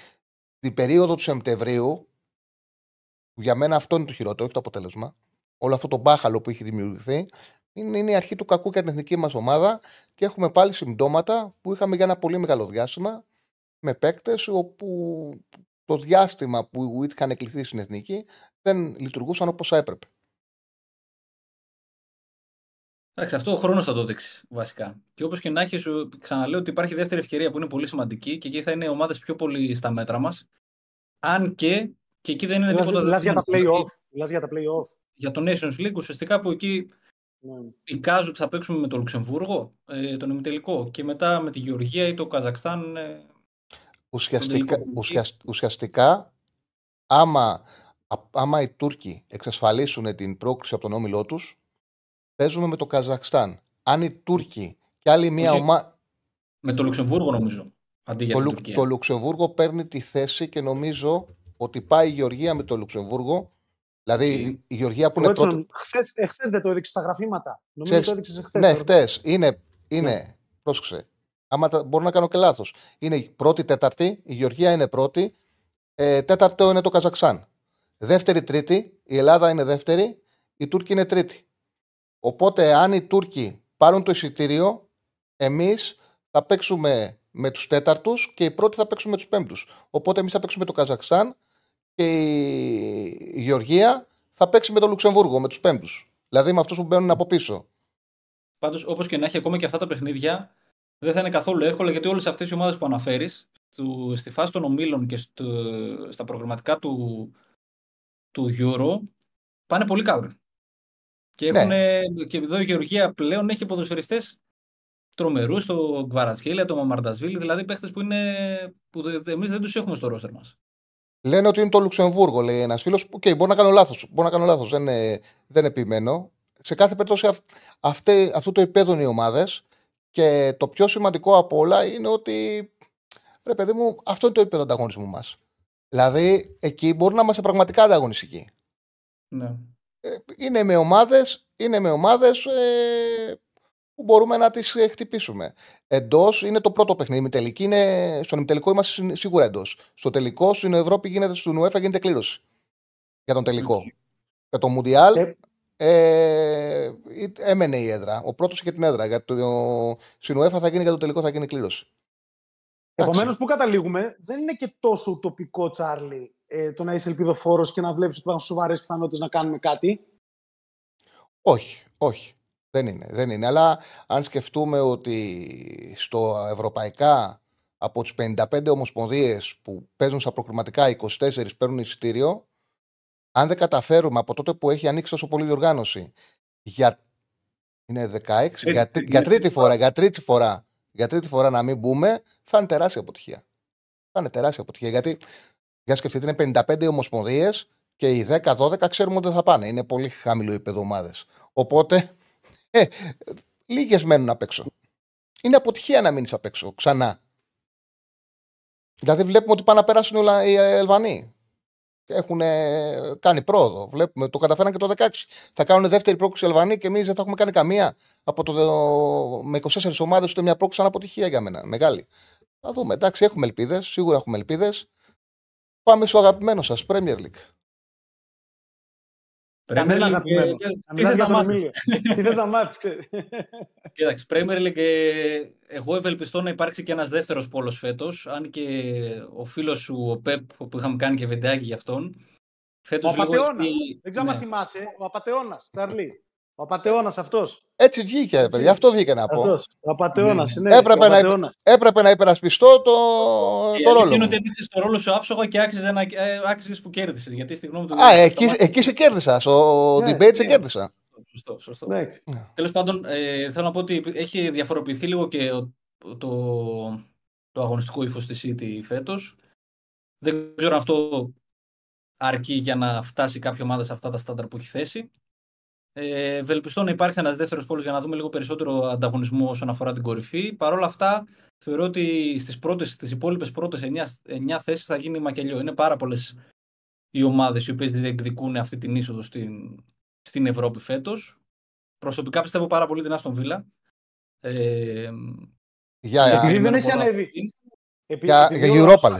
την περίοδο του Σεπτεμβρίου, που για μένα αυτό είναι το χειρότερο, όχι το αποτέλεσμα. Όλο αυτό το μπάχαλο που έχει δημιουργηθεί, είναι, είναι η αρχή του κακού για την εθνική μας ομάδα και έχουμε πάλι συμπτώματα που είχαμε για ένα πολύ μεγάλο διάστημα με παίκτες όπου το διάστημα που είχαν εκλειθεί στην εθνική δεν λειτουργούσαν όπως έπρεπε. Εντάξει, αυτό ο χρόνος θα το δείξεις βασικά. Και όπως και να έχεις, ξαναλέω ότι υπάρχει δεύτερη ευκαιρία που είναι πολύ σημαντική και εκεί θα είναι ομάδες πιο πολύ στα μέτρα μας. Αν και, και εκεί δεν είναι Λάς, τίποτα. Μιλάς για τα play-off. Μιλάς για τα play-off. Για το Nations League, ουσιαστικά που εκεί Ναι. εικάζω ότι θα παίξουμε με το Λουξεμβούργο, ε, τον ημιτελικό, και μετά με τη Γεωργία ή το Καζακστάν. Ε, Ουσιαστικά, τελικό. ουσιασ- ουσιαστικά άμα, α- άμα οι Τούρκοι εξασφαλίσουν την πρόκληση από τον όμιλό τους, παίζουμε με το Καζακστάν. Αν οι Τούρκοι και άλλη μια Όχι. ομάδα. με το Λουξεμβούργο, νομίζω. Αντί για Το, την Λου- Τουρκία. το Λουξεμβούργο παίρνει τη θέση και νομίζω ότι πάει η Γεωργία με το Λουξεμβούργο. Δηλαδή η Γεωργία που είναι Εγώ έτσι πρώτη. νομίζω. Χθες, εχθές δεν το έδειξες στα γραφήματα. Νομίζω Ξέρεις, το έδειξες εχθές. Ναι, τώρα. χτε. Είναι. είναι Πρόσεξε. Άμα τα, μπορώ να κάνω και λάθος. Είναι η πρώτη, τέταρτη. Η Γεωργία είναι πρώτη. Ε, τέταρτο είναι το Καζακστάν. Δεύτερη, τρίτη. Η Ελλάδα είναι δεύτερη. Η Τούρκη είναι τρίτη. Οπότε, αν οι Τούρκοι πάρουν το εισιτήριο, εμείς θα παίξουμε με τους τέταρτους και οι πρώτοι θα παίξουν με τους πέμπτους. Οπότε, εμείς θα παίξουμε με το Καζακστάν και η η Γεωργία θα παίξει με το Λουξεμβούργο, με τους πέμπτους. Δηλαδή με αυτούς που μπαίνουν από πίσω. Πάντως, όπως και να έχει, ακόμα και αυτά τα παιχνίδια δεν θα είναι καθόλου εύκολα γιατί όλες αυτές οι ομάδες που αναφέρεις στη φάση των ομίλων και στο, στα προγραμματικά του, του Euro πάνε πολύ καλά. Και, Ναι. έχουν, και εδώ η Γεωργία πλέον έχει ποδοσφαιριστές τρομερούς, το Γκβαρατσχέλια, το Μαμαρντασβίλη, δηλαδή παίχτες που, είναι, που εμείς δεν τους έχουμε στο ρόστερ μας. Λένε ότι είναι το Λουξεμβούργο, λέει ένας φίλος. Οκ, μπορεί να κάνω λάθος. Μπορεί να κάνω λάθος. Δεν, ε, δεν επιμένω. Σε κάθε περίπτωση, αυ, αυτέ, αυτό το υπέδουν οι ομάδες. Και το πιο σημαντικό από όλα είναι ότι. Ρε παιδί μου, αυτό είναι το επίπεδο ανταγωνισμού μας. Δηλαδή, εκεί μπορεί να είμαστε πραγματικά ανταγωνιστικοί. Ναι. Ε, είναι με ομάδες είναι με ομάδες, ε, που μπορούμε να τις χτυπήσουμε. Εντός είναι το πρώτο παιχνίδι. Ημιτελική είναι, στον ημιτελικό είμαστε συ- σίγουρα εντός. Στο τελικό στην Ευρώπη γίνεται, στην UEFA γίνεται κλήρωση για τον τελικό. Για το Μουντιάλ Ε, ε, ή- έμενε η έδρα. Ο πρώτος είχε την έδρα. Για το, στην UEFA θα γίνει για το τελικό θα γίνει κλήρωση. Επομένως, που καταλήγουμε, δεν είναι και τόσο ουτοπικό, Τσάρλι, ε, το να είσαι ελπιδοφόρος και να βλέπεις ότι υπάρχουν σοβαρές πιθανότητες να κάνουμε κάτι. Όχι, όχι. Δεν είναι, δεν είναι. Αλλά αν σκεφτούμε ότι στο ευρωπαϊκά από τις 55 ομοσπονδίες που παίζουν στα προκριματικά 24 παίρνουν εισιτήριο, αν δεν καταφέρουμε από τότε που έχει ανοίξει τόσο πολύ διοργάνωση για, είναι 16, για, τρί- για τρίτη φορά, για τρίτη φορά, για τρίτη φορά να μην μπούμε, θα είναι τεράστια αποτυχία. Θα είναι τεράστια αποτυχία. Γιατί, για σκεφτείτε, είναι 55 ομοσπονδίες και οι 10-12 ξέρουμε ότι δεν θα πάνε. Είναι πολύ χαμηλό επίπεδο ομάδες. Οπότε, ε, λίγες μένουν απ' έξω. Είναι αποτυχία να μείνεις απ' έξω ξανά. Δηλαδή, βλέπουμε ότι πάνε να περάσουν όλα οι Ελβανοί. έχουν κάνει πρόοδο. Βλέπουμε, το καταφέραν και το 16. Θα κάνουν δεύτερη πρόκληση Αλβανοί και εμείς δεν θα έχουμε κάνει καμία από το, με 24 ομάδες ούτε μια πρόκληση σαν αποτυχία για μένα. Μεγάλη. Θα δούμε. Εντάξει, έχουμε ελπίδες. Σίγουρα έχουμε ελπίδες. Πάμε στο αγαπημένο σας, Premier League. Premier League. Τι θες να μάθεις; Τι θες να μάθεις, Κοίταξε, Premier League, ε, εγώ ευελπιστώ να υπάρξει και ένας δεύτερος πόλος φέτος, αν και ο φίλος σου, ο Πεπ, που είχαμε κάνει και βιντεάκι για αυτόν, φέτος ο Απατεώνας, δεν ξέρω αν ναι. θυμάσαι, ο Απατεώνας, Τσαρλί. Ο Απατεώνας αυτός. Έτσι βγήκε, παιδιά. Αυτό βγήκε να πω. Αυτός. Ο Απατεώνας. Ναι, έπρεπε, να, έπρεπε να υπερασπιστώ το, ε, το ρόλο. Είναι ότι έδειξε το ρόλο σου άψογα και άξιζε, να, ε, άξιζες που κέρδισες. Γιατί στη γνώμη του. Α, εκεί, εκεί σε κέρδισα. Στο ναι, debate σε ναι. κέρδισα. Σωστό. σωστό. Ναι. Τέλος πάντων, ε, θέλω να πω ότι έχει διαφοροποιηθεί λίγο και το, το αγωνιστικό ύφος της City φέτος. Δεν ξέρω αν αυτό αρκεί για να φτάσει κάποια ομάδα σε αυτά τα στάνταρ που έχει θέσει. Ε, ευελπιστώ να υπάρχει ένας δεύτερος πόλος για να δούμε λίγο περισσότερο ανταγωνισμό όσον αφορά την κορυφή. Παρ' όλα αυτά, θεωρώ ότι στις πρώτες, στις υπόλοιπες πρώτες 9, 9 θέσεις θα γίνει μακελιό. Είναι πάρα πολλές οι ομάδες οι οποίες διεκδικούν αυτή την είσοδο στην, στην Ευρώπη φέτος. Προσωπικά πιστεύω πάρα πολύ την Άστον Βίλα. Ε, για, επειδή δεν έχει ανέβει. Για, για Europa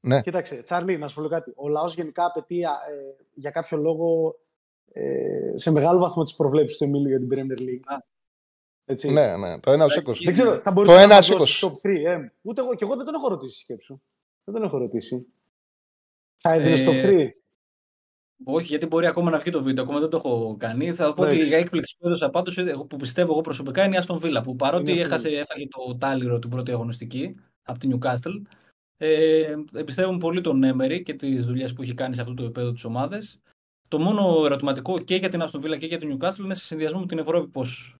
Ναι. Κοίταξε, Τσάρλι, να σου πω κάτι. Ο λαός γενικά απαιτεί ε, για κάποιο λόγο ε, σε μεγάλο βαθμό τις προβλέψεις του Εμίλιο για την Premier League. Έτσι. Ναι, ναι, το 1 20. Δεν ξέρω, θα μπορούσε να δώσεις top 3. Ε. Ούτε εγώ, και εγώ δεν τον έχω ρωτήσει, σκέψου. Δεν τον έχω ρωτήσει. Θα έδινες ε, top 3. Όχι, γιατί μπορεί ακόμα να βγει το βίντεο, ακόμα δεν το έχω κάνει. Θα πω ότι η έκπληξη που έδωσα πάντως, που πιστεύω εγώ προσωπικά, είναι η Αστον Βίλα. Που παρότι έχασε, έφαγε το τάλιρο την πρώτη αγωνιστική από την Newcastle, ε, εμπιστεύομαι πολύ τον Έμερι και τις δουλειές που έχει κάνει σε αυτό το επίπεδο της ομάδας. Το μόνο ερωτηματικό και για την Αστον και για την Newcastle είναι σε συνδυασμό με την Ευρώπη πώς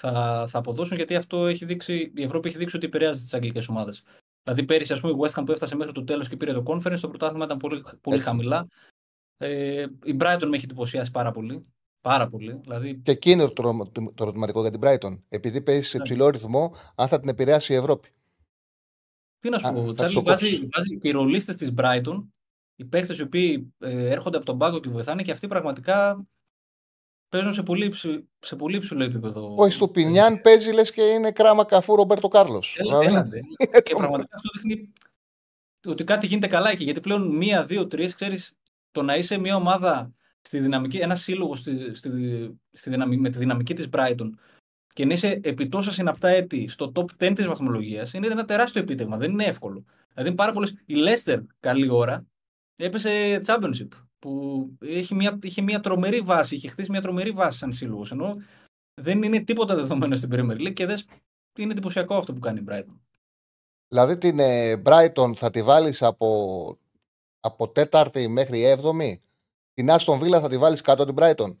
θα, θα αποδώσουν, γιατί αυτό έχει δείξει, η Ευρώπη έχει δείξει ότι επηρεάζει τις αγγλικές ομάδες. Δηλαδή πέρυσι, ας πούμε, η West Ham που έφτασε μέχρι το τέλος και πήρε το conference, το πρωτάθλημα ήταν πολύ, πολύ χαμηλά. Ε, η Brighton με έχει εντυπωσιάσει πάρα πολύ. Πάρα πολύ. Δηλαδή... Και εκεί είναι το, το, το, το ερωτηματικό για την Brighton. Επειδή παίζει σε ναι. ψηλό ρυθμό, αν θα την επηρεάσει η Ευρώπη. Τι να σου πω, Τσάρλι, βάζει, βάζει και οι ρολίστες της Brighton οι παίχτε οι οποίοι ε, έρχονται από τον πάγκο και βοηθάνε και αυτοί πραγματικά παίζουν σε πολύ, σε πολύ υψηλό επίπεδο. Ο Ιστοπινιάν παίζει λες και είναι κράμα καφού Ρομπέρτο Κάρλος. Έλατε. και πραγματικά αυτό δείχνει ότι κάτι γίνεται καλά εκεί. Γιατί πλέον μία, δύο, τρεις, ξέρεις, το να είσαι μια ομάδα στη δυναμική, ένα σύλλογο στη, στη, στη δυναμική, με τη δυναμική της Brighton και να είσαι επί τόσα συναπτά έτη στο top 10 της βαθμολογίας είναι ένα τεράστιο επίτευγμα. Δεν είναι εύκολο. Δηλαδή, πάρα πολλές. Η Leicester, καλή ώρα, έπεσε championship που είχε μια, είχε μια τρομερή βάση, είχε χτίσει μια τρομερή βάση σαν σύλλογο. Ενώ δεν είναι τίποτα δεδομένο στην Premier League και δεν είναι εντυπωσιακό αυτό που κάνει η Brighton. Δηλαδή την ε, Brighton θα τη βάλεις από, από τέταρτη μέχρι έβδομη; Την Aston Villa θα τη βάλεις κάτω την Brighton;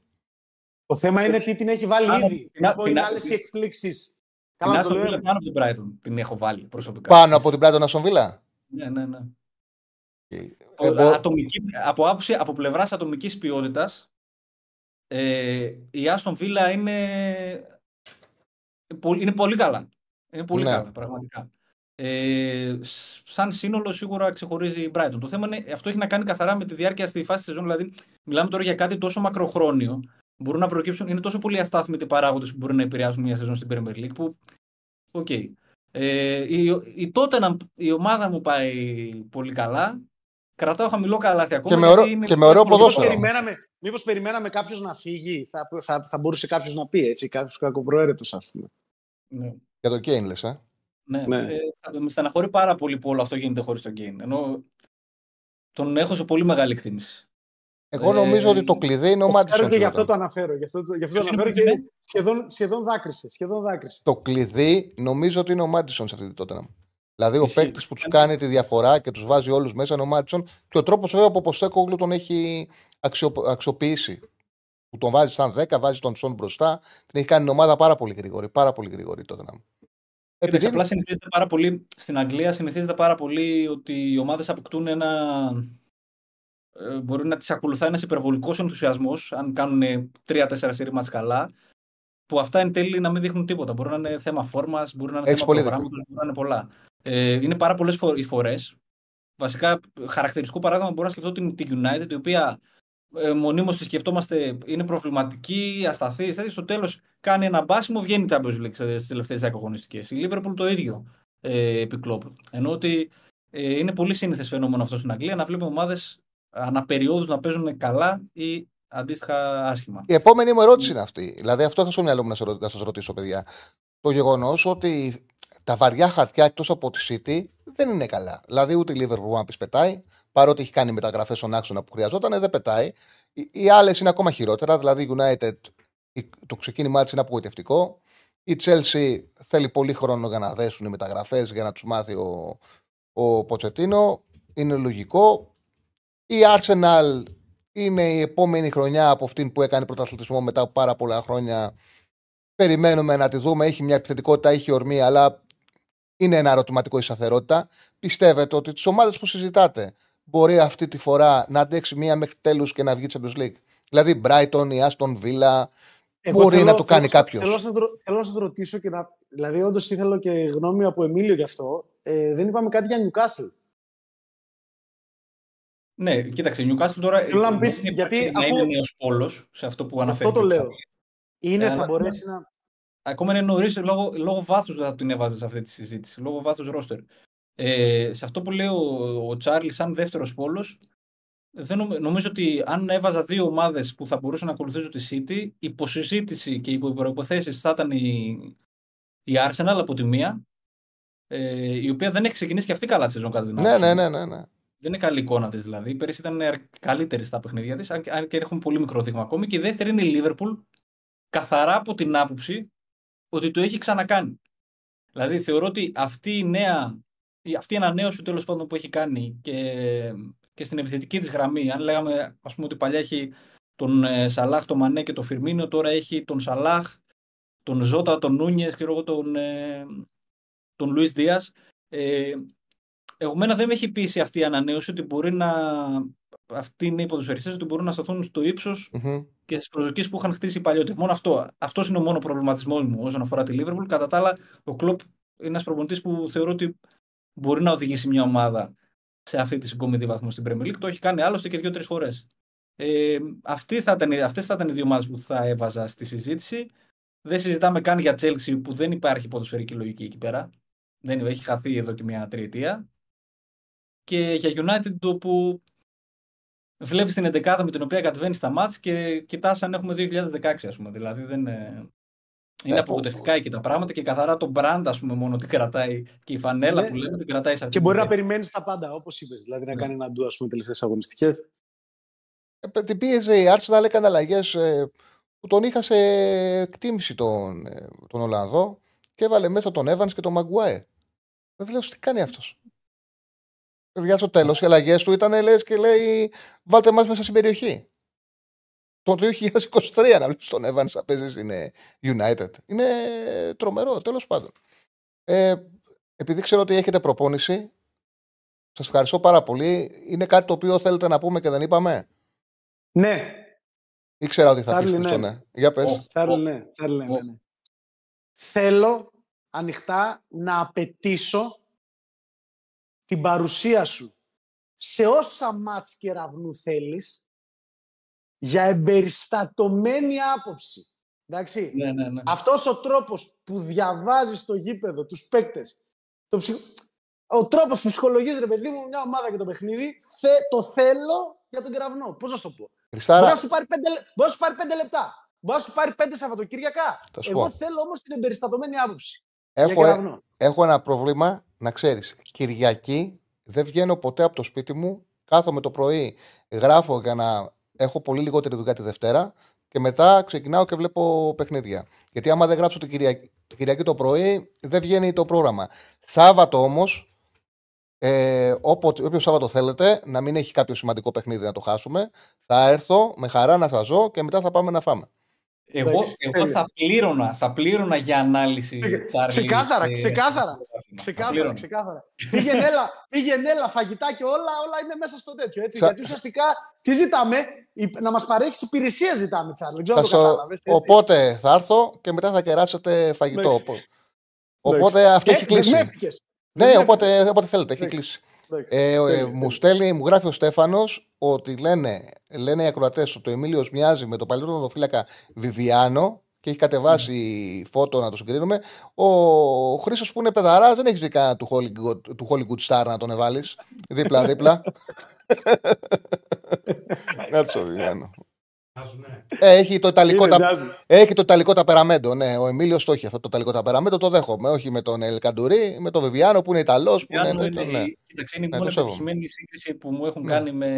Το θέμα είναι τι την έχει βάλει ήδη. Να πω είναι άλλες εκπλήξεις. Την Aston Villa πάνω από την Brighton την έχω βάλει προσωπικά. Πάνω από την Brighton Aston Villa; Ναι, ναι, ναι. Από, ατομική, από, άποψη, από πλευράς ατομικής ποιότητας, ε, η Άστον Βίλα είναι, είναι πολύ καλά. Είναι πολύ ναι. καλά, πραγματικά. Ε, σαν σύνολο σίγουρα ξεχωρίζει η Brighton. Το θέμα είναι, αυτό έχει να κάνει καθαρά με τη διάρκεια στη φάση της σεζόν. Δηλαδή, μιλάμε τώρα για κάτι τόσο μακροχρόνιο. Μπορούν να προκύψουν, είναι τόσο πολύ αστάθμητοι παράγοντες που μπορούν να επηρεάσουν μια σεζόν στην Premier League. Που, okay. ε, η, η, τότε η ομάδα μου πάει πολύ καλά κρατάω χαμηλό καλάθι ακόμα. Και με ωραίο, είναι... και με ωραίο ποδόσφαιρο. Μήπως περιμέναμε, μήπως περιμέναμε κάποιος να φύγει, θα, θα, θα μπορούσε κάποιος να πει έτσι, κάποιος κακοπροαίρετος, ας πούμε. Ναι. Για το Κέιν, λες, ε; Ναι, ναι. Ε, με στεναχωρεί πάρα πολύ που όλο αυτό γίνεται χωρίς τον Κέιν. Ενώ τον έχω σε πολύ μεγάλη εκτίμηση. Εγώ νομίζω ε, ότι το κλειδί είναι ο Μάντισον. και γι' αυτό το αναφέρω. Γι' αυτό, γι αυτό το αναφέρω και σχεδόν, σχεδόν, δάκρυσε, σχεδόν δάκρυσε. Το κλειδί νομίζω ότι είναι ο Μάντισον σε αυτή τη τότε. Δηλαδή, ο παίκτης που τους κάνει τη διαφορά και τους βάζει όλους μέσα είναι ο Μάτσον και ο τρόπος βέβαια που ο Ποστέκογλου τον έχει αξιο, αξιοποιήσει. Που τον βάζει σαν 10, βάζει τον Σον μπροστά. Την έχει κάνει την ομάδα πάρα πολύ γρήγορη. Πάρα πολύ γρήγορη τότε να Επειδή... Απλά συνηθίζεται πάρα πολύ στην Αγγλία, συνηθίζεται πάρα πολύ ότι οι ομάδες αποκτούν ένα. Ε, μπορεί να τις ακολουθάει ένας υπερβολικός ενθουσιασμός, αν κάνουν 3-4 σύρι καλά, που αυτά εν τέλει να μην δείχνουν τίποτα. Μπορεί να είναι θέμα φόρμας, μπορεί να είναι θέμα προγράμματος, μπορεί να είναι πολλά. Ε, είναι πάρα πολλές οι φορές βασικά χαρακτηριστικό παράδειγμα μπορώ να σκεφτώ την, την United, η οποία ε, μονίμως τη σκεφτόμαστε είναι προβληματική, ασταθή. Στο τέλος κάνει ένα μπάσιμο, βγαίνει η Champions League στις τελευταίες αγωνιστικές. Η Liverpool το ίδιο ε, επί κλόπ. Ενώ ότι ε, είναι πολύ σύνηθες φαινόμενο αυτό στην Αγγλία να βλέπουμε ομάδες αναπεριόδους να παίζουν καλά ή αντίστοιχα άσχημα. Η επόμενη μου ερώτηση είναι αυτή. Δηλαδή, αυτό θα στο μυαλό μου να σας ρωτήσω, παιδιά. Το γεγονός ότι τα βαριά χαρτιά εκτός από τη City δεν είναι καλά. Δηλαδή, ούτε η Liverpool να πει πετάει, παρότι έχει κάνει μεταγραφές στον άξονα που χρειαζόταν, δεν πετάει. Οι, οι άλλες είναι ακόμα χειρότερα. Δηλαδή, η United το ξεκίνημά της είναι απογοητευτικό. Η Chelsea θέλει πολύ χρόνο για να δέσουν οι μεταγραφές, για να τους μάθει ο, ο Ποτσετίνο. Είναι λογικό. Η Arsenal είναι η επόμενη χρονιά από αυτήν που έκανε πρωταθλητισμό μετά από πάρα πολλά χρόνια. Περιμένουμε να τη δούμε. Έχει μια επιθετικότητα, έχει ορμή, αλλά είναι ένα ερωτηματικό η σταθερότητα. Πιστεύετε ότι τις ομάδες που συζητάτε μπορεί αυτή τη φορά να αντέξει μία μέχρι τέλους και να βγει Champions League; Δηλαδή, Brighton, η Aston Villa, μπορεί θέλω, να το κάνει κάποιος; Θέλω, θέλω, να σας ρωτήσω και να. Δηλαδή, όντως ήθελα και γνώμη από Εμίλιο γι' αυτό. Ε, δεν είπαμε κάτι για Newcastle. Ναι, κοίταξε, Newcastle τώρα. Θέλω να πεις γιατί. Να είναι νέος πόλος σε αυτό που αναφέρει. Αυτό το λέω. Είναι, ε, θα μπορέσει να. Ακόμα είναι νωρίς, λόγω, λόγω βάθους δεν θα την έβαζες σε αυτή τη συζήτηση. Λόγω βάθους ρόστερ. Ε, σε αυτό που λέει ο, ο Τσάρλι, σαν δεύτερος πόλος, νομίζω ότι αν έβαζα δύο ομάδες που θα μπορούσαν να ακολουθήσουν τη City, η υποσυζήτηση και οι προποθέσει θα ήταν η, η Arsenal από τη μία, ε, η οποία δεν έχει ξεκινήσει και αυτή καλά τη σεζόν κατά την ναι, ναι, ναι, ναι, ναι. Δεν είναι καλή εικόνα της δηλαδή. Πέρυσι ήταν καλύτερη στα παιχνίδια της, αν και έχουμε πολύ μικρό δείγμα ακόμη. Και η δεύτερη είναι η Liverpool, καθαρά από την άποψη ότι το έχει ξανακάνει. Δηλαδή θεωρώ ότι αυτή η νέα αυτή η ανανέωση τέλος πάντων που έχει κάνει και, και στην επιθετική της γραμμή, αν λέγαμε ας πούμε ότι παλιά έχει τον ε, Σαλάχ, τον Μανέ και τον Φιρμίνο, τώρα έχει τον Σαλάχ, τον Ζώτα, τον Νούνιες και εγώ τον, ε, τον Λουίς Δίας. Ε, μένα δεν με έχει πείσει αυτή η ανανέωση ότι μπορεί να. Αυτοί είναι οι ποδοσφαιριστές ότι μπορούν να σταθούν στο ύψος mm-hmm. και στις προσδοκίες που είχαν χτίσει παλιότερα. Μόνο αυτό. Αυτός είναι ο μόνο προβληματισμός μου όσον αφορά τη Λίβερπουλ. Κατά τα άλλα, ο Κλοπ είναι ένας προπονητής που θεωρώ ότι μπορεί να οδηγήσει μια ομάδα σε αυτή τη συγκομιδή βαθμού στην Premier League. Το έχει κάνει άλλωστε και δύο-τρεις φορές. Ε, αυτές θα ήταν οι δύο ομάδες που θα έβαζα στη συζήτηση. Δεν συζητάμε καν για Chelsea που δεν υπάρχει ποδοσφαιρική λογική εκεί πέρα. Δεν έχει χαθεί εδώ και μια τριετία. Και για United το που βλέπεις την 11 με την οποία κατεβαίνει στα μάτς και κοιτάς αν έχουμε 2016 ας πούμε. Δηλαδή δεν, είναι ε, απογοητευτικά εκεί τα πράγματα και καθαρά το brand, ας πούμε, μόνο την κρατάει και η φανέλα ναι. που λέμε την κρατάει σε αυτή Και μπορεί να περιμένεις τα πάντα, όπως είπες. Δηλαδή να ναι. κάνει ένα ντου, ας πούμε, τελευταίες αγωνιστικές. Ε, την πίεζε η Arsenal έκανε αλλαγές ε, που τον είχα σε εκτίμηση τον, ε, τον Ολλανδό και έβαλε μέσα τον Evans και τον Maguire. Δεν λέω τι κάνει αυτός. Για στο τέλος, οι αλλαγές του ήταν λες και λέει: Βάλτε μας μέσα στην περιοχή το 2023 να βλέπεις τον Evans να παίζει στην United. Είναι τρομερό, τέλος πάντων. Ε, επειδή ξέρω ότι έχετε προπόνηση, σας ευχαριστώ πάρα πολύ. Είναι κάτι το οποίο θέλετε να πούμε και δεν είπαμε; Ναι. Ήξερα ότι θα πεις ναι. ναι. Για πες. Τσάρλι, ναι. ναι, ναι, ναι. Θέλω ανοιχτά να απαιτήσω την παρουσία σου σε όσα μάτς κεραυνού θέλεις για εμπεριστατωμένη άποψη. Εντάξει. Ναι, ναι, ναι. Αυτός ο τρόπος που διαβάζεις στο γήπεδο τους παίκτες, το ο τρόπος που ψυχολογίζει, ρε παιδί μου, μια ομάδα για το παιχνίδι, θε... το θέλω για τον κεραυνό. Πώς να σου το πω; Χριστάρα... Μπορεί, να σου πάρει πέντε... Μπορεί να σου πάρει πέντε λεπτά. Μπορεί να σου πάρει πέντε Σαββατοκύριακα. Εγώ θέλω όμως την εμπεριστατωμένη άποψη. Έχω, ε... έχω ένα πρόβλημα, να ξέρεις. Κυριακή δεν βγαίνω ποτέ από το σπίτι μου. Κάθομαι το πρωί, γράφω για να έχω πολύ λιγότερη δουλειά τη Δευτέρα και μετά ξεκινάω και βλέπω παιχνίδια. Γιατί άμα δεν γράψω την Κυριακή, Κυριακή το πρωί, δεν βγαίνει το πρόγραμμα. Σάββατο όμως, ε, όποιο Σάββατο θέλετε, να μην έχει κάποιο σημαντικό παιχνίδι να το χάσουμε, θα έρθω με χαρά να σας ζω και μετά θα πάμε να φάμε. Εγώ, εγώ θα, πλήρωνα, θα πλήρωνα για ανάλυση. Τσάρλι, ξεκάθαρα, και... ξεκάθαρα. Ξεκάθαρα, ξεκάθαρα. πήγαινε, έλα, πήγαινε έλα, φαγητά και όλα, όλα είναι μέσα στο τέτοιο. Έτσι, Γιατί ουσιαστικά τι ζητάμε, να μας παρέχεις υπηρεσία ζητάμε, Τσάρλι. Ξέρω το κατάλαβες, οπότε θα έρθω και μετά θα κεράσετε φαγητό. Οπότε αυτό έχει κλείσει. Ναι, οπότε, όποτε θέλετε, έχει κλείσει. Ε, ε, μου στέλνει, μου γράφει ο Στέφανος ότι λένε, λένε οι ακροατές ότι ο Εμίλιος μοιάζει με το παλιό οδοφύλακα Βιβιάνο και έχει κατεβάσει mm. φώτο να το συγκρίνουμε. Ο Χρήσο που είναι παιδαρά δεν έχεις δει κανένα του Hollywood, του Hollywood Star να τον εβάλεις. Δίπλα-δίπλα. Να το Βιβιάνο. Ε, έχει, το ιταλικό τα... έχει το ιταλικό ταπεραμέντο. Ναι, ο Εμίλιος το έχει αυτό το ιταλικό ταπεραμέντο, το δέχομαι. Όχι με τον Ελκαντουρί, με τον Βιβιάνο που είναι Ιταλός. Που είναι, είναι, ναι. Κοίταξε, είναι η ναι, μόνη επιτυχημένη σύγκριση που μου έχουν ναι. κάνει με.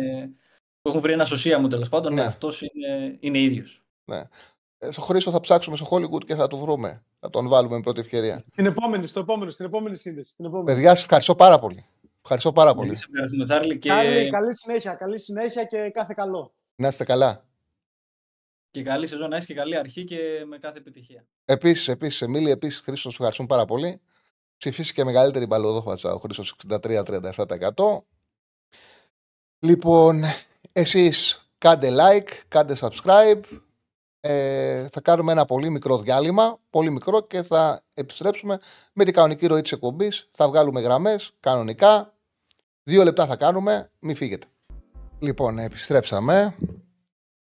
που έχουν βρει ένα σωσία μου τέλος πάντων. Ναι, ναι αυτός είναι, είναι ίδιος. Ναι. Ε, στο Χρήστο θα ψάξουμε στο Hollywood και θα το βρούμε. Θα τον βάλουμε με πρώτη ευκαιρία. Την επόμενη, στο επόμενο, στην επόμενη σύνδεση. Στην επόμενη. Παιδιά, σας ευχαριστώ πάρα πολύ. Ευχαριστώ πάρα πολύ. και... καλή συνέχεια, καλή συνέχεια και κάθε καλό. Να είστε καλά. Και καλή σεζόν να έχεις και καλή αρχή και με κάθε επιτυχία. Επίσης, επίσης, Εμίλη, επίσης, Χρήστο, ευχαριστούμε πάρα πολύ. Ψηφίσεις μεγαλύτερη μπαλοδόφατσα ο Χρήστος 63-37%. Λοιπόν, εσείς κάντε like, κάντε subscribe. Ε, θα κάνουμε ένα πολύ μικρό διάλειμμα, πολύ μικρό και θα επιστρέψουμε με την κανονική ροή της εκπομπής. Θα βγάλουμε γραμμές κανονικά. Δύο λεπτά θα κάνουμε, μην φύγετε. Λοιπόν, επιστρέψαμε.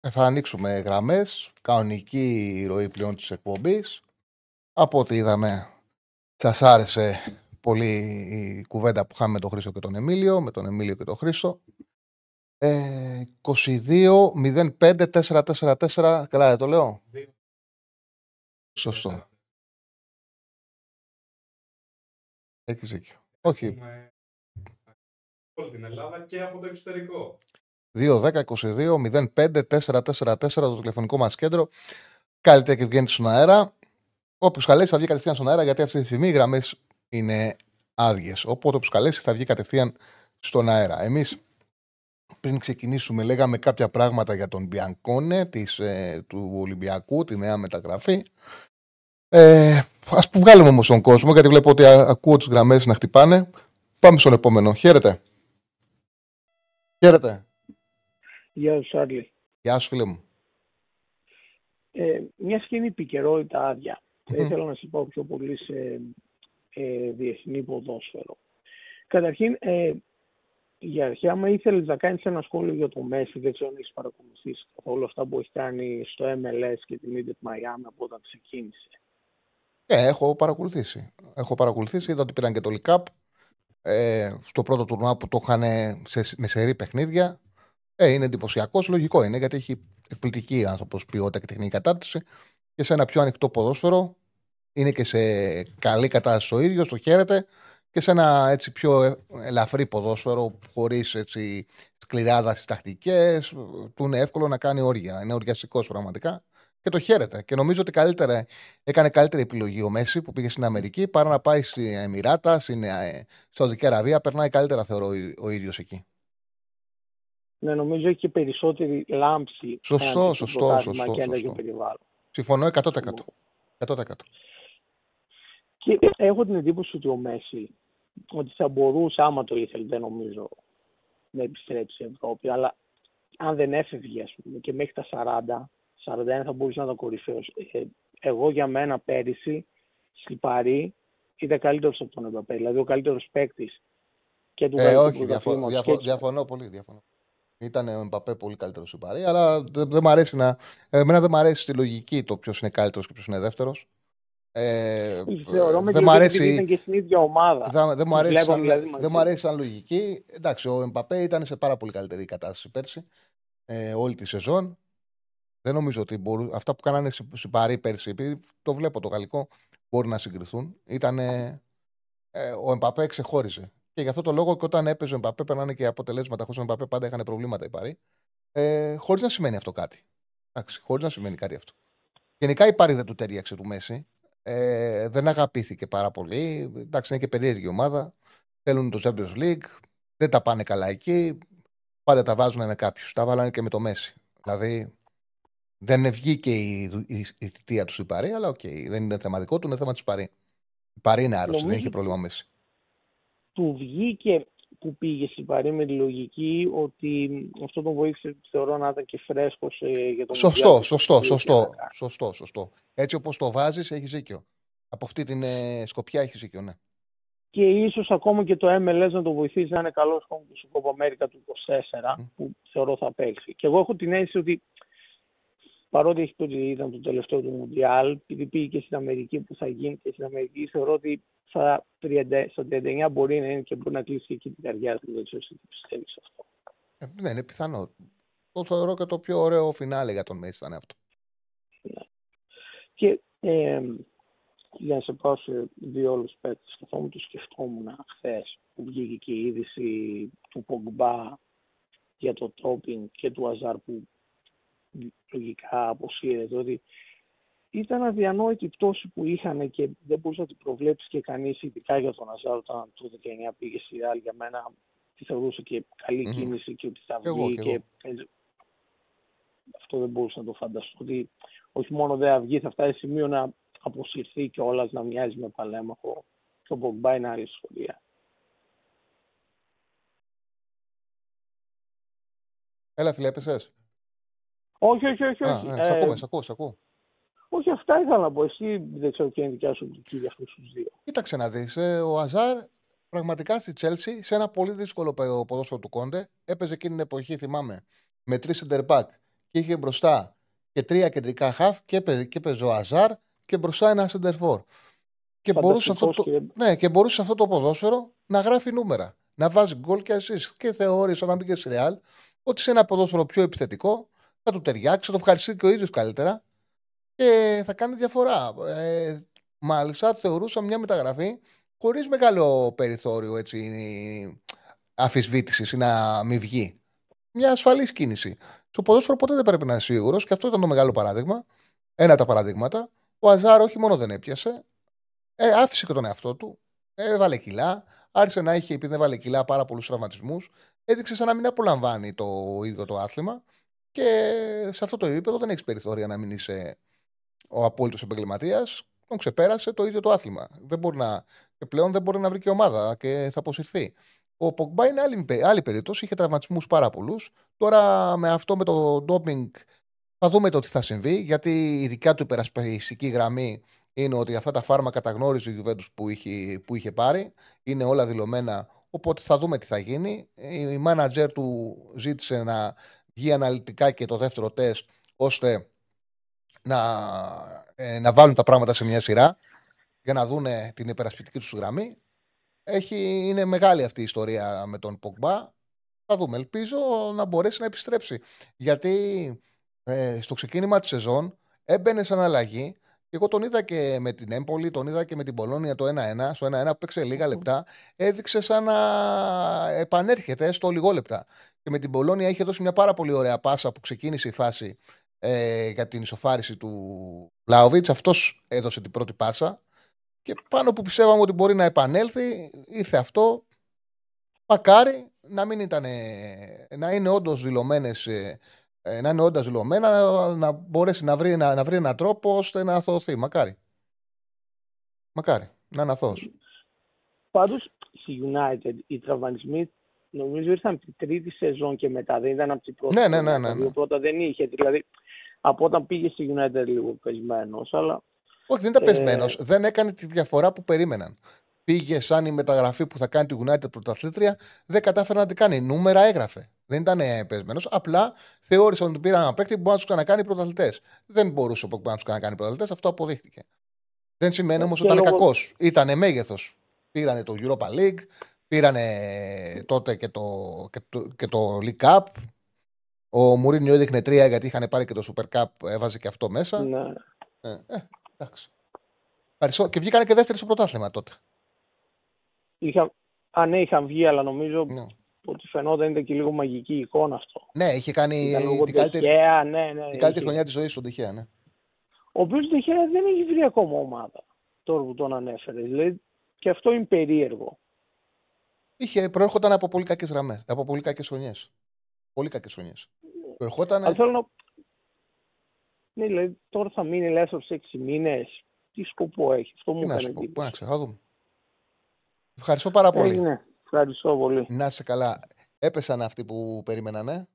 Θα ανοίξουμε γραμμές, κανονική ροή πλέον της εκπομπής. Από ό,τι είδαμε, σας άρεσε πολύ η κουβέντα που είχαμε με τον Χρήσο και τον Εμίλιο, με τον Εμίλιο και τον Χρήσο. Ε, 22-05-444, καλά δεν το λέω. Σωστό. Έχεις δίκιο. Όχι. Όλη την Ελλάδα και από το εξωτερικό. 2-10-22-05-444 το τηλεφωνικό μας κέντρο. Καλύτερα και βγαίνει στον αέρα. Όποιος καλέσει θα βγει κατευθείαν στον αέρα γιατί αυτή τη στιγμή οι γραμμές είναι άδειες. Οπότε όποιος καλέσει θα βγει κατευθείαν στον αέρα. Εμείς πριν ξεκινήσουμε λέγαμε κάποια πράγματα για τον Μπιανκόνε της, ε, του Ολυμπιακού, τη νέα μεταγραφή. Ε, ας που βγάλουμε όμως τον κόσμο γιατί βλέπω ότι ακούω τις γραμμές να χτυπάνε. Πάμε στον επόμενο. Χαίρετε. Χαίρετε. Γεια σου Σάρλι. Γεια σου φίλε μου. Ε, μια σκηνή επικαιρότητα άδεια. Mm-hmm. Ήθελα να σα πω πιο πολύ σε ε, διεθνή ποδόσφαιρο. Καταρχήν, ε, για αρχή, άμα ήθελες να κάνεις ένα σχόλιο για το Μέση, δεν ξέρω αν έχεις παρακολουθήσει όλα αυτά που έχει κάνει στο MLS και την Inter Miami από όταν ξεκίνησε. Ε, έχω παρακολουθήσει. Έχω παρακολουθήσει, είδα ότι πήραν και το League ε, στο πρώτο τουρνουά που το είχαν σε, με σερή παιχνίδια. Ε, είναι εντυπωσιακός, λογικό είναι, γιατί έχει εκπληκτική άνθρωπο ποιότητα και τεχνική κατάρτιση και σε ένα πιο ανοιχτό ποδόσφαιρο. Είναι και σε καλή κατάσταση ο ίδιος, το χαίρεται και σε ένα έτσι πιο ελαφρύ ποδόσφαιρο, χωρίς σκληράδα στις τακτικές, του είναι εύκολο να κάνει όρια. Είναι οριαστικό πραγματικά και το χαίρεται. Και νομίζω ότι καλύτερα, έκανε καλύτερη επιλογή ο Μέση που πήγε στην Αμερική παρά να πάει στην Εμμυράτα, στην ε, Σαουδική Αραβία. Περνάει καλύτερα, θεωρώ, ο ίδιος εκεί. Ναι, νομίζω έχει και περισσότερη λάμψη. Σωστό, σωστό, σωστό. σωστό. Συμφωνώ 100%. 100%. Και έχω την εντύπωση ότι ο Μέση ότι θα μπορούσε, άμα το ήθελε, δεν νομίζω να επιστρέψει στην Ευρώπη, αλλά αν δεν έφευγε ας πούμε, και μέχρι τα 40, 41 θα μπορούσε να ήταν κορυφαίος. Ε, εγώ για μένα πέρυσι στη Παρή ήταν καλύτερος από τον Εμπαπέ. Δηλαδή ο καλύτερος παίκτης και του ε, όχι, διαφωνώ, διαφωνώ, διαφωνώ πολύ. Διαφωνώ. Ήταν ο Εμπαπέ πολύ καλύτερος στην Παρή, αλλά δεν, δεν αρέσει να. Εμένα δεν μου αρέσει τη λογική το ποιος είναι καλύτερος και ποιος είναι δεύτερος. Ε, δεν μου αρέσει. Ήταν και στην ίδια ομάδα. Δεν μου αρέσει, σαν, δηλαδή δεν μου αρέσει σαν λογική. Εντάξει, ο Εμπαπέ ήταν σε πάρα πολύ καλύτερη κατάσταση πέρσι. Ε, όλη τη σεζόν. Δεν νομίζω ότι μπορούν, αυτά που κάνανε στην Παρή πέρσι, επειδή το βλέπω το γαλλικό, μπορεί να συγκριθούν. Ήταν, ε, ο Εμπαπέ ξεχώριζε. Και γι' αυτό το λόγο και όταν έπαιζε ο Εμπαπέ, περνάνε και αποτελέσματα. Χωρίς ο Εμπαπέ πάντα είχαν προβλήματα οι Παρή. Ε, Χωρίς να σημαίνει αυτό κάτι. Χωρίς να σημαίνει κάτι αυτό. Γενικά η Πάρη δεν του τέριαξε του Μέση. Ε, δεν αγαπήθηκε πάρα πολύ. Εντάξει, είναι και περίεργη ομάδα. Θέλουν το Champions League. Δεν τα πάνε καλά εκεί. Πάντα τα βάζουν με κάποιους. Τα βάλανε και με το Μέση. Δηλαδή δεν βγήκε η, η, η θητεία τους η Παρί, αλλά OK. Okay, δεν είναι θεματικό του, είναι θέμα της Παρί. Η Παρί είναι άρρωστη, δεν είχε πρόβλημα Μέσι. Του βγήκε που πήγε στην Παρί με τη λογική ότι αυτό τον βοήθησε, θεωρώ, να ήταν και φρέσκος ε, για τον Σωστό, σωστό, σωστό, σωστό, σωστό. Έτσι όπως το βάζεις, έχει δίκιο. Από αυτή την ε, σκοπιά έχει δίκιο, ναι. και ίσως ακόμα και το MLS να το βοηθήσει να είναι καλός ακόμα του Κόπα Αμέρικα του 24 που θεωρώ θα παίξει. Και εγώ έχω την αίσθηση ότι παρότι έχει πει ότι ήταν το τελευταίο του Μουντιάλ, επειδή πήγε και στην Αμερική που θα γίνει και στην Αμερική, θεωρώ ότι στα 39 μπορεί να είναι και μπορεί να κλείσει και εκεί την καρδιά του. Δεν ξέρω τι πιστεύεις αυτό. Ε, ναι, είναι πιθανό. Το θεωρώ και το πιο ωραίο φινάλε για τον Μέση ήταν αυτό. Ναι. Και ε, για να σε πάω σε δύο όλους παίκτες, καθόμουν το σκεφτόμουν χθες που βγήκε και η είδηση του Πογκμπά για το τόπινγκ και του Αζάρ που λογικά αποσύρεται, ότι ήταν αδιανόητη η πτώση που είχαν και δεν μπορούσε να την προβλέψει και κανείς, ειδικά για τον Αζάρ, όταν το 19 πήγε στη Ρεάλ. Για μένα τη θεωρούσε και καλή mm. κίνηση και ότι θα βγει. Και, και, και... Αυτό δεν μπορούσα να το φανταστώ. Ότι όχι μόνο δεν θα βγει, θα φτάσει σημείο να αποσυρθεί και όλας να μοιάζει με παλέμαχο. Και ο Μπογκμπά είναι άλλη ιστορία. Έλα, φίλε, έπεσες; Όχι, όχι, όχι. όχι. Α, ναι, ε, ακούμε, σ' ακούω, σ' ακούω. Όχι, αυτά ήθελα να πω. Εσύ δεν ξέρω ποια είναι η δικιά σου οπτική για αυτούς τους δύο. Κοίταξε να δεις. Ε, ο Αζάρ πραγματικά στη Τσέλσι, σε ένα πολύ δύσκολο ποδόσφαιρο του Κόντε, έπαιζε εκείνη την εποχή, θυμάμαι, με τρεις center και είχε μπροστά και τρία κεντρικά χαφ και έπαιζε, και έπαιζε ο Αζάρ και μπροστά ένα center Και μπορούσε, αυτό το, και... ναι, και μπορούσε αυτό το ποδόσφαιρο να γράφει νούμερα. Να βάζει γκολ και εσεί. Και θεώρησε όταν μπήκε στη Ρεάλ ότι σε ένα ποδόσφαιρο πιο επιθετικό θα του ταιριάξει, θα το ευχαριστεί και ο ίδιος καλύτερα και θα κάνει διαφορά. Ε, μάλιστα, θεωρούσα μια μεταγραφή χωρίς μεγάλο περιθώριο έτσι, αφισβήτησης ή να μην βγει. Μια ασφαλή κίνηση. Στο ποδόσφαιρο ποτέ δεν πρέπει να είναι σίγουρος και αυτό ήταν το μεγάλο παράδειγμα. Ένα από τα παραδείγματα. Ο Αζάρο όχι μόνο δεν έπιασε, ε, άφησε και τον εαυτό του, έβαλε κιλά, άρχισε να έχει, επειδή έβαλε κιλά, πάρα πολλούς τραυματισμούς, έδειξε σαν να μην απολαμβάνει το ίδιο το άθλημα και σε αυτό το επίπεδο δεν έχεις περιθώρια να μην είσαι ο απόλυτος επαγγελματίας. Τον ξεπέρασε το ίδιο το άθλημα. Δεν μπορεί να, και πλέον δεν μπορεί να βρει και ομάδα και θα αποσυρθεί. Ο Πογμπά είναι άλλη, άλλη περίπτωση. Είχε τραυματισμούς πάρα πολλούς. Τώρα με αυτό με το ντόπινγκ θα δούμε το τι θα συμβεί. Γιατί η δικιά του υπερασπιστική γραμμή είναι ότι αυτά τα φάρμακα τα γνώριζε ο Γιουβέντους που είχε, που είχε πάρει. Είναι όλα δηλωμένα. Οπότε θα δούμε τι θα γίνει. Η μάνατζερ του ζήτησε να βγει αναλυτικά και το δεύτερο τεστ ώστε να, ε, να βάλουν τα πράγματα σε μια σειρά για να δουν την υπερασπιστική τους γραμμή. Έχει, είναι μεγάλη αυτή η ιστορία με τον Πογμπά. Θα δούμε. Ελπίζω να μπορέσει να επιστρέψει. Γιατί ε, στο ξεκίνημα της σεζόν έμπαινε σαν αλλαγή και εγώ τον είδα και με την Έμπολη, τον είδα και με την Πολώνια το 1-1. Στο 1-1 που παίξε λίγα λεπτά, έδειξε σαν να επανέρχεται στο λιγόλεπτα. Και με την Πολώνια είχε δώσει μια πάρα πολύ ωραία πάσα που ξεκίνησε η φάση ε, για την ισοφάριση του Λάοβιτ. Αυτός έδωσε την πρώτη πάσα. Και πάνω που πιστεύαμε ότι μπορεί να επανέλθει, ήρθε αυτό. Μακάρι να μην ήταν, να είναι όντως δηλωμένες ε, ε, να είναι όντα δηλωμένα, να μπορέσει να βρει, να, να βρει έναν τρόπο ώστε να αθωωθεί. Μακάρι. Μακάρι. Να είναι αθώος. Πάντως στη United οι τραυματισμοί νομίζω ήρθαν από την τρίτη σεζόν και μετά. Δεν ήταν από την πρώτη. Ναι, ναι, ναι. ναι, ναι. Πρώτα δεν είχε. Δηλαδή από όταν πήγε στη United λίγο πεσμένος. Αλλά... Όχι, δεν ήταν ε... πεσμένος. Δεν έκανε τη διαφορά που περίμεναν. Πήγε σαν η μεταγραφή που θα κάνει τη United πρωταθλήτρια, δεν κατάφερε να την κάνει. Νούμερα έγραφε. Δεν ήταν πεσμένος. Απλά θεώρησαν ότι πήραν ένα παίκτη που μπορεί να τους ξανακάνει πρωταθλητές. Δεν μπορούσε ο να τους ξανακάνει πρωταθλητές. Αυτό αποδείχτηκε. Δεν σημαίνει όμως ότι ήταν λόγω... κακός. Ήταν μέγεθος. Πήρανε το Europa League, πήρανε τότε και το, και το, και το League Cup. Ο Μουρίνιο έδειχνε τρία γιατί είχαν πάρει και το Super Cup, έβαζε και αυτό μέσα. Ναι. Ε, ε, εντάξει. Και βγήκανε και δεύτερη στο πρωτάθλημα τότε. Είχα... Α, ναι, είχαν βγει, αλλά νομίζω ναι ότι φαινόταν ήταν και λίγο μαγική εικόνα αυτό. Ναι, είχε κάνει την καλύτερη, τυχαία, ναι, ναι, την καλύτερη χρονιά της ζωής του Τυχαία, ναι. Ο οποίος Τυχαία δεν έχει βρει ακόμα ομάδα τώρα που τον ανέφερες. Δηλαδή και αυτό είναι περίεργο. Είχε, προέρχονταν από πολύ κακές γραμμές, από πολύ κακές χρονιές. Πολύ κακές χρονιές. Προερχόταν. Αν θέλω να. Ναι, δηλαδή τώρα θα μείνει λε σε 6 μήνες. Τι σκοπό έχει. Αυτό μου έκανε εντύπωση. Πού να ξέρω, Ευχαριστώ πάρα πολύ. ναι. Ευχαριστώ πολύ. Να είσαι καλά. Έπεσαν αυτοί που περίμεναν,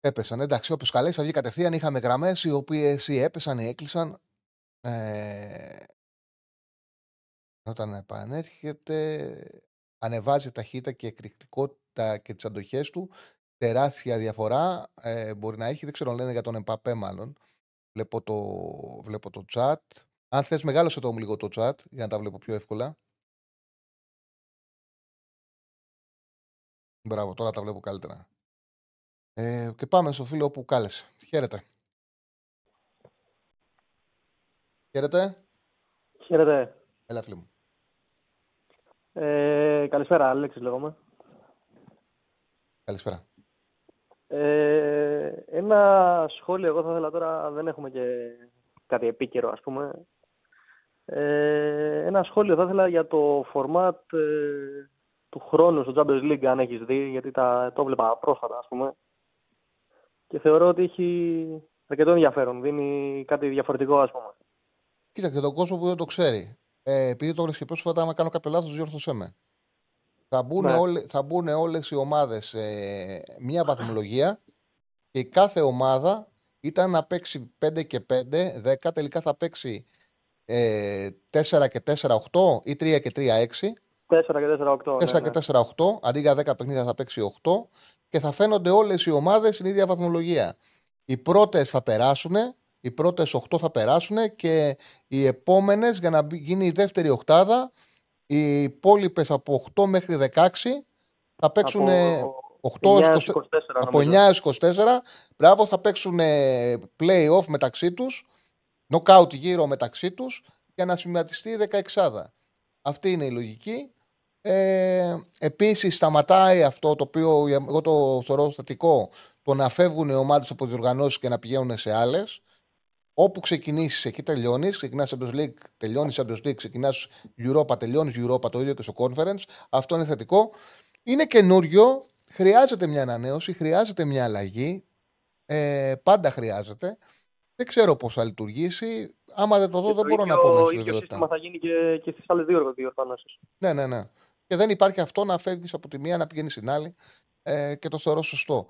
Έπεσαν. Εντάξει, όποιος καλέσει θα βγει κατευθείαν. Είχαμε γραμμές οι οποίες ή έπεσαν ή έκλεισαν. Ε, Όταν επανέρχεται, ανεβάζει ταχύτητα και εκρηκτικότητα και τις αντοχές του. Τεράστια διαφορά ε, μπορεί να έχει. Δεν ξέρω, λένε για τον Εμπαπέ, μάλλον. Βλέπω το, βλέπω το chat. Αν θες μεγάλωσε το μου λίγο το chat για να τα βλέπω πιο εύκολα. Μπράβο, τώρα τα βλέπω καλύτερα. Ε, και πάμε στο φίλο που κάλεσε. Χαίρετε. Χαίρετε. Χαίρετε. Έλα, φίλο μου. Ε, καλησπέρα, Αλέξης λέγομαι. Καλησπέρα. Ε, ένα σχόλιο, εγώ θα ήθελα τώρα, δεν έχουμε και κάτι επίκαιρο ας πούμε. Ε, ένα σχόλιο θα ήθελα για το format ε, του χρόνου στο Champions League, αν έχεις δει, γιατί τα, το έβλεπα πρόσφατα ας πούμε. Και θεωρώ ότι έχει αρκετό ενδιαφέρον, δίνει κάτι διαφορετικό ας πούμε. Κοίτα και τον κόσμο που δεν το ξέρει. Ε, επειδή το και πρόσφατα, άμα κάνω κάποιο λάθος, διόρθωσέ με. Θα μπουν, ναι. όλε, θα μπουν όλες οι ομάδες σε μια βαθμολογία και κάθε ομάδα ήταν να παίξει 5 και 5, 10, τελικά θα παίξει ε, 4 και 4, 8 ή 3 και 3, 6. 4 και 4, 8. 4 ναι, και 4, 8. Αντί για 10 παιχνίδια θα παίξει 8 και θα φαίνονται όλες οι ομάδες στην ίδια βαθμολογία. Οι πρώτες θα περάσουν, οι πρώτες 8 θα περάσουν και οι επόμενες για να γίνει η δεύτερη οκτάδα, οι υπόλοιπες από 8 μέχρι 16 θα παίξουν. Από... 8 24, από 9 έως 24. Μπράβο, θα παίξουν play-off μεταξύ τους, knockout γύρω μεταξύ τους για να σημειωτιστεί η 16 Αυτή είναι η λογική. Ε, επίσης σταματάει αυτό το οποίο εγώ το θεωρώ θετικό το να φεύγουν οι ομάδες από διοργανώσεις και να πηγαίνουν σε άλλες. Όπου ξεκινήσεις, εκεί τελειώνεις. Ξεκινάς Champions League, τελειώνεις Champions League, ξεκινάς Europa, τελειώνεις Europa, το ίδιο και στο Conference. Αυτό είναι θετικό. Είναι καινούριο χρειάζεται μια ανανέωση, χρειάζεται μια αλλαγή. Ε, πάντα χρειάζεται. Δεν ξέρω πώς θα λειτουργήσει. Άμα δεν το δω, δεν μπορώ να πω μες Το ίδιο σύστημα θα γίνει και, και στις άλλες δύο διοργανώσει. Ναι, ναι, ναι. Και δεν υπάρχει αυτό να φεύγεις από τη μία να πηγαίνεις στην άλλη ε, και το θεωρώ σωστό.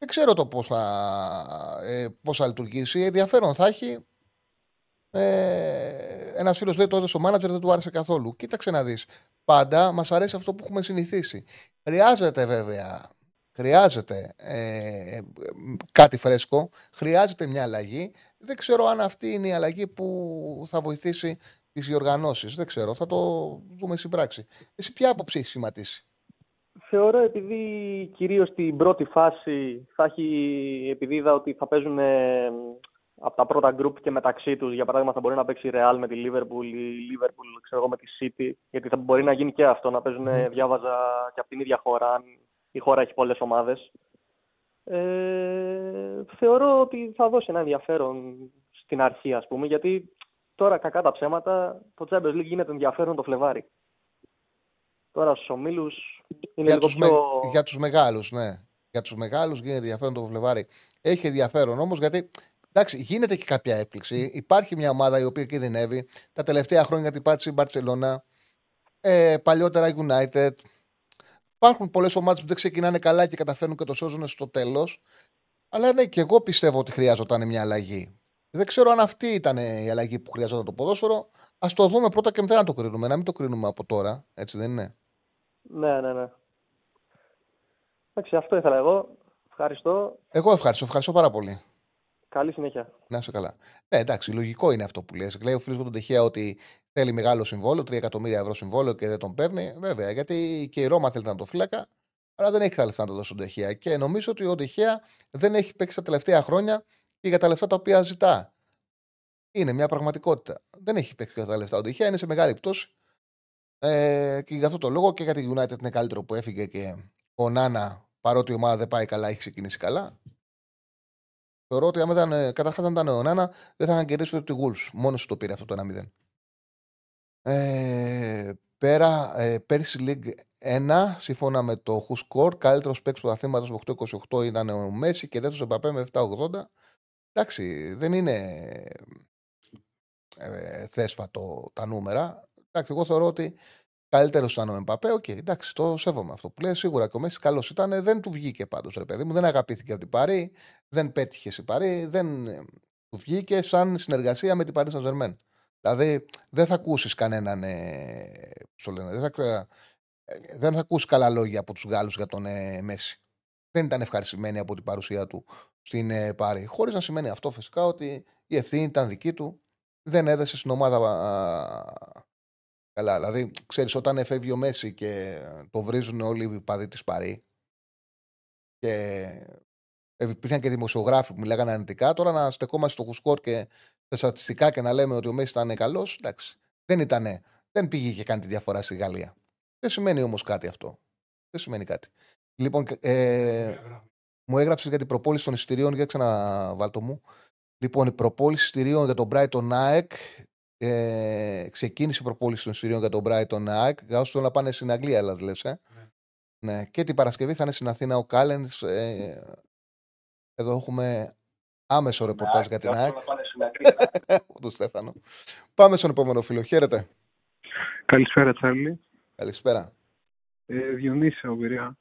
Δεν ξέρω το πώς θα, ε, πώς θα λειτουργήσει. Ενδιαφέρον θα έχει. Ε, Ένας φίλος λέει το έδωσε ο μάνατζερ, δεν του άρεσε καθόλου. Κοίταξε να δεις. Πάντα μας αρέσει αυτό που έχουμε συνηθίσει. Χρειάζεται βέβαια χρειάζεται ε, κάτι φρέσκο, χρειάζεται μια αλλαγή. Δεν ξέρω αν αυτή είναι η αλλαγή που θα βοηθήσει τις διοργανώσεις. Δεν ξέρω, θα το δούμε στην πράξη. Εσύ ποια άποψη έχεις σχηματίσει; Θεωρώ επειδή κυρίως στην πρώτη φάση θα έχει, επειδή είδα ότι θα παίζουν από τα πρώτα γκρουπ και μεταξύ τους. Για παράδειγμα, θα μπορεί να παίξει η Real με τη Liverpool ή η Liverpool ξέρω, με τη City. Γιατί θα μπορεί να γίνει και αυτό, να παίζουν, mm. διάβαζα και από την ίδια χώρα, αν η χώρα έχει πολλές ομάδες. Ε, θεωρώ ότι θα δώσει ένα ενδιαφέρον στην αρχή, ας πούμε, γιατί τώρα κακά τα ψέματα, το Champions League γίνεται ενδιαφέρον το Φλεβάρι. Τώρα στους ομίλους είναι για λίγο τους πιο... Με... Για τους μεγάλους, ναι. Για τους μεγάλους γίνεται ενδιαφέρον το Φλεβάρι. Έχει ενδιαφέρον όμως γιατί Εντάξει, γίνεται και κάποια έκπληξη. Υπάρχει μια ομάδα η οποία κινδυνεύει. Τα τελευταία χρόνια την πάτησε η Μπαρσελόνα. Ε, παλιότερα United. Υπάρχουν πολλές ομάδες που δεν ξεκινάνε καλά και καταφέρνουν και το σώζουν στο τέλος. Αλλά ναι, και εγώ πιστεύω ότι χρειάζονταν μια αλλαγή. Δεν ξέρω αν αυτή ήταν η αλλαγή που χρειαζόταν το ποδόσφαιρο. Α το δούμε πρώτα και μετά να το κρίνουμε. Να μην το κρίνουμε από τώρα. Έτσι δεν είναι. Ναι, ναι, ναι. Εντάξει, αυτό ήθελα εγώ. Ευχαριστώ. Εγώ ευχαριστώ. Ευχαριστώ πάρα πολύ. Καλή συνέχεια. Να είσαι καλά. Ναι, εντάξει, λογικό είναι αυτό που λες. Λέει ο φίλος του τον Τεχέα ότι θέλει μεγάλο συμβόλαιο, 3 εκατομμύρια ευρώ συμβόλαιο και δεν τον παίρνει. Βέβαια, γιατί και η Ρώμα θέλει να το φύλακα, αλλά δεν έχει τα λεφτά να το δώσει τον Τεχέα. Και νομίζω ότι ο Τεχέα δεν έχει παίξει τα τελευταία χρόνια και για τα λεφτά τα οποία ζητά. Είναι μια πραγματικότητα. Δεν έχει παίξει για τα λεφτά. Ο Τεχέα είναι σε μεγάλη πτώση. Ε, και για αυτό το λόγο και για τη United είναι καλύτερο που έφυγε και ο Νάνα, παρότι η ομάδα δεν πάει καλά, έχει ξεκινήσει καλά. Θεωρώ ότι άμα ήταν, ε, καταρχάς αν ήταν ο Νάνα, δεν θα είχαν κερδίσει ούτε τη Wolves. Μόνος σου το πήρε αυτό το 1-0. Ε, πέρα, ε, πέρσι Ligue 1, σύμφωνα με το WhoScored, καλύτερος παίκτης του πρωταθλήματος με 8-28 ήταν ο Μέσι και δεύτερος Εμπαπέ με 7-80. Εντάξει, δεν είναι ε, θέσφατο τα νούμερα. Εντάξει, εγώ θεωρώ ότι Καλύτερος ήταν ο Εμπαπέ, OK, okay, εντάξει, το σέβομαι αυτό που λέει. Σίγουρα και ο Μέσι καλός ήταν, δεν του βγήκε πάντως, ρε παιδί μου, δεν αγαπήθηκε από την Παρί, δεν πέτυχες η Παρί, δεν του βγήκε σαν συνεργασία με την Παρή Σαν Δηλαδή δεν θα ακούσεις κανέναν. Ε, λένε, δεν, θα, ε, δεν θα ακούσει καλά λόγια από τους Γάλλους για τον ε, Μέση. Δεν ήταν ευχαριστημένοι από την παρουσία του στην ε, Πάρη. Χωρίς να σημαίνει αυτό φυσικά ότι η ευθύνη ήταν δική του. Δεν έδεσε στην ομάδα καλά. Δηλαδή, ξέρεις, όταν εφεύγει ο Μέση και το βρίζουν όλοι οι παδί της Παρή και υπήρχαν και δημοσιογράφοι που μιλάγανε αρνητικά. Τώρα να στεκόμαστε στο χουσκόρ και στα στατιστικά και να λέμε ότι ο Μέση ήταν καλός, εντάξει. Δεν ήτανε, δεν πήγε και κάνει τη διαφορά στη Γαλλία. Δεν σημαίνει όμως κάτι αυτό. Δεν σημαίνει κάτι. Λοιπόν, ε, μου έγραψε για την προπόληση των εισιτηρίων, για ξαναβάλτο μου. Λοιπόν, η προπόληση εισιτηρίων για τον Brighton ΑΕΚ ε, ξεκίνησε η προπόληση των εισιτηρίων για τον Brighton ΑΕΚ. Για όσου θέλουν να πάνε στην Αγγλία, αλλά λες. Ε; Ναι. ναι. Και την Παρασκευή θα είναι στην Αθήνα ο Κάλενς. Ε, εδώ έχουμε άμεσο ρεπορτάζ για την ΑΕΚ. του Στέφανο. Πάμε στον επόμενο φίλο. Χαίρετε. Καλησπέρα, Τσάρλι. Καλησπέρα. Ε, Διονύση, Οβηρία.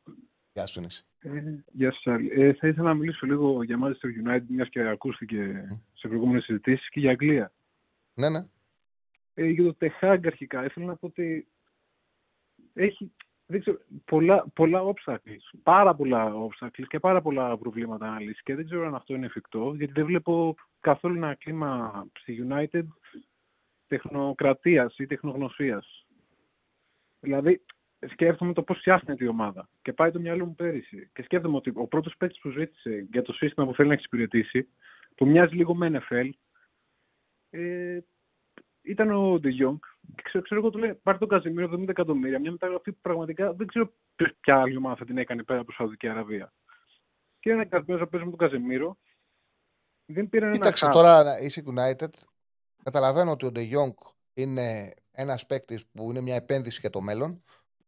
Γεια σου, Νίση. Ε, γεια σα, ε, Θα ήθελα να μιλήσω λίγο για Manchester United, μιας και ακούστηκε mm. σε προηγούμενες συζητήσεις και για Αγγλία. Ναι, ναι. Ε, για το Τεχάγκ αρχικά, ήθελα να πω ότι έχει δεν ξέρω, πολλά, πολλά obstacles, πάρα πολλά obstacles και πάρα πολλά προβλήματα ανάλυση και δεν ξέρω αν αυτό είναι εφικτό, γιατί δεν βλέπω καθόλου ένα κλίμα στη United τεχνοκρατίας ή τεχνογνωσίας. Δηλαδή, σκέφτομαι το πώς φτιάχνεται η ομάδα. Και πάει το μυαλό μου πέρυσι. Και σκέφτομαι ότι ο πρώτος παίκτης που ζήτησε για το σύστημα που θέλει να εξυπηρετήσει, που μοιάζει λίγο με NFL, ε, ήταν ο De Jong. Και ξέρω, ξέρω εγώ του λέει: Πάρει τον Καζιμίρο 70 εκατομμύρια. Μια μεταγραφή που πραγματικά δεν ξέρω ποια άλλη ομάδα θα την έκανε πέρα από Σαουδική Αραβία. Και ένας καρπέζο παίζει με τον Καζιμίρο. Δεν πήραν Κοίταξε ένα τώρα, είσαι United. Καταλαβαίνω ότι ο De Jong είναι ένας παίκτης που είναι μια επένδυση για το μέλλον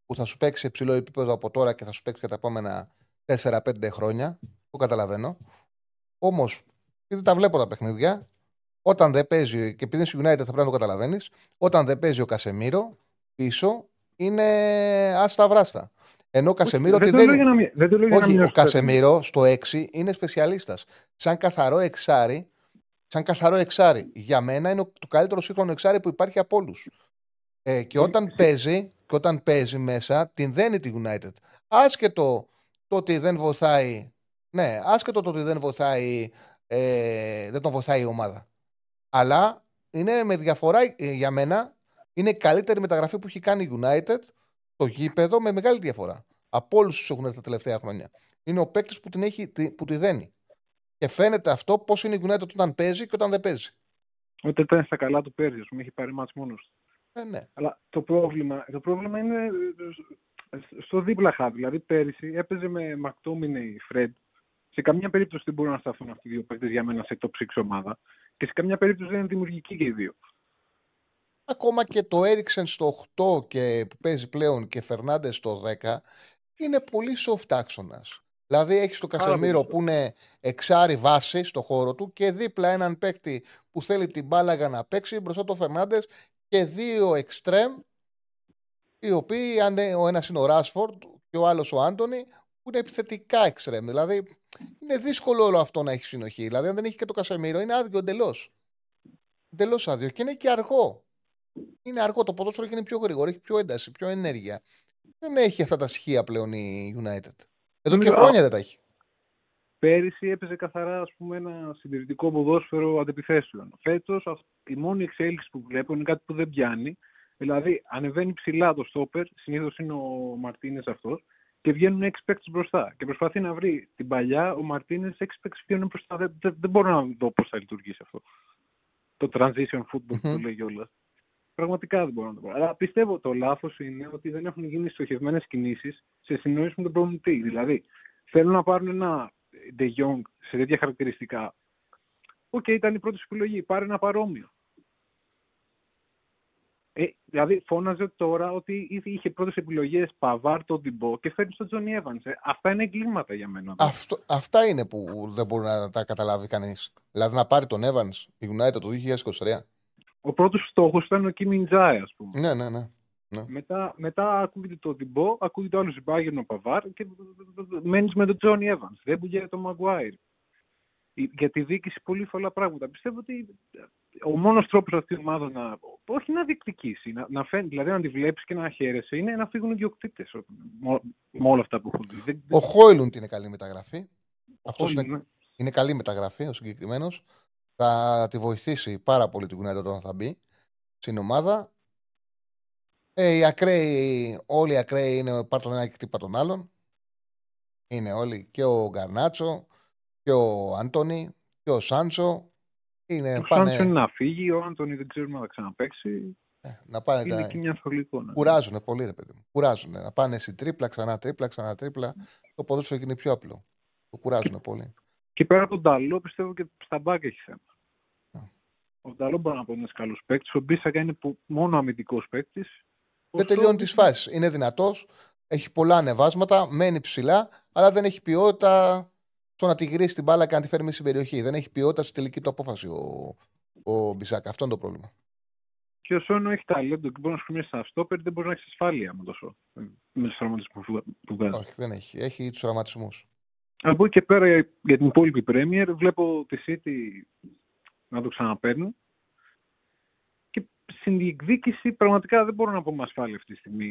που θα σου παίξει σε ψηλό επίπεδο από τώρα και θα σου παίξει για τα επόμενα 4-5 χρόνια. Το καταλαβαίνω. Όμως, επειδή τα βλέπω τα παιχνίδια, όταν δεν παίζει, και επειδή είναι United θα πρέπει να το καταλαβαίνεις, όταν δεν παίζει ο Κασεμίρο πίσω είναι άστα βράστα. Ενώ ο Κασεμίρο. Δεν, δεν, δεν, δεν το λέω Όχι, ο Κασεμίρο στο 6 είναι σπεσιαλίστας. Σαν καθαρό εξάρι, σαν καθαρό εξάρι. Για μένα είναι το καλύτερο σύγχρονο εξάρι που υπάρχει από όλους. Ε, και όταν παίζει, και όταν παίζει μέσα, την δένει τη United. Άσχετο το ότι δεν βοηθάει. Ναι, άσχετο το ότι δεν βοηθάει. Ε, δεν τον βοηθάει η ομάδα. Αλλά είναι με διαφορά ε, για μένα. Είναι η καλύτερη μεταγραφή που έχει κάνει η United το γήπεδο με μεγάλη διαφορά. Από όλους του έχουν έρθει τα τελευταία χρόνια. Είναι ο παίκτης που, την έχει, που τη δένει. Και φαίνεται αυτό πώς είναι η United όταν παίζει και όταν δεν παίζει. Όταν ήταν στα καλά του πέρυσι, ας πούμε, έχει πάρει μάτς μόνος του. Ε, ναι. Αλλά το πρόβλημα, το πρόβλημα είναι στο δίπλα χάρτη. Δηλαδή πέρυσι έπαιζε με Μακτόμινε Φρέντ. Σε καμία περίπτωση δεν μπορούν να σταθούν αυτοί οι δύο παίκτες για μένα σε top 6 ομάδα. Και σε καμία περίπτωση δεν είναι δημιουργικοί και οι δύο. Ακόμα και το Έριξεν στο 8 και που παίζει πλέον και Φερνάντε στο 10 είναι πολύ soft άξονας. Δηλαδή έχεις το Κασεμίρο που είναι εξάρι βάση στο χώρο του και δίπλα έναν παίκτη που θέλει την μπάλα για να παίξει μπροστά το Φερνάντε και δύο εξτρέμ οι οποίοι ο ένας είναι ο Ράσφορντ και ο άλλος ο Άντωνη που είναι επιθετικά εξτρέμ. Δηλαδή είναι δύσκολο όλο αυτό να έχει συνοχή. Δηλαδή αν δεν έχει και το Κασεμίρο είναι άδειο εντελώς. Εντελώς άδειο και είναι και αργό. Είναι αργό το ποδόσφαιρο και είναι πιο γρήγορο, έχει πιο ένταση, πιο ενέργεια. Δεν έχει αυτά τα στοιχεία πλέον η United. Εδώ και χρόνια δεν τα έχει. Πέρυσι έπαιζε καθαρά ας πούμε, ένα συντηρητικό ποδόσφαιρο αντεπιθέσεων. Φέτος η μόνη εξέλιξη που βλέπω είναι κάτι που δεν πιάνει. Δηλαδή ανεβαίνει ψηλά το στόπερ, συνήθως είναι ο Μαρτίνες αυτός, και βγαίνουν έξι παίκτες μπροστά. Και προσπαθεί να βρει την παλιά, ο Μαρτίνες έξι παίκτες βγαίνουν μπροστά. Δεν, δεν, δεν, μπορώ να δω πώς θα λειτουργήσει αυτό. Το transition football που λέει όλα. Πραγματικά δεν μπορώ να το πω. Αλλά πιστεύω το λάθος είναι ότι δεν έχουν γίνει στοχευμένες κινήσεις σε συνεννόηση με τον προμηθευτή. Δηλαδή, θέλουν να πάρουν ένα De Jong σε τέτοια χαρακτηριστικά. OK, okay, ήταν η πρώτη επιλογή. Πάρε ένα παρόμοιο. Ε, δηλαδή, φώναζε τώρα ότι είχε πρώτες επιλογές Παβάρ, τον Διμπό και φέρνει τον Τζόνι Εύανς. Ε, αυτά είναι εγκλήματα για μένα. Αυτό, αυτά είναι που δεν μπορεί να τα καταλάβει κανείς. Δηλαδή, να πάρει τον Εύανς η United το 2023. Ο πρώτος στόχος ήταν ο Κιμ Μιν Τζάε, ας πούμε. Ναι, ναι, ναι. Ναι. Μετά, μετά ακούγεται το Διμπό, ακούγεται άλλος ο Παβάρ και μένεις με τον Τζόνι Εύανς. Δεν πηγαίνει τον Μαγκουάιρ. Για τη διοίκηση πολύ πολλά πράγματα. Πιστεύω ότι ο μόνος τρόπος αυτής η ομάδας να. Όχι να διεκδικήσει, να, να φαίνει, δηλαδή να τη βλέπεις και να χαίρεσαι, είναι να φύγουν οι ιδιοκτήτες με όλα αυτά που έχουν δει. Ο Χόιλουντ είναι καλή μεταγραφή. Αυτός είναι, ναι. είναι καλή μεταγραφή ο συγκεκριμένος. Θα τη βοηθήσει πάρα πολύ την United όταν θα μπει στην ομάδα. Ε, οι ακραίοι, όλοι οι ακραίοι είναι πάρ' τον ένα και χτύπα τον άλλον. Είναι όλοι και ο Γκαρνάτσο και ο Άντωνη και ο Σάντσο. Είναι, ο πάνε... Σάντσο είναι να φύγει, ο Άντωνη δεν ξέρουμε αν θα ξαναπέξει. Ε, να πάνε είναι τα... και μια εικόνα. Κουράζουν πολύ, ρε παιδί μου. Κουράζουν. Να πάνε στην τρίπλα, ξανά τρίπλα, ξανά τρίπλα. Το ποδόσφαιρο γίνει πιο απλό. Το κουράζουν και... πολύ. Και πέρα από τον Ταλό, πιστεύω και στα μπάκ έχει θέμα. Ο Νταλό μπορεί να πω ένας καλός παίκτης. Ο Μπίσακα είναι μόνο αμυντικός παίκτης. Δεν τελειώνει τις φάσεις. Είναι δυνατός, έχει πολλά ανεβάσματα, μένει ψηλά, αλλά δεν έχει ποιότητα στο να τη γυρίσει την μπάλα και να τη φέρει στην περιοχή. Δεν έχει ποιότητα στη τελική του απόφαση ο, ο Μπισάκα. Αυτό είναι το πρόβλημα. Και ο Σόνο έχει ταλέντο και μπορεί να σου στα στόπερ, δεν μπορεί να έχεις ασφάλεια με τόσο. Με τους τραυματισμούς που βγάζει. Όχι, δεν έχει. Έχει τους τραυματισμούς. Από εκεί και πέρα για την υπόλοιπη Πρέμιερ βλέπω τη City να το ξαναπαίρνουν. Και στην διεκδίκηση πραγματικά δεν μπορώ να πω με ασφάλεια αυτή τη στιγμή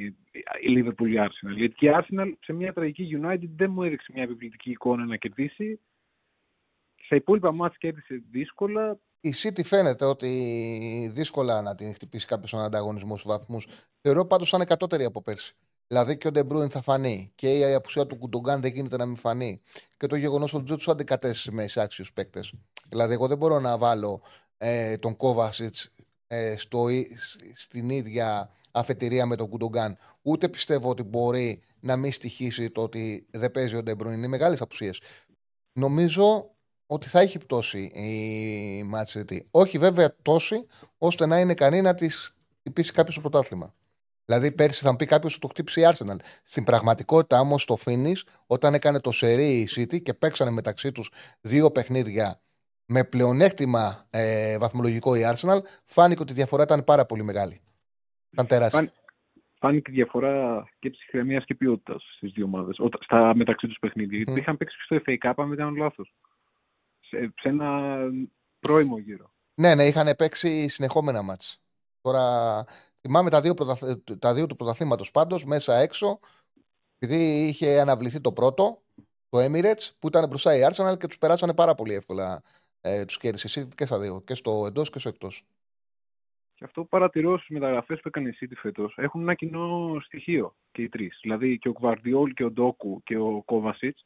η Liverpool η Arsenal. Γιατί και η Arsenal σε μια τραγική United δεν μου έδειξε μια επιβλητική εικόνα να κερδίσει. Στα υπόλοιπα ματς κέρδισε δύσκολα. Η City φαίνεται ότι δύσκολα να την χτυπήσει κάποιος στον ανταγωνισμό στους βαθμούς. Θεωρώ πάντως θα είναι κατώτερη από πέρσι. Δηλαδή και ο Ντεμπρούιν θα φανεί και η απουσία του Γκουντογκάν δεν γίνεται να μην φανεί. Και το γεγονός ότι δεν τους αντικατέστησε με εισάξιους παίκτες. Δηλαδή, εγώ δεν μπορώ να βάλω ε, τον Κόβασιτς ε, στην ίδια αφετηρία με τον Γκουντογκάν. Ούτε πιστεύω ότι μπορεί να μην στοιχίσει το ότι δεν παίζει ο Ντεμπρούιν. Είναι μεγάλες απουσίες. Νομίζω ότι θα έχει πτώση η Μαν Σίτι. Όχι βέβαια τόση ώστε να είναι ικανή να τη χτυπήσει κάποιος στο πρωτάθλημα. Δηλαδή, πέρσι θα μου πει κάποιος ότι το χτύπησε η Arsenal. Στην πραγματικότητα όμως το Φίνις, όταν έκανε το σερί η City και παίξανε μεταξύ τους δύο παιχνίδια με πλεονέκτημα ε, βαθμολογικό η Arsenal, φάνηκε ότι η διαφορά ήταν πάρα πολύ μεγάλη. Ήταν τεράστια. Φάνηκε η διαφορά και ψυχραιμία και ποιότητας στις δύο ομάδες, στα μεταξύ τους παιχνίδια. Mm. Γιατί είχαν παίξει στο FA Cup, αν δεν κάνω λάθος. Σε, σε ένα πρώιμο γύρο. Ναι, ναι, είχαν παίξει συνεχόμενα μάτς. Τώρα Θυμάμαι τα δύο, τα δύο του πρωταθλήματος πάντως, μέσα έξω, επειδή είχε αναβληθεί το πρώτο, το Emirates, που ήταν μπροστά η Arsenal και τους περάσανε πάρα πολύ εύκολα. Ε, τους κέρδισε και στα δύο, και στο εντός και στο εκτός. Και αυτό που παρατηρώ στις μεταγραφές που έκανε η City φέτος έχουν ένα κοινό στοιχείο και οι τρεις. Δηλαδή και ο Γβαρδιόλ και ο Ντόκου και ο Κόβασιτ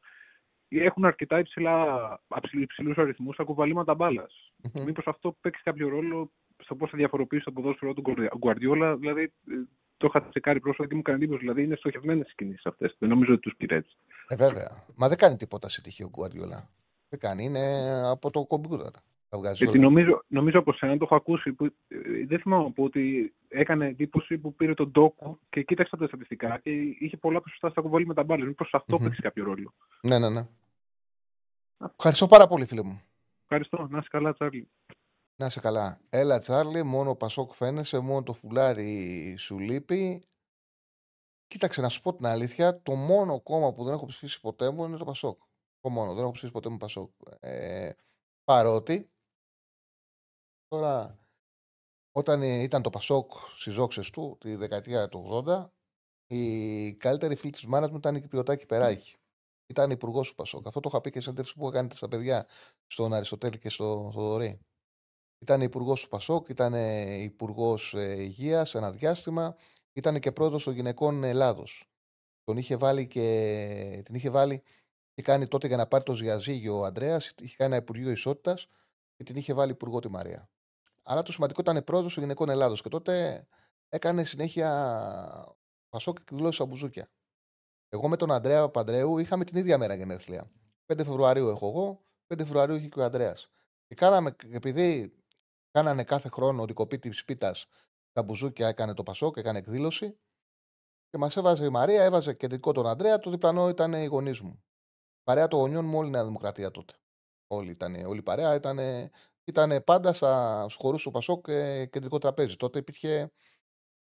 έχουν αρκετά υψηλά, υψηλούς αριθμούς στα κουβαλήματα μπάλας. Mm-hmm. Μήπως αυτό παίξει κάποιο ρόλο στο πώς θα διαφοροποιήσει το ποδόσφαιρο του Γκουαρδιόλα. Δηλαδή, ε, το είχα τσεκάρει πρόσφατα και μου κάνει εντύπωση. Δηλαδή, είναι στοχευμένες οι κινήσεις αυτές. Δεν νομίζω ότι τους πήρε έτσι. Ε, βέβαια. Μα δεν κάνει τίποτα σε τυχαίο Γκουαρδιόλα. Δεν κάνει, είναι από το κομπιούτερ. Γιατί νομίζω, νομίζω από σένα το έχω ακούσει. Που, ε, δεν θυμάμαι από ότι έκανε εντύπωση που πήρε τον Ντόκου και κοίταξα τα στατιστικά και είχε πολλά ποσοστά στα κουβόλια με τα μπάλες. Μήπως αυτό mm-hmm. παίξει κάποιο ρόλο. Ναι, ναι, ναι. Ευχαριστώ πάρα πολύ, φίλε μου. Ευχαριστώ. Να είσαι καλά, Τσάρλι. Να σε καλά. Έλα, Τσάρλι, μόνο Πασόκ φαίνεσαι, μόνο το φουλάρι σου λείπει. Κοίταξε, να σου πω την αλήθεια, το μόνο κόμμα που δεν έχω ψηφίσει ποτέ μου είναι το Πασόκ. Το μόνο, δεν έχω ψηφίσει ποτέ μου Πασόκ. Ε, παρότι, τώρα, όταν ήταν το Πασόκ στις ζώξε του, τη δεκαετία του 80, η καλύτερη φίλη της μάνας μου ήταν η Κυπριωτάκη Περάκη. Ήταν υπουργός του Πασόκ. Αυτό το είχα πει και σε που έκανε στα παιδιά στον Αριστοτέλη και στο Θοδωρή. Ήταν υπουργός του Πασόκ, ήταν υπουργός ε, υγείας ένα διάστημα, ήταν και πρόεδρος των γυναικών Ελλάδος. Τον είχε βάλει και την είχε βάλει και κάνει τότε για να πάρει το διαζύγιο ο Αντρέα, είχε κάνει ένα Υπουργείο Ισότητας και την είχε βάλει υπουργό τη Μαρία. Αλλά το σημαντικό ήταν πρόεδρο των γυναικών Ελλάδος και τότε έκανε συνέχεια Πασόκ και εκδηλώσεις στα μπουζούκια. Εγώ με τον Αντρέα Παντρέου είχαμε την ίδια μέρα γενέθλια. 5 Φεβρουαρίου έχω εγώ, 5 Φεβρουαρίου είχε και ο Αντρέα. Και κάναμε, επειδή Κάνανε κάθε χρόνο ότι κοπεί της σπίτας τα μπουζούκια, έκανε το Πασόκ, έκανε εκδήλωση. Και μας έβαζε η Μαρία, έβαζε κεντρικό τον Αντρέα, το διπλανό ήταν οι γονείς μου. Παρέα των γονιών μου, όλη η Νέα Δημοκρατία τότε. Όλοι ήταν, όλη η παρέα ήταν, ήταν πάντα στους χορού του Πασόκ και κεντρικό τραπέζι. Τότε υπήρχε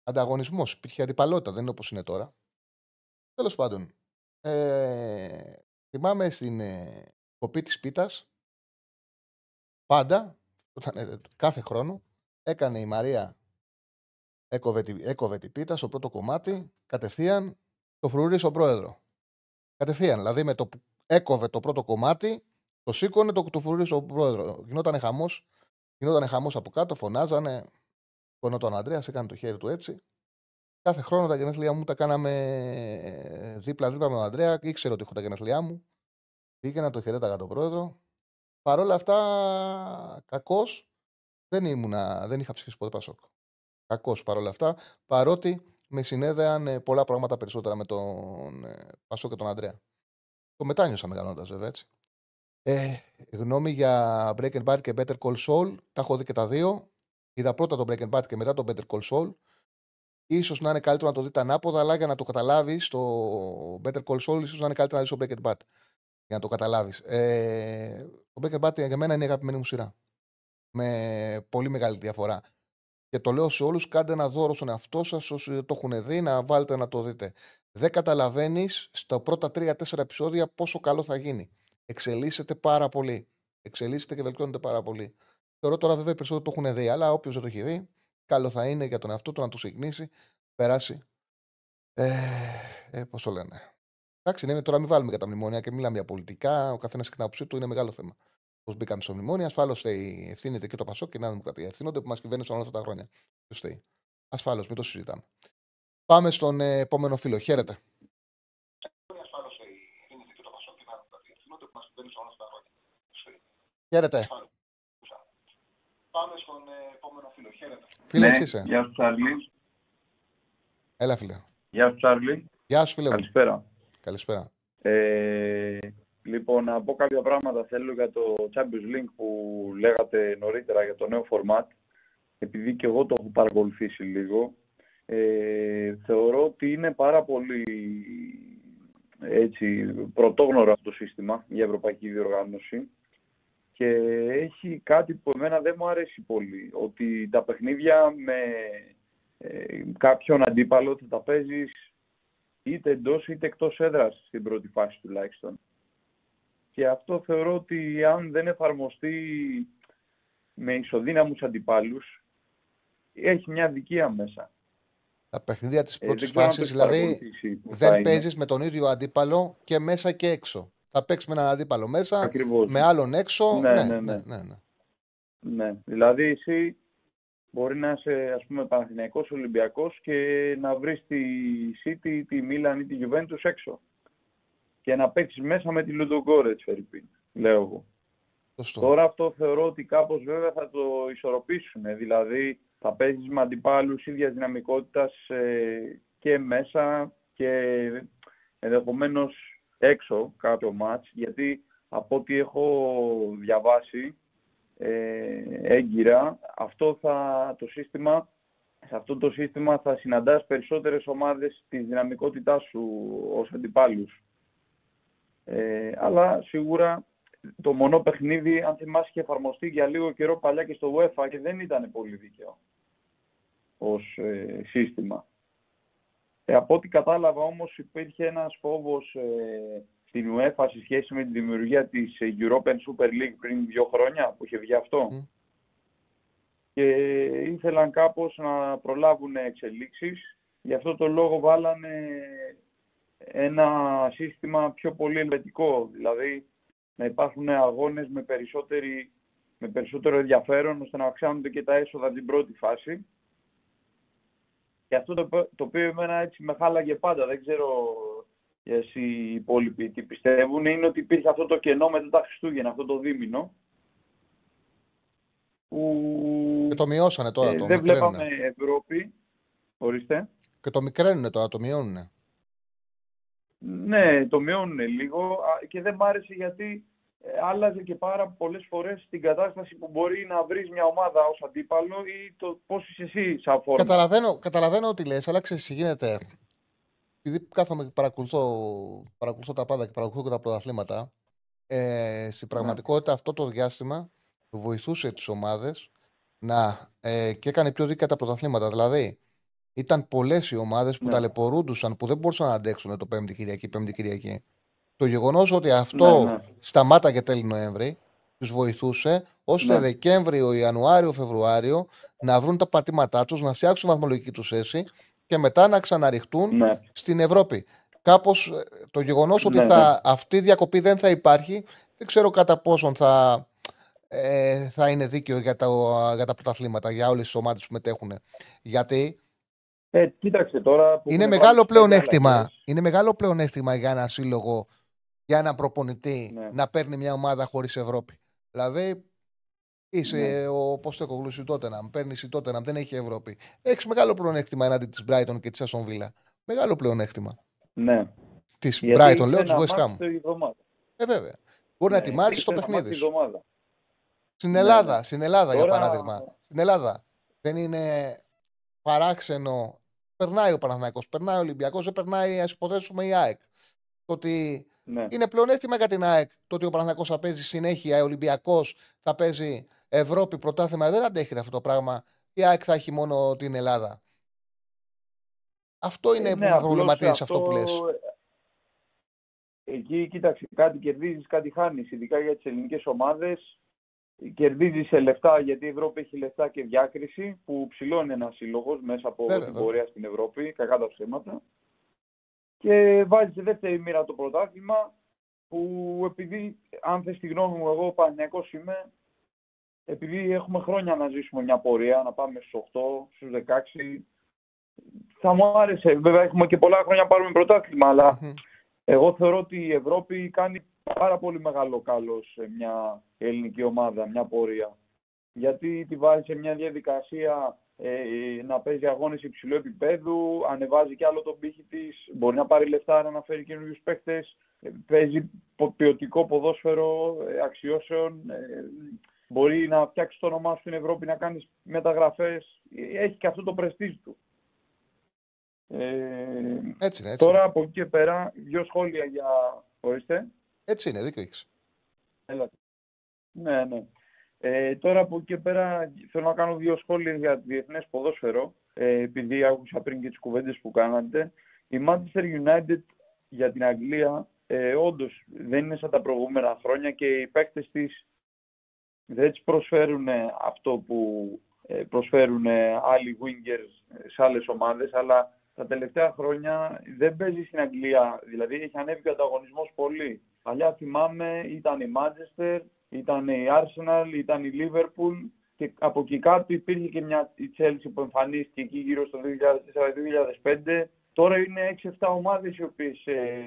ανταγωνισμός, υπήρχε αντιπαλότητα, δεν είναι όπως είναι τώρα. Τέλος πάντων, ε, θυμάμαι στην ε, κοπή της πίτας πάντα, όταν, ε, κάθε χρόνο, έκανε η Μαρία έκοβε, έκοβε την πίτα στο πρώτο κομμάτι, κατευθείαν το φρουρί στον πρόεδρο. Κατευθείαν, δηλαδή με το που έκοβε το πρώτο κομμάτι, το σήκωνε το, το φρουρί στον πρόεδρος. Γινόταν χαμός, γινόταν χαμός από κάτω, φωνάζανε. Πονό τον Αντρέα, έκανε το χέρι του έτσι. Κάθε χρόνο τα γενέθλιά μου τα κάναμε δίπλα-δίπλα με τον Αντρέα. Ήξερε ότι έχω τα γενέθλιά μου. Πήγαινα, το χαιρέταγα τον πρόεδρο. Παρ' όλα αυτά, κακώ δεν ήμουνα, δεν είχα ψηφίσει ποτέ Πασόκ. Κακώ παρόλα αυτά, παρότι με συνέδεαν ε, πολλά πράγματα περισσότερα με τον ε, Πασόκ και τον Αντρέα. Το μετάνιωσα μεγαλώντας, βέβαια έτσι. Ε, γνώμη για Breaking Bad και Better Call Saul. Τα έχω δει και τα δύο. Είδα πρώτα τον Breaking Bad και μετά τον Better Call Saul. σω να είναι καλύτερο να το δείτε ανάποδα, αλλά για να το καταλάβεις, το Better Call Saul ίσως να είναι καλύτερο να δεις το Breaking Bad. Για να το καταλάβεις. Ε, το Breaking Bad για μένα είναι η αγαπημένη μου σειρά. Με πολύ μεγάλη διαφορά. Και το λέω σε όλους: κάντε ένα δώρο στον εαυτό σας, όσοι δεν το έχουν δει, να βάλετε να το δείτε. Δεν καταλαβαίνεις στα πρώτα 3-4 επεισόδια πόσο καλό θα γίνει. Εξελίσσεται πάρα πολύ. Εξελίσσεται και βελτιώνεται πάρα πολύ. Θεωρώ τώρα βέβαια περισσότερο το έχουν δει, αλλά όποιος δεν το έχει δει, καλό θα είναι για τον εαυτό του να το συγκνήσει, περάσει. Ε, ε, Πώς το λένε. Εντάξει, ναι, τώρα μην βάλουμε για τα μνημόνια και μιλάμε για πολιτικά. Ο καθένας και την άποψή του είναι μεγάλο θέμα πώς μπήκαμε στο μνημόνιο. Ασφάλως ευθύνεται και το Πασόκ και η Νέα Δημοκρατία. Ευθύνονται που μας κυβέρνησαν όλα αυτά τα χρόνια. Ασφάλως, μην το συζητάμε. Πάμε στον ε, επόμενο φίλο. Χαίρετε. Χαίρετε. Πάμε στον ε, επόμενο φίλο. Χαίρετε. Φίλε, ναι, είσαι; Γεια σου, Τσάρλι. Έλα, φίλε. Γεια σου, Τσάρλι. Γεια σου, φίλε. Καλησπέρα. Καλησπέρα. Ε, Λοιπόν, να πω κάποια πράγματα θέλω για το Champions League που λέγατε νωρίτερα για το νέο format. Επειδή και εγώ το έχω παρακολουθήσει λίγο, ε, θεωρώ ότι είναι πάρα πολύ έτσι, πρωτόγνωρο αυτό το σύστημα για ευρωπαϊκή διοργάνωση και έχει κάτι που εμένα δεν μου αρέσει πολύ, ότι τα παιχνίδια με ε, κάποιον αντίπαλο θα τα παίζεις είτε εντός είτε εκτός έδρας στην πρώτη φάση τουλάχιστον. Και αυτό θεωρώ ότι αν δεν εφαρμοστεί με ισοδύναμους αντιπάλους, έχει μια δικία μέσα. Τα παιχνίδια της ε, πρώτης ε, φάσης, δηλαδή δεν παίζεις με τον ίδιο αντίπαλο και μέσα και έξω. Θα παίξεις με έναν αντίπαλο μέσα, Ακριβώς. με άλλον έξω. Ναι, ναι, ναι. ναι, ναι. ναι, ναι. Δηλαδή εσύ μπορεί να είσαι ας πούμε Παναθηναϊκός Ολυμπιακός και να βρεις τη City, τη Μίλαν ή τη Juventus έξω και να παίξεις μέσα με τη Λουντογκόρετ, Φερρυπίν, λέω εγώ. Τώρα αυτό θεωρώ ότι κάπως βέβαια θα το ισορροπήσουν. Δηλαδή θα παίζεις με αντιπάλους ίδιας δυναμικότητας ε, και μέσα και ενδεχομένως έξω κάποιο μάτς, γιατί από ό,τι έχω διαβάσει ε, έγκυρα, αυτό θα, το σύστημα, σε αυτό το σύστημα θα συναντάς περισσότερες ομάδες της δυναμικότητάς σου ως αντιπάλους. Ε, αλλά σίγουρα το μονό παιχνίδι, αν θυμάσαι, είχε εφαρμοστεί για λίγο καιρό παλιά και στο UEFA και δεν ήταν πολύ δίκαιο ως ε, σύστημα. Ε, από ό,τι κατάλαβα όμως υπήρχε ένας φόβος ε, στην UEFA σε σχέση με τη δημιουργία της ε, European Super League πριν δύο χρόνια που είχε βγει αυτό. Και ήθελαν κάπως να προλάβουν εξελίξεις. Γι' αυτό το λόγο βάλανε ένα σύστημα πιο πολύ ελβετικό, δηλαδή να υπάρχουν αγώνες με, με περισσότερο ενδιαφέρον ώστε να αυξάνονται και τα έσοδα την πρώτη φάση. Και αυτό το, το οποίο εμένα έτσι με χάλαγε πάντα, δεν ξέρω εσύ οι υπόλοιποι τι πιστεύουν, είναι ότι υπήρχε αυτό το κενό μετά τα Χριστούγεννα, αυτό το δίμηνο. Που... Και το μειώσανε τώρα, ε, το Δεν βλέπαμε Ευρώπη, ορίστε. Και το μικραίνουν τώρα, το μειώνουν. Ναι, το μειώνουν λίγο και δεν μ' άρεσε γιατί ε, άλλαζε και πάρα πολλές φορές την κατάσταση που μπορεί να βρεις μια ομάδα ως αντίπαλο ή το πώς είσαι εσύ σαν φόρμα. Καταλαβαίνω, καταλαβαίνω ότι λες, αλλά ξέρεις γίνεται. Επειδή κάθομαι και παρακολουθώ, παρακολουθώ τα πάντα και παρακολουθώ και τα πρωταθλήματα, ε, στην πραγματικότητα αυτό το διάστημα βοηθούσε τις ομάδες να, ε, και έκανε πιο δίκαια τα πρωταθλήματα. Δηλαδή, ήταν πολλές οι ομάδες που ναι. ταλαιπωρούντουσαν, που δεν μπορούσαν να αντέξουν το Πέμπτη Κυριακή. Πέμπτη Κυριακή. Το γεγονός ότι αυτό ναι, ναι. σταμάταγε τέλη Νοέμβρη τους βοηθούσε ώστε ναι. Δεκέμβριο, Ιανουάριο, Φεβρουάριο να βρουν τα πατήματά τους, να φτιάξουν βαθμολογική τους θέση και μετά να ξαναρριχτούν ναι. στην Ευρώπη. Κάπως ε, το γεγονός ότι ναι, θα, αυτή η διακοπή δεν θα υπάρχει, δεν ξέρω κατά πόσον θα, ε, θα είναι δίκαιο για τα, για τα πρωταθλήματα, για όλες τις ομάδες που μετέχουν. Γιατί ε, κοίταξε τώρα. είναι, μεγάλο πλεονέκτημα, είναι μεγάλο πλεονέκτημα για ένα σύλλογο, για ένα προπονητή ναι. να παίρνει μια ομάδα χωρίς Ευρώπη. Δηλαδή, είσαι ναι. ο Ποστέκογλου η Τότεναμ, παίρνεις η Τότεναμ, δεν έχει Ευρώπη. Έχεις μεγάλο πλεονέκτημα εναντί της Brighton και της Αστον Villa. Μεγάλο πλεονέκτημα. Ναι. Της Brighton, λέω, της West Ham. Ε, βέβαια. Μπορεί ναι, να ετοιμάζει το παιχνίδι σου. Στην ναι, Ελλάδα, ναι. στην Ελλάδα Τώρα... για παράδειγμα. Στην Ελλάδα δεν είναι παράξενο. Περνάει ο Παναθηναϊκός, περνάει ο Ολυμπιακός, δεν περνάει, ας υποθέσουμε, η ΑΕΚ. Το ότι ναι. είναι πλεονέκτημα για την ΑΕΚ το ότι ο Παναθηναϊκός θα παίζει συνέχεια, ο Ολυμπιακός θα παίζει Ευρώπη, πρωτάθλημα. Δεν αντέχει αυτό το πράγμα. Η ΑΕΚ θα έχει μόνο την Ελλάδα. Αυτό είναι ε, ναι, που προβληματίζει αυτό, αυτό που λες. Εκεί, κοίταξε, κάτι κερδίζεις, κάτι χάνεις. Ειδικά για τις ελληνικές ομάδες. Κερδίζει σε λεφτά γιατί η Ευρώπη έχει λεφτά και διάκριση που ψηλώνει ένας σύλλογος μέσα από την πορεία στην Ευρώπη, κακά τα ψέματα. Και βάζει σε δεύτερη μοίρα το πρωτάθλημα που επειδή, αν θες τη γνώμη μου, εγώ πανιακός είμαι, επειδή έχουμε χρόνια να ζήσουμε μια πορεία, να πάμε στους 8, στους 16, θα μου άρεσε. Βέβαια έχουμε και πολλά χρόνια να πάρουμε πρωτάθλημα, εγώ θεωρώ ότι η Ευρώπη κάνει πάρα πολύ μεγάλο καλός σε μια ελληνική ομάδα, μια πορεία. Γιατί τη βάζει σε μια διαδικασία ε, να παίζει αγώνες υψηλού επίπεδου, ανεβάζει κι άλλο τον πύχη της, μπορεί να πάρει λεφτά να φέρει καινούριους παίχτε, ε, παίζει ποιοτικό ποδόσφαιρο ε, αξιώσεων, ε, μπορεί να φτιάξει το όνομά σου στην Ευρώπη, να κάνεις μεταγραφές. Έχει και αυτό το πρεστίζ του. Ε, έτσι είναι, έτσι. Τώρα από εκεί και πέρα, δύο σχόλια για. Ορίστε. Έτσι είναι, δίκιο έχεις. Έλα. Ναι, ναι. Ε, τώρα από εκεί και πέρα θέλω να κάνω δύο σχόλια για το διεθνές ποδόσφαιρο, ε, επειδή άκουσα πριν και τις κουβέντες που κάνατε. Η Manchester United για την Αγγλία ε, όντως δεν είναι σαν τα προηγούμενα χρόνια και οι παίκτες της δεν τη προσφέρουν αυτό που ε, προσφέρουν άλλοι wingers σε άλλες ομάδες, αλλά τα τελευταία χρόνια δεν παίζει στην Αγγλία. Δηλαδή έχει ανέβει και ο ανταγωνισμός πολύ. Παλιά θυμάμαι ήταν η Manchester, ήταν η Arsenal, ήταν η Liverpool και από εκεί κάτω υπήρχε και μια η Chelsea που εμφανίστηκε εκεί γύρω στο 2004-2005. Τώρα είναι 6-7 ομάδες οι οποίες. Ε,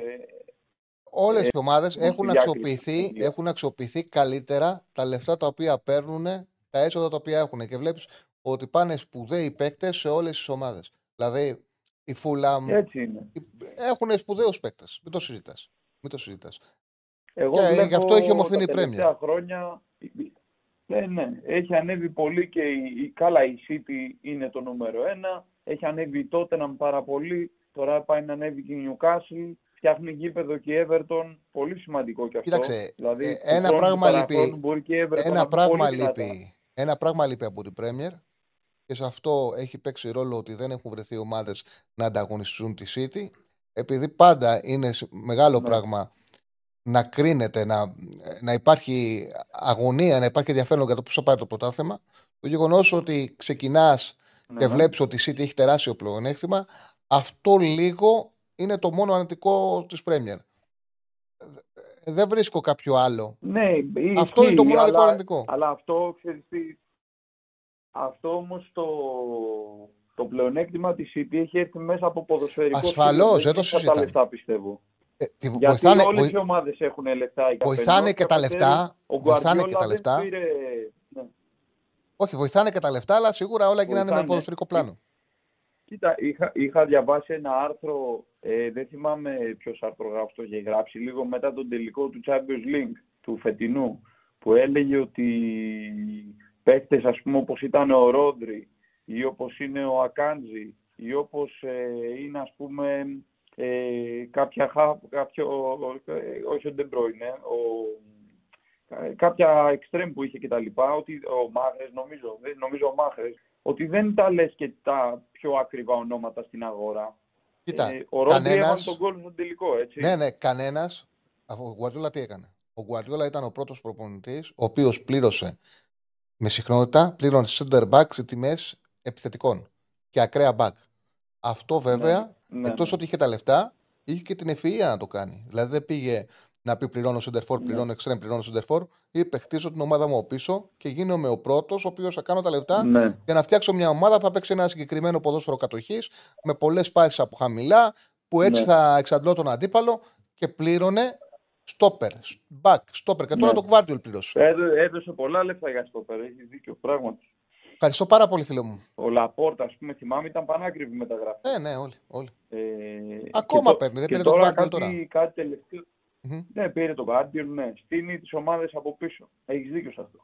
Όλες οι ομάδες έχουν, αξιοποιηθεί, έχουν αξιοποιηθεί καλύτερα τα λεφτά τα οποία παίρνουν, τα έσοδα τα οποία έχουν. Και βλέπεις ότι πάνε σπουδαίοι παίκτες σε όλες τις ομάδες. Δηλαδή, η Φούλαμ. Έτσι είναι. Έχουν σπουδαίους παίκτες. Μην το συζητάς. Μην το συζητάς. Εγώ και γι' αυτό έχει ομοφύνει η πρέμια. Τα χρόνια. Ναι, ναι. Έχει ανέβει πολύ και η, καλά η City είναι το νούμερο ένα. Έχει ανέβει τότε να πάρα πολύ. Τώρα πάει να ανέβει και η Newcastle. Φτιάχνει γήπεδο και η Everton. Πολύ σημαντικό και αυτό. Κοίταξε, δηλαδή, ε, ένα πράγμα λείπει. Ένα πράγμα λείπει. Ένα πράγμα λείπει από την Premier και σε αυτό έχει παίξει ρόλο ότι δεν έχουν βρεθεί ομάδες να ανταγωνιστούν τη City. Επειδή πάντα είναι μεγάλο ναι. πράγμα να κρίνεται, να, να υπάρχει αγωνία, να υπάρχει ενδιαφέρον για το πώς θα πάρει το πρωτάθλημα. Το γεγονός ότι ξεκινάς ναι. και ναι. βλέπεις ότι η City έχει τεράστιο πλεονέκτημα, αυτό λίγο είναι το μόνο αρνητικό της Premier. Δεν βρίσκω κάποιο άλλο. Ναι, αυτό είναι το μόνο αρνητικό. Αλλά αυτό ξέρεις αυτό όμως το, το πλεονέκτημα της City έχει έρθει μέσα από ποδοσφαιρικό Ασφαλώς, δεν το συζητάμε. τα λεφτά πιστεύω. Ε, Γιατί βοηθάνε, όλες οι ομάδες έχουν λεφτά. Βοηθάνε και τα λεφτά. Βοηθάνε και τα λεφτά. Πήρε... Ναι. Όχι, βοηθάνε και τα λεφτά, αλλά σίγουρα όλα γίνανε με ποδοσφαιρικό πλάνο. Κοίτα, είχα, είχα διαβάσει ένα άρθρο, ε, δεν θυμάμαι ποιος άρθρο γράφει το έχει γράψει, λίγο μετά τον τελικό του Champions League του φετινού, που έλεγε ότι παίκτες ας πούμε όπως ήταν ο Ρόντρι ή όπως είναι ο Ακάντζη ή όπως ε, είναι ας πούμε ε, κάποια κάποιο, ε, όχι ο Ντεμπρόινε, ο, κάποια εξτρέμ που είχε και τα λοιπά, ότι ο Μάχρες νομίζω, νομίζω ο Μάχρες, ότι δεν τα λες και τα πιο ακριβά ονόματα στην αγορά. Κοίτα, ε, ο Ρόντρι κανένας... έβαλε τον κόλ στον τελικό, έτσι. Ναι, ναι, κανένας, αφού ο Γουαρτιόλα τι έκανε; Ο Γκουαρδιόλα ήταν ο πρώτος προπονητής, ο οποίος πλήρωσε με συχνότητα, πλήρωνε center back σε τιμές επιθετικών και ακραία back. Αυτό βέβαια, ναι, ναι, εκτός ναι. ότι είχε τα λεφτά, είχε και την ευφυα να το κάνει. Δηλαδή δεν πήγε να πει πληρώνω center πληρώνω ναι. extreme, πληρώνω center Είπε χτίζω την ομάδα μου πίσω και γίνομαι ο πρώτος ο οποίος θα κάνω τα λεφτά ναι. για να φτιάξω μια ομάδα που θα παίξει ένα συγκεκριμένο ποδόσφαιρο κατοχής με πολλές πάσεις από χαμηλά, που έτσι ναι. θα εξαντλώ τον αντίπαλο και πλήρωνε στόπερ, back, στόπερ. Και τώρα ναι. το Κβάρτιολ πλήρωσε. Έδωσε πολλά λεφτά για στόπερ, έχει δίκιο πράγματι. Ευχαριστώ πάρα πολύ, φίλε μου. Ο Λαπόρτα, ας πούμε, θυμάμαι, ήταν πανάκριβη μεταγραφή. Ναι, ναι, όλοι. όλοι. Ε, Ακόμα παίρνει, δεν πήρε το Κβάρτιολ τώρα. Κάτι τελευταίο. Mm-hmm. Ναι, πήρε το Guardian, ναι. Στείνει τις ομάδες από πίσω. Έχεις δίκιο σε αυτό.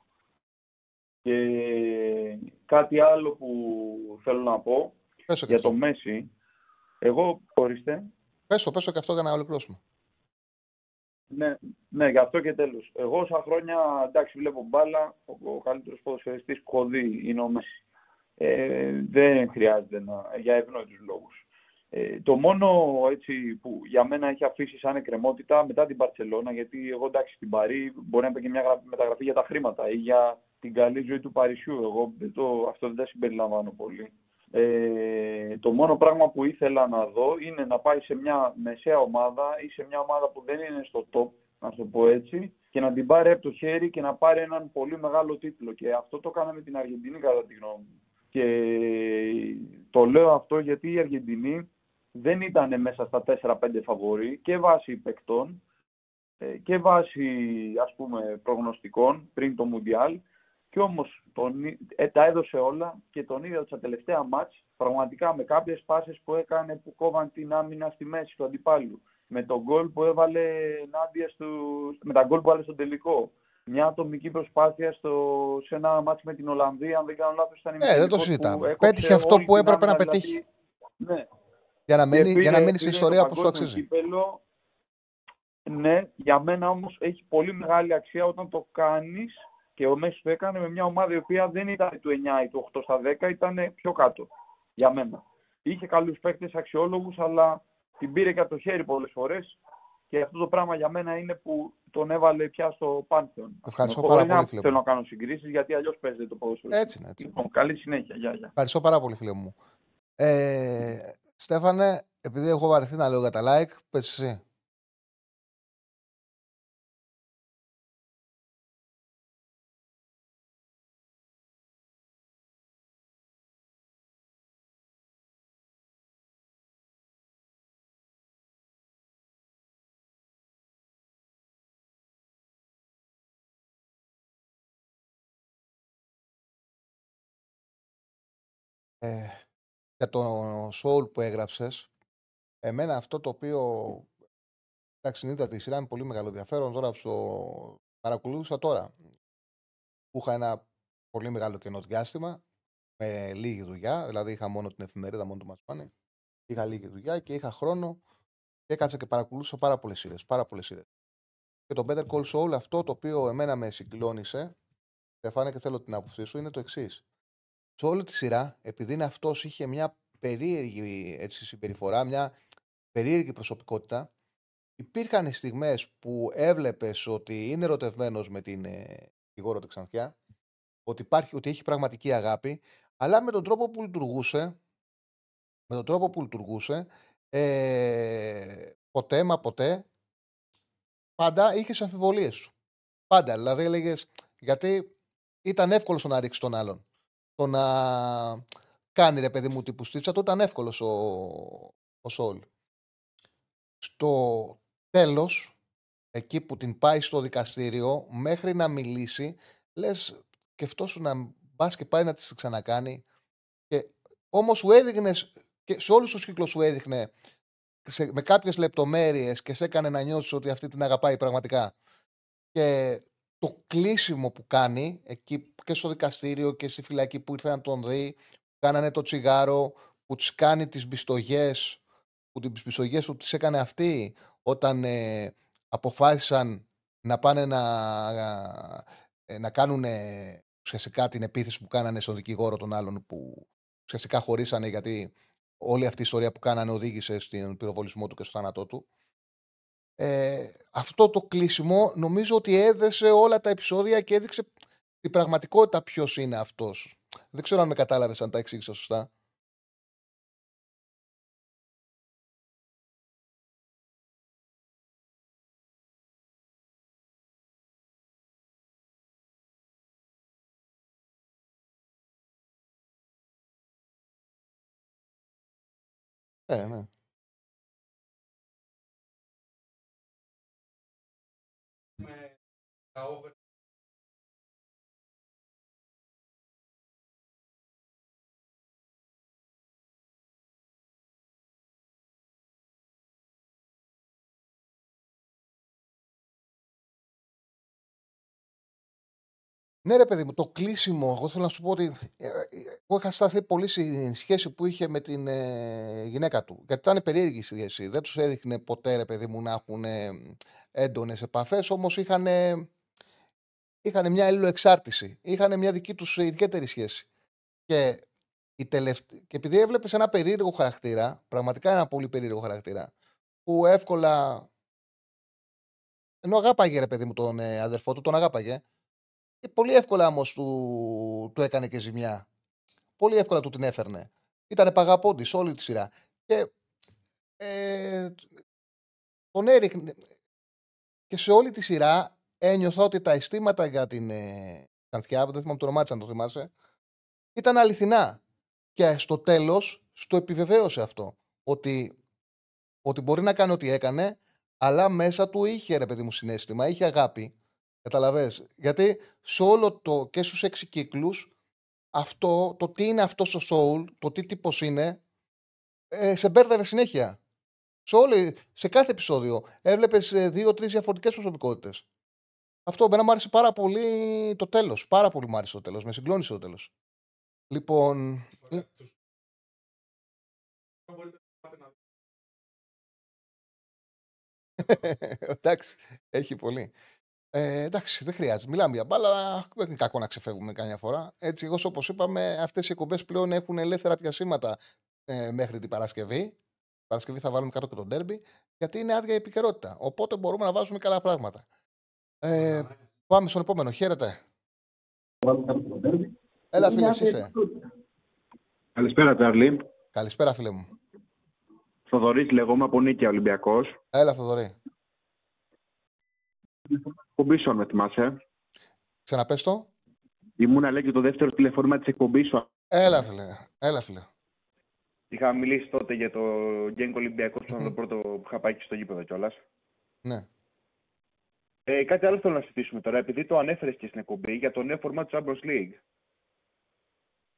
Και κάτι άλλο που θέλω να πω πέσω για το Μέση. Εγώ, ορίστε. Πέσω, πέσω και αυτό για να ολοκληρώσουμε. Ναι, ναι, γι' αυτό και τέλος. Εγώ όσα χρόνια, εντάξει, βλέπω μπάλα, ο, ο καλύτερος ποδοσφαιριστής που έχω δει είναι ο Μέση. Ε, δεν χρειάζεται να, για ευνόητους λόγους. Ε, το μόνο έτσι, που για μένα έχει αφήσει σαν εκκρεμότητα μετά την Παρσελώνα, γιατί εγώ εντάξει στην Παρή μπορεί να πει και μια μεταγραφή για τα χρήματα ή για την καλή ζωή του Παρισιού. Εγώ το, αυτό δεν τα συμπεριλαμβάνω πολύ. Ε, το μόνο πράγμα που ήθελα να δω είναι να πάει σε μια μεσαία ομάδα ή σε μια ομάδα που δεν είναι στο top, να το πω έτσι, και να την πάρει από το χέρι και να πάρει έναν πολύ μεγάλο τίτλο. Και αυτό το κάναμε την Αργεντινή κατά τη γνώμη μου. Και το λέω αυτό γιατί η Αργεντινή δεν ήταν μέσα στα 4-5 φαβορή και βάσει παικτών ε, και βάσει ας πούμε προγνωστικών πριν το Μουντιάλ και όμως τον, ε, τα έδωσε όλα και τον είδα στα τελευταία μάτς πραγματικά με κάποιες πάσες που έκανε που κόβαν την άμυνα στη μέση του αντιπάλου με τον γκολ που έβαλε ενάντια στο, με τα γκολ που έβαλε στο τελικό μια ατομική προσπάθεια στο, σε ένα μάτς με την Ολλανδία αν δεν κάνω λάθος ήταν ε, δεν το συζητάμε. Πέτυχε αυτό που έπρεπε να πετύχει. Δηλαδή, ναι, για να μείνει, για να μείνει στην ιστορία που σου αξίζει. Κύπελο, ναι, για μένα όμως έχει πολύ μεγάλη αξία όταν το κάνεις και ο Μέσης το έκανε με μια ομάδα η οποία δεν ήταν του 9 ή του 8 στα 10, ήταν πιο κάτω για μένα. Είχε καλούς παίκτες αξιόλογους, αλλά την πήρε και από το χέρι πολλές φορές και αυτό το πράγμα για μένα είναι που τον έβαλε πια στο Πάνθεον. Ευχαριστώ πάρα πολύ, φίλε Θέλω να κάνω συγκρίσεις γιατί αλλιώς παίζεται το ποδόσφαιρο. Έτσι, έτσι. Λοιπόν, καλή συνέχεια. Γεια, γεια. Ευχαριστώ πάρα πολύ, φίλε μου. Ε, Στέφανε, επειδή έχω βαρεθεί να λέω για τα like, πες εσύ. Ε, για το soul που έγραψες, εμένα αυτό το οποίο εντάξει, είδα τη σειρά με πολύ μεγάλο ενδιαφέρον. Τώρα στο παρακολούθησα τώρα. Που είχα ένα πολύ μεγάλο κενό διάστημα με λίγη δουλειά. Δηλαδή είχα μόνο την εφημερίδα, μόνο το Ματσπάνι. Είχα λίγη δουλειά και είχα χρόνο και έκατσα και παρακολούθησα πάρα πολλές σειρές. Πάρα πολλές σειρές. Και το Better Call Saul, αυτό το οποίο εμένα με συγκλώνησε, Στεφάνε και θέλω την άποψή σου, είναι το εξής σε όλη τη σειρά, επειδή είναι αυτός είχε μια περίεργη έτσι, συμπεριφορά, μια περίεργη προσωπικότητα, υπήρχαν στιγμές που έβλεπες ότι είναι ερωτευμένος με την ε, Γηγόρο Ξανθιά, ότι, υπάρχει, ότι έχει πραγματική αγάπη, αλλά με τον τρόπο που λειτουργούσε, με τον τρόπο που λειτουργούσε, ε, ποτέ μα ποτέ, πάντα είχες αμφιβολίες σου. Πάντα, δηλαδή έλεγες γιατί ήταν εύκολο να ρίξεις τον άλλον το να κάνει ρε παιδί μου τύπου στήτσα, το ήταν εύκολος ο, ο Σόλ. Στο τέλος, εκεί που την πάει στο δικαστήριο, μέχρι να μιλήσει, λες και αυτό σου να μπας και πάει να της ξανακάνει. Και όμως σου έδειχνες, και σε όλους τους κύκλους σου έδειχνε σε, με κάποιες λεπτομέρειες και σε έκανε να νιώσεις ότι αυτή την αγαπάει πραγματικά. Και το κλείσιμο που κάνει εκεί και στο δικαστήριο και στη φυλακή που ήρθε να τον δει, που κάνανε το τσιγάρο, που τις κάνει τις πιστογές, που τις πιστογές του τις έκανε αυτή όταν ε, αποφάσισαν να πάνε να, ε, να κάνουν ουσιαστικά την επίθεση που κάνανε στον δικηγόρο των άλλων που ουσιαστικά χωρίσανε γιατί όλη αυτή η ιστορία που κάνανε οδήγησε στην πυροβολισμό του και στο θάνατό του. Ε, αυτό το κλείσιμο νομίζω ότι έδεσε όλα τα επεισόδια και έδειξε την πραγματικότητα ποιος είναι αυτός. Δεν ξέρω αν με κατάλαβες αν τα εξήγησα σωστά. Ε, ναι. Τα over Ναι, ρε παιδί μου, το κλείσιμο. Εγώ θέλω να σου πω ότι ε, ε, εγώ είχα σταθεί πολύ στη σχέση που είχε με την ε, γυναίκα του. Γιατί ήταν περίεργη η σχέση. Δεν τους έδειχνε ποτέ, ρε παιδί μου, να έχουν ε, έντονες επαφές. Όμως είχαν, είχαν μια αλληλοεξάρτηση. Είχαν μια δική τους ιδιαίτερη σχέση. Και, η τελευταία... και επειδή έβλεπες ένα περίεργο χαρακτήρα, πραγματικά ένα πολύ περίεργο χαρακτήρα, που εύκολα. Ενώ αγάπαγε, ρε παιδί μου, τον αδερφό του, τον αγάπαγε και πολύ εύκολα όμως του, του έκανε και ζημιά. Πολύ εύκολα του την έφερνε. Ήταν παγαπώντης όλη τη σειρά. Και ε, τον έριχνε. Και σε όλη τη σειρά ένιωθα ότι τα αισθήματα για την ε, Ξανθιά, δεν θυμάμαι το όνομά αν το θυμάσαι, ήταν αληθινά. Και στο τέλος στο επιβεβαίωσε αυτό. Ότι, ότι μπορεί να κάνει ό,τι έκανε, αλλά μέσα του είχε ρε παιδί μου συνέστημα, είχε αγάπη Καταλαβες; Γιατί σε όλο το και στους έξι κύκλους αυτό, το τι είναι αυτός ο soul, το τι τύπος είναι, ε, σε μπέρδευε συνέχεια. Σε, όλη, σε κάθε επεισόδιο έβλεπες ε, δύο-τρεις διαφορετικές προσωπικότητες. Αυτό εμένα μου άρεσε πάρα πολύ το τέλος. Πάρα πολύ μου άρεσε το τέλος. Με συγκλώνησε το τέλος. Λοιπόν... Ε, Εντάξει, έχει πολύ. Ε, εντάξει, δεν χρειάζεται. Μιλάμε για μπάλα, δεν είναι κακό να ξεφεύγουμε καμιά φορά. Έτσι, εγώ όπως είπαμε, αυτές οι εκπομπές πλέον έχουν ελεύθερα πιασίματα ε, μέχρι την Παρασκευή. Παρασκευή θα βάλουμε κάτω και τον τέρμπι, γιατί είναι άδεια η επικαιρότητα. Οπότε μπορούμε να βάζουμε καλά πράγματα. Ε, πάμε στον επόμενο. Χαίρετε. Έλα, φίλε, είσαι. Καλησπέρα, Τσάρλι. Καλησπέρα, φίλε μου. Θοδωρής, λέγομαι από Νίκαια Ολυμπιακός. Έλα, Θοδωρή. εκπομπή σου, αν με θυμάσαι. Ξαναπες το. Ήμουν, λέει, το δεύτερο τηλεφόρημα της εκπομπή σου. Έλα, φίλε. Έλα, φίλε. Είχα μιλήσει τότε για το Γκένκο Ολυμπιακό, που ήταν το πρώτο που είχα πάει στο γήπεδο κιόλας. Ναι. Ε, κάτι άλλο θέλω να συζητήσουμε τώρα, επειδή το ανέφερες και στην εκπομπή για το νέο φορμάτ του Champions League.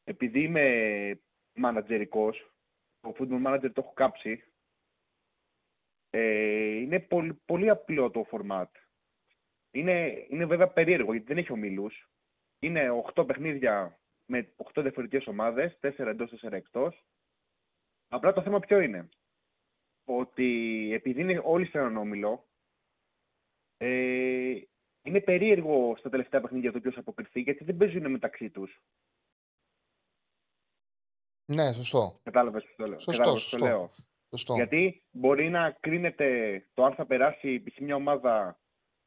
Επειδή είμαι μανατζερικός, το football manager το έχω κάψει, ε, είναι πολύ, πολύ απλό το format. Είναι, είναι βέβαια περίεργο γιατί δεν έχει ομίλους. Είναι 8 παιχνίδια με 8 διαφορετικές ομάδες, 4 εντός, 4 εκτός. Απλά το θέμα ποιο είναι. Ότι επειδή είναι όλοι σε έναν όμιλο, ε, είναι περίεργο στα τελευταία παιχνίδια το ποιος αποκριθεί γιατί δεν παίζουν μεταξύ τους. Ναι, σωστό. Κατάλαβες που το λέω. Σωστό, σωστό. Το λέω. Σωστό. Γιατί μπορεί να κρίνεται το αν θα περάσει π.χ. μια ομάδα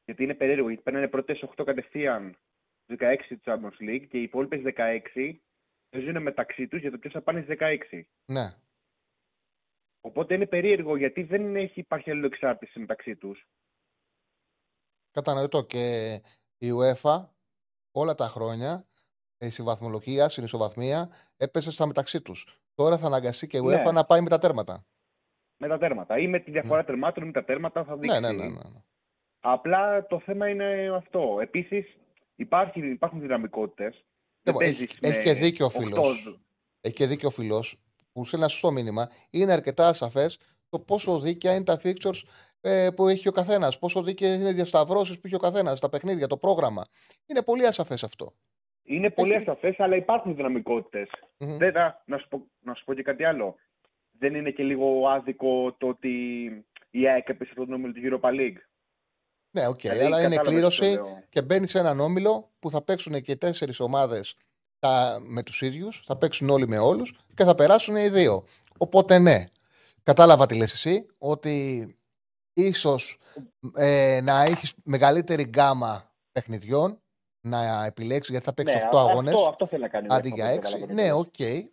γιατί είναι περίεργο, γιατί παίρνουν πρώτες 8 κατευθείαν 16 του Champions League και οι υπόλοιπες 16 παίζουν μεταξύ τους για το ποιος θα πάνε στις 16. Ναι. Οπότε είναι περίεργο γιατί δεν έχει υπάρχει αλληλοεξάρτηση μεταξύ τους. Κατανοητό. Και η UEFA όλα τα χρόνια η βαθμολογία, στην ισοβαθμία έπεσε στα μεταξύ τους. Τώρα θα αναγκαστεί και η UEFA ναι. να πάει με τα τέρματα. Με τα τέρματα. Ή με τη διαφορά ναι. τερμάτων με τα τέρματα θα δείξει. Ναι, ναι, ναι. ναι. ναι. Απλά το θέμα είναι αυτό. Επίσης, υπάρχουν δυναμικότητες. Λοιπόν, έχει, έχει και δίκιο ο φίλος. Έχει και δίκιο ο φίλος που σε ένα σωστό μήνυμα είναι αρκετά ασαφέ το πόσο δίκαια είναι τα fixtures ε, που έχει ο καθένας, πόσο δίκαια είναι οι διασταυρώσεις που έχει ο καθένας, τα παιχνίδια, το πρόγραμμα. Είναι πολύ ασαφές αυτό. Είναι πολύ έχει... ασαφές, αλλά υπάρχουν δυναμικότητες. Mm-hmm. Δεν να, σου πω, να σου πω και κάτι άλλο. Δεν είναι και λίγο άδικο το ότι η ΑΕΚ έπεσε στον όμιλο του Europa League; Ναι, OK, okay, δηλαδή, αλλά είναι κλήρωση και μπαίνει σε έναν όμιλο που θα παίξουν και τέσσερις ομάδες με τους ίδιους, θα παίξουν όλοι με όλους και θα περάσουν οι δύο. Οπότε ναι, κατάλαβα τι λες εσύ, ότι ίσως ε, να έχεις μεγαλύτερη γκάμα παιχνιδιών να επιλέξεις γιατί θα παίξεις ναι, 8 αγώνες. Αυτό, αυτό θέλει να κάνει. Αντί για 6. Ναι, OK. Okay.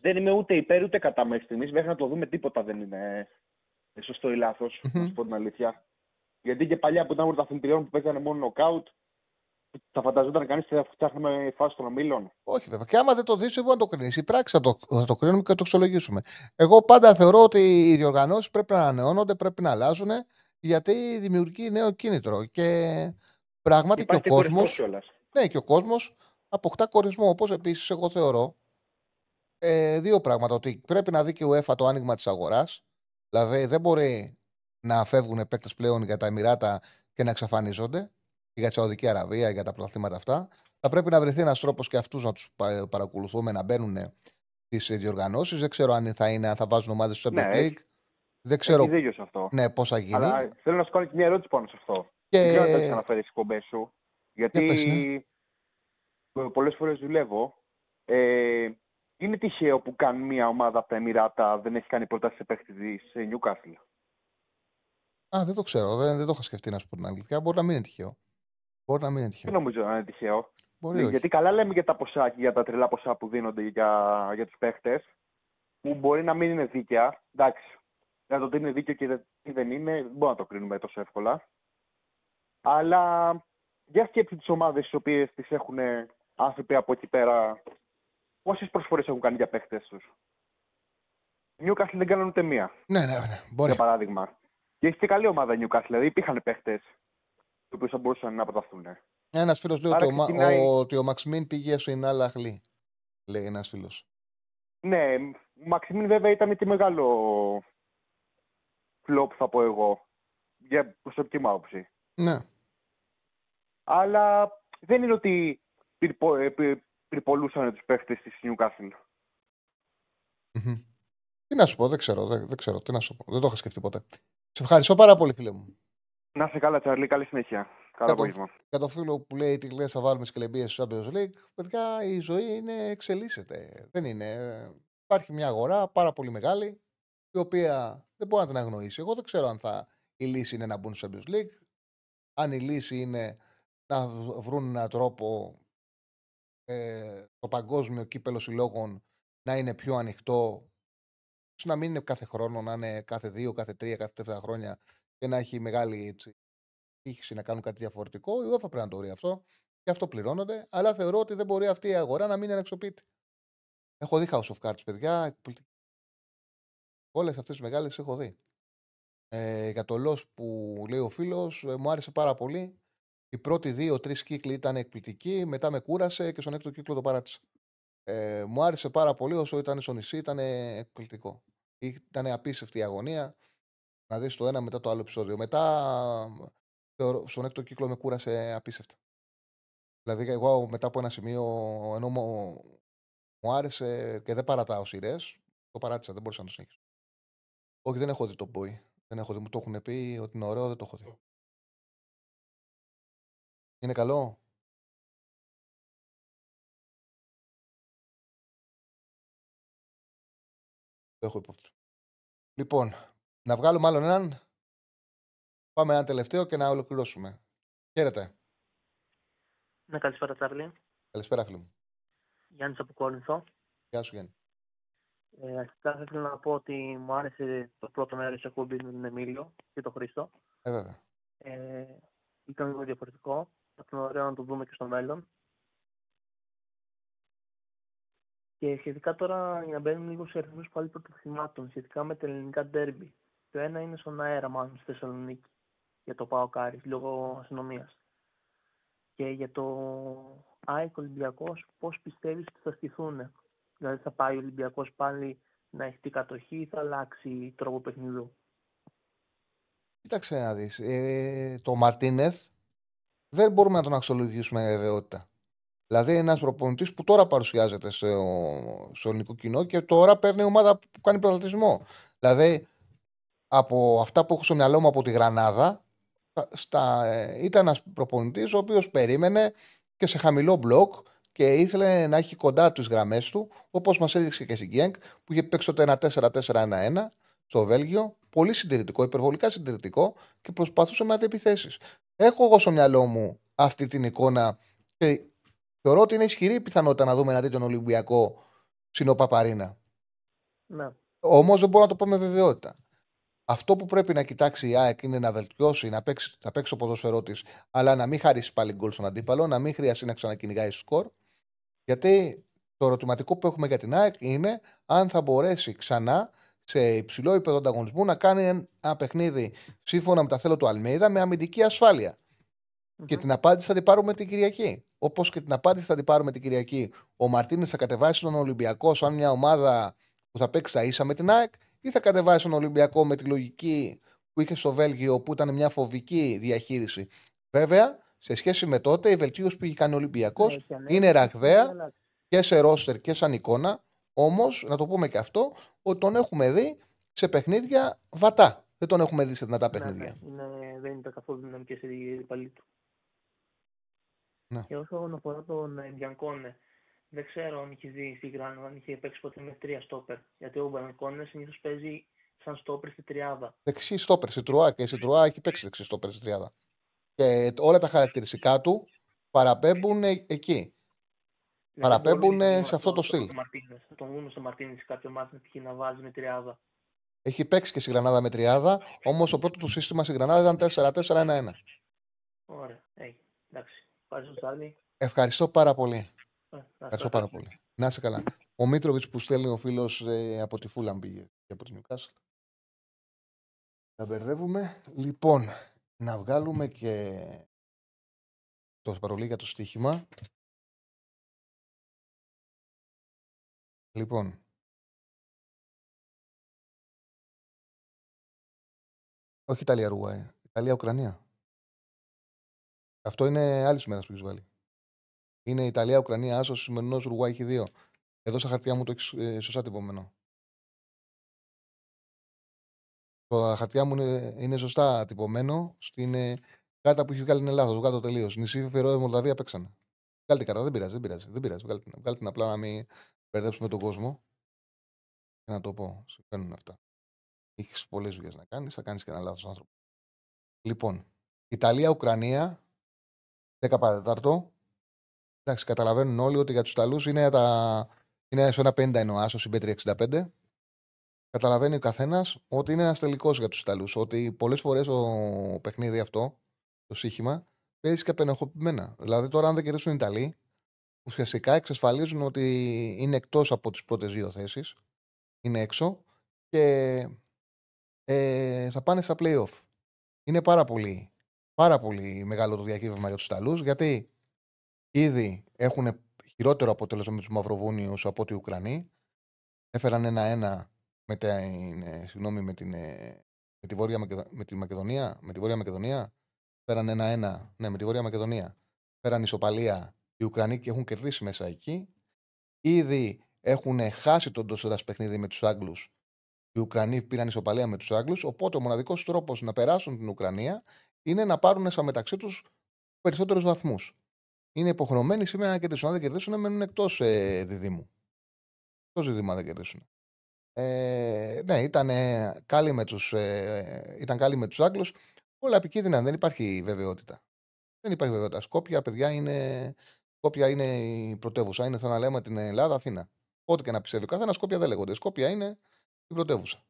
Δεν είμαι ούτε υπέρ ούτε κατά μέχρι στιγμής. Μέχρι να το δούμε τίποτα δεν είναι σωστό ή λάθος. Mm-hmm. Να σου πω την αλήθεια. Γιατί και παλιά που ήταν πρωταθλητριών που παίζανε μόνο νοκάουτ, θα φανταζόταν κανείς ότι θα φτιάχνουμε φάση των ομίλων. Όχι, βέβαια. Και άμα δεν το δεις, δεν μπορεί να το κρίνεις. Η πράξη θα το, θα το κρίνουμε και θα το αξιολογήσουμε. Εγώ πάντα θεωρώ ότι οι διοργανώσεις πρέπει να ανανεώνονται, πρέπει να αλλάζουν, γιατί δημιουργεί νέο κίνητρο. Και πράγματι Υπάρχει και ο κόσμο. Ναι, και ο κόσμος αποκτά κορισμό. Όπως επίσης εγώ θεωρώ ε, δύο πράγματα. Ότι πρέπει να δει και η UEFA το άνοιγμα της αγοράς. Δηλαδή δεν μπορεί να φεύγουν παίκτες πλέον για τα Εμμυράτα και να εξαφανίζονται για τη Σαουδική Αραβία, για τα πρωταθλήματα αυτά. Θα πρέπει να βρεθεί ένας τρόπος και αυτούς να τους παρακολουθούμε, να μπαίνουν στι διοργανώσεις. Δεν ξέρω αν θα, είναι, αν θα βάζουν ομάδες στο Champions ναι, League. Δεν ξέρω. Έχει δίκιο σε αυτό. Ναι, πώς θα γίνει. Αλλά θέλω να σου κάνω και μια ερώτηση πάνω σε αυτό. Και... Δεν ξέρω αν θα αναφέρει στις κομπές σου. Γιατί ναι. πολλές φορές δουλεύω. Ε, είναι τυχαίο που κάνει μια ομάδα από τα Εμμυράτα δεν έχει κάνει πρόταση σε παίχτη σε Newcastle. Α, δεν το ξέρω. Δεν, δεν το είχα σκεφτεί να σου πω την αλήθεια. Μπορεί να μην είναι τυχαίο. Μπορεί να μην είναι τυχαίο. Δεν νομίζω να είναι τυχαίο. Μπορεί Γιατί καλά λέμε για τα ποσά και για τα τρελά ποσά που δίνονται για, για τους παίχτες, που μπορεί να μην είναι δίκαια. Εντάξει. Για το ότι είναι δίκαιο και δεν είναι, δεν μπορούμε να το κρίνουμε τόσο εύκολα. Αλλά για σκέψη τις ομάδες τις οποίες τις έχουν άνθρωποι από εκεί πέρα, πόσες προσφορές έχουν κάνει για παίχτες τους. Newcastle δεν κάνουν ούτε μία. Ναι, ναι, ναι. Μπορεί. Για παράδειγμα. Και έχει και καλή ομάδα Newcastle. Δηλαδή υπήρχαν παίχτες οι οποίοι θα μπορούσαν να προταθούν. Ένας φίλος λέει ότι, ξεκινάει... ο, ότι ο Μαξιμίν πήγε στην άλλα αχλή. Λέει ένας φίλος. Ναι, ο Μαξιμίν βέβαια ήταν και μεγάλο φλόπ θα πω εγώ. Για προσωπική μου άποψη. Ναι. Αλλά δεν είναι ότι πυρπολούσαν τους παίχτες της Newcastle. Mm-hmm. Τι να σου πω, δεν ξέρω, δεν, δεν, ξέρω, τι να σου πω. Δεν το είχα σκεφτεί ποτέ. Σε ευχαριστώ πάρα πολύ, φίλε μου. Να είσαι καλά, Τσαρλί. Καλή συνέχεια. Καλό απόγευμα. Για το φίλο που λέει τι λέει θα βάλουμε σκελεμπίε στο Champions League, παιδιά, η ζωή είναι, εξελίσσεται. Δεν είναι. Υπάρχει μια αγορά πάρα πολύ μεγάλη, η οποία δεν μπορεί να την αγνοήσει. Εγώ δεν ξέρω αν θα η λύση είναι να μπουν στο Champions League, αν η λύση είναι να βρουν έναν τρόπο ε, το παγκόσμιο κύπελο συλλόγων να είναι πιο ανοιχτό να μην είναι κάθε χρόνο, να είναι κάθε δύο, κάθε τρία, κάθε τέσσερα χρόνια και να έχει μεγάλη τύχηση να κάνουν κάτι διαφορετικό. Η UEFA πρέπει να το βρει αυτό και αυτό πληρώνονται. Αλλά θεωρώ ότι δεν μπορεί αυτή η αγορά να μην είναι ανεξοπίτη. Έχω δει House of Cards, παιδιά. Όλες αυτές τις μεγάλες έχω δει. Ε, για το loss που λέει ο φίλος, ε, μου άρεσε πάρα πολύ. Οι πρώτοι δύο-τρει κύκλοι ήταν εκπληκτικοί, μετά με κούρασε και στον έκτο κύκλο το παράτησα. Ε, μου άρεσε πάρα πολύ όσο ήταν στο νησί, ήταν εκπληκτικό. Ήταν απίστευτη η αγωνία. Να δεις το ένα μετά το άλλο επεισόδιο. Μετά, στον έκτο κύκλο με κούρασε απίστευτα. Δηλαδή, εγώ μετά από ένα σημείο, ενώ μου, μου άρεσε και δεν παρατάω σειρές, το παράτησα, δεν μπορούσα να το συνεχίσω. Όχι, δεν έχω δει το boy. Δεν έχω δει, μου το έχουν πει ότι είναι ωραίο, δεν το έχω δει. Είναι καλό; Το έχω υπόψη. Λοιπόν, να βγάλουμε άλλον έναν. Πάμε ένα τελευταίο και να ολοκληρώσουμε. Χαίρετε. Ναι, καλησπέρα, Τσάρλι. Καλησπέρα, φίλο μου. Γιάννης από Κόρινθο. Γεια σου, Γιάννη. Ε, αρχικά θα ήθελα να πω ότι μου άρεσε το πρώτο μέρος της εκπομπής με τον Εμίλιο και τον Χρήστο. Ε, βέβαια. Ε, ήταν λίγο διαφορετικό. Θα ήταν ωραίο να το δούμε και στο μέλλον. Και σχετικά τώρα, για να μπαίνουμε λίγο σε αριθμούς πάλι πρωταθλημάτων, σχετικά με τα ελληνικά ντέρμπι. Το ένα είναι στον αέρα, μάλλον στη Θεσσαλονίκη, για το ΠΑΟΚ Άρη, λόγω αστυνομίας. Και για το ΑΕΚ Ολυμπιακός, πώς πιστεύεις ότι θα στηθούν; Δηλαδή, θα πάει ο Ολυμπιακός πάλι να έχει την κατοχή ή θα αλλάξει τρόπο παιχνιδιού; Κοίταξε να δεις. Ε, το Μαρτίνεθ δεν μπορούμε να τον αξιολογήσουμε με βεβαιότητα. Δηλαδή, ένας προπονητής που τώρα παρουσιάζεται στο, στο ελληνικό κοινό και τώρα παίρνει ομάδα που κάνει πρωταθλητισμό. Δηλαδή, από αυτά που έχω στο μυαλό μου από τη Γρανάδα, στα, ε, ήταν ένας προπονητής ο οποίος περίμενε και σε χαμηλό μπλοκ και ήθελε να έχει κοντά τις γραμμές του, όπως μας έδειξε και στην Γκένκ, που είχε παίξει τότε ένα 4-4-1-1 στο Βέλγιο, πολύ συντηρητικό, υπερβολικά συντηρητικό και προσπαθούσε με αντεπιθέσει. Έχω εγώ στο μυαλό μου αυτή την εικόνα και θεωρώ ότι είναι ισχυρή η πιθανότητα να δούμε ένα τέτοιο Ολυμπιακό συνοπαπαρίνα. Ναι. Όμως δεν μπορώ να το πω με βεβαιότητα. Αυτό που πρέπει να κοιτάξει η ΑΕΚ είναι να βελτιώσει, να παίξει, να παίξει το ποδόσφαιρό της, αλλά να μην χαρίσει πάλι γκολ στον αντίπαλο, να μην χρειαστεί να ξανακυνηγάει σκορ. Γιατί το ερωτηματικό που έχουμε για την ΑΕΚ είναι αν θα μπορέσει ξανά σε υψηλό επίπεδο ανταγωνισμού να κάνει ένα παιχνίδι σύμφωνα με τα θέλω του Αλμέιδα με αμυντική Και την απάντηση θα την πάρουμε την Κυριακή. Όπως και την απάντηση θα την πάρουμε την Κυριακή. Ο Μαρτίνες θα κατεβάσει τον Ολυμπιακό σαν μια ομάδα που θα παίξει ίσα με την ΑΕΚ ή θα κατεβάσει τον Ολυμπιακό με τη λογική που είχε στο Βέλγιο που ήταν μια φοβική διαχείριση; Βέβαια, σε σχέση με τότε, η βελτίωση που είχε κάνει ο Ολυμπιακός ναι, είναι ραγδαία και σε ρόστερ και σαν εικόνα. Όμως, να το πούμε και αυτό, ότι τον έχουμε δει σε παιχνίδια βατά. Δεν τον έχουμε δει σε δυνατά ναι, παιχνίδια. Ναι, ναι, δεν ήταν καθόλου δυναμικές οι υπαλλήλοι του. Ναι. Και όσον αφορά τον Μπιανκόνε, δεν ξέρω αν είχε δει στη Γράνο, αν είχε παίξει ποτέ με τρία στόπερ. Γιατί ο Μπιανκόνε συνήθως παίζει σαν στόπερ στη τριάδα. Δεξί στόπερ, στη Τρουά και στη Τρουά έχει παίξει δεξί στόπερ στη τριάδα. Και όλα τα χαρακτηριστικά του παραπέμπουν εκεί. Ναι, παραπέμπουν σε αυτό το, στυλ. Τον δούμε στο Μαρτίνες κάποιο μάτι να βάζει με τριάδα. Έχει παίξει και στη Γρανάδα με τριάδα, όμως το πρώτο του σύστημα στη Γρανάδα ήταν 4-4-1-1. Ωραία, έχει. Εντάξει. Ευχαριστώ πάρα πολύ. Ε, Ευχαριστώ πάρα πολύ. Να είσαι καλά. Ο Μίτροβιτ που στέλνει ο φίλος ε, από τη Φούλαμ πήγε και από τη Νιουκάσλ. Τα μπερδεύουμε. Λοιπόν, να βγάλουμε και το παρολί για το στοίχημα. Λοιπόν, όχι Ιταλία Ρουάη, Ιταλία Ουκρανία. Αυτό είναι άλλη μέρα που έχεις βάλει. Είναι Ιταλία, Ουκρανία, άσος, σημερινός Ουρουάη έχει δύο. Εδώ στα χαρτιά μου το έχεις ε, σωστά τυπωμένο. Το χαρτιά μου είναι, είναι σωστά τυπωμένο. Στην ε, κάρτα που έχει βγάλει είναι λάθο. Βγάλω το τελείως. Νησί Φερόε Μολδαβία παίξανε. Βγάλει την κάρτα, δεν πειράζει, δεν πειράζει. Δεν πειράζει. Βγάλει, την, βγάλει την απλά να μην μπερδέψουμε τον κόσμο. Και να το πω, συμβαίνουν αυτά. Έχεις πολλές δουλειές να κάνεις, θα κάνεις και ένα λάθος άνθρωπο. Λοιπόν, Ιταλία-Ουκρανία 10 παρατέταρτο. Εντάξει, καταλαβαίνουν όλοι ότι για τους Ιταλούς είναι, τα... είναι στο 1,50 είναι ο Άσο η 65. Καταλαβαίνει ο καθένας ότι είναι ένας τελικός για τους Ιταλούς. Ότι πολλές φορές το παιχνίδι αυτό, το σύγχυμα, παίζει και απενεχοποιημένα. Δηλαδή τώρα, αν δεν κερδίσουν οι Ιταλοί, ουσιαστικά εξασφαλίζουν ότι είναι εκτός από τις πρώτες δύο θέσεις. Είναι έξω και ε, θα πάνε στα playoff. Είναι πάρα πολύ πάρα πολύ μεγάλο το διακύβευμα για τους Ιταλούς, γιατί ήδη έχουν χειρότερο αποτέλεσμα με τους Μαυροβούνιους από ότι οι Ουκρανοί. Έφεραν ένα-ένα με, συγγνώμη, με, την, με, τη Βόρεια με τη Μακεδονία. Με τη Βόρεια Μακεδονία. Φέραν ένα-ένα. Ναι, με τη Βόρεια Μακεδονία. Φέραν ισοπαλία οι Ουκρανοί και έχουν κερδίσει μέσα εκεί. Ήδη έχουν χάσει τον τόσερα παιχνίδι με τους Άγγλους. Οι Ουκρανοί πήραν ισοπαλία με τους Άγγλους. Οπότε ο μοναδικός τρόπος να περάσουν την Ουκρανία είναι να πάρουν στα μεταξύ τους περισσότερους βαθμούς. Είναι υποχρεωμένοι σήμερα να κερδίσουν. Αν δεν κερδίσουν, να μένουν εκτός ε, διδήμου. Εκτός διδήμου, αν δεν κερδίσουν. Ε, ναι, ήταν κάλλοι με τους ε, ήταν κάλλοι με τους Άγγλους. Όλα επικίνδυνα, δεν υπάρχει βεβαιότητα. Δεν υπάρχει βεβαιότητα. Σκόπια, παιδιά, είναι, Σκόπια είναι η πρωτεύουσα. Είναι σαν να λέμε την Ελλάδα, Αθήνα. Ό,τι και να πιστεύει ο καθένας, Σκόπια δεν λέγονται. Σκόπια είναι η πρωτεύουσα.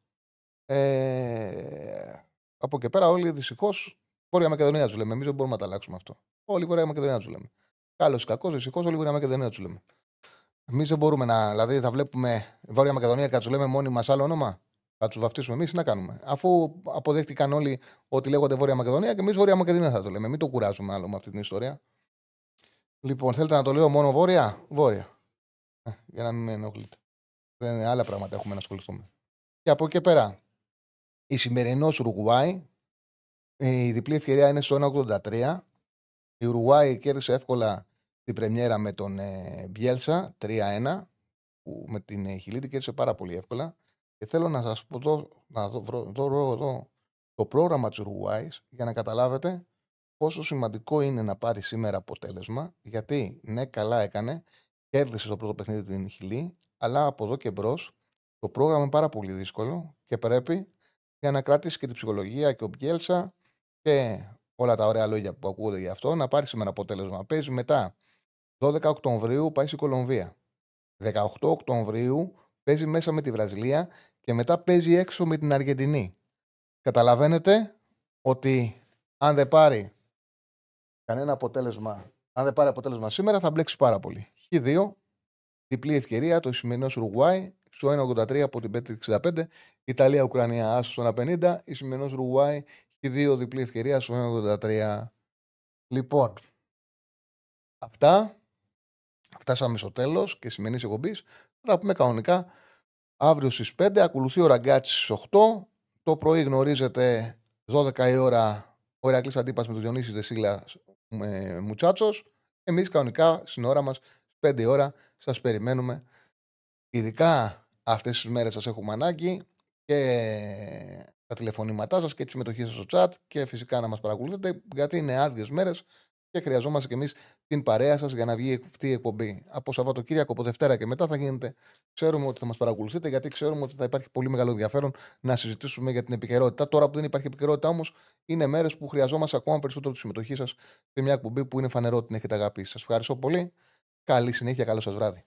Ε, από εκεί πέρα όλοι δυστυχώς Βόρεια Μακεδονία τους λέμε. Εμείς δεν μπορούμε να τα αλλάξουμε αυτό. Όλη Βόρεια Μακεδονία τους λέμε. Καλός ή κακός, δυστυχώ όλη Βόρεια Μακεδονία τους λέμε. Εμείς δεν μπορούμε να. Δηλαδή θα βλέπουμε Βόρεια Μακεδονία και θα τους λέμε μόνοι μας άλλο όνομα. Θα τους βαφτίσουμε εμείς, τι να κάνουμε. Αφού αποδέχτηκαν όλοι ότι λέγονται Βόρεια Μακεδονία και εμείς Βόρεια Μακεδονία θα το λέμε. Μην το κουράζουμε άλλο με αυτή την ιστορία. Λοιπόν, θέλετε να το λέω μόνο Βόρεια; Βόρεια. Ε, για να μην με ενοχλείτε. Δεν άλλα πράγματα έχουμε να ασχοληθούμε. Και από εκεί πέρα, η σημερινός Ουρουγουάη ε, η διπλή ευκαιρία είναι στο 1,83. Η Ουρουάη κέρδισε εύκολα την πρεμιέρα με τον ε, Μπιέλσα 3-1. Που με την ε, Χιλίτη κέρδισε πάρα πολύ εύκολα. Και θέλω να σας πω εδώ, να δω, δω, εδώ το πρόγραμμα της Ουρουάης για να καταλάβετε πόσο σημαντικό είναι να πάρει σήμερα αποτέλεσμα. Γιατί ναι, καλά έκανε, κέρδισε το πρώτο παιχνίδι την Χιλή, αλλά από εδώ και μπρος το πρόγραμμα είναι πάρα πολύ δύσκολο και πρέπει για να κρατήσει και την ψυχολογία και ο Μπιέλσα και όλα τα ωραία λόγια που ακούγονται γι' αυτό, να πάρεις σήμερα αποτέλεσμα. Παίζεις μετά 12 Οκτωβρίου πάει στην Κολομβία. 18 Οκτωβρίου παίζει μέσα με τη Βραζιλία και μετά παίζει έξω με την Αργεντινή. Καταλαβαίνετε ότι αν δεν πάρει κανένα αποτέλεσμα, αν δεν πάρει αποτέλεσμα σήμερα θα μπλέξει πάρα πολύ. Χ2, διπλή ευκαιρία, το σημερινό Ουρουάη, στο 1,83 από την Πέτρη 65, Ιταλία-Ουκρανία άσο στο 1,50, η σημερινός Ουρουάη, Χ2, διπλή ευκαιρία στο 1,83. Λοιπόν, αυτά. Φτάσαμε στο τέλο και σημερινής εκπομπής. Θα τα πούμε κανονικά αύριο στις 5. Ακολουθεί ο Ραγκάτσι στις 8. Το πρωί γνωρίζετε 12 η ώρα ο Ηρακλής Αντίπας με τον Διονύσης Δεσίλα ε, Μουτσάτσος. Εμείς κανονικά στην ώρα μας, 5 η ώρα, σας περιμένουμε. Ειδικά αυτές τις μέρες σας έχουμε ανάγκη και τα τηλεφωνήματά σας και τη συμμετοχή σας στο chat και φυσικά να μας παρακολουθείτε γιατί είναι άδειες μέρες και χρειαζόμαστε κι εμείς την παρέα σας για να βγει αυτή η εκπομπή. Από Σαββατοκύριακο, από Δευτέρα και μετά θα γίνεται. Ξέρουμε ότι θα μας παρακολουθείτε, γιατί ξέρουμε ότι θα υπάρχει πολύ μεγάλο ενδιαφέρον να συζητήσουμε για την επικαιρότητα. Τώρα που δεν υπάρχει επικαιρότητα όμως, είναι μέρες που χρειαζόμαστε ακόμα περισσότερο τη συμμετοχή σας σε μια εκπομπή που είναι φανερό ότι την έχετε αγαπήσει. Σας ευχαριστώ πολύ. Καλή συνέχεια, καλό σας βράδυ.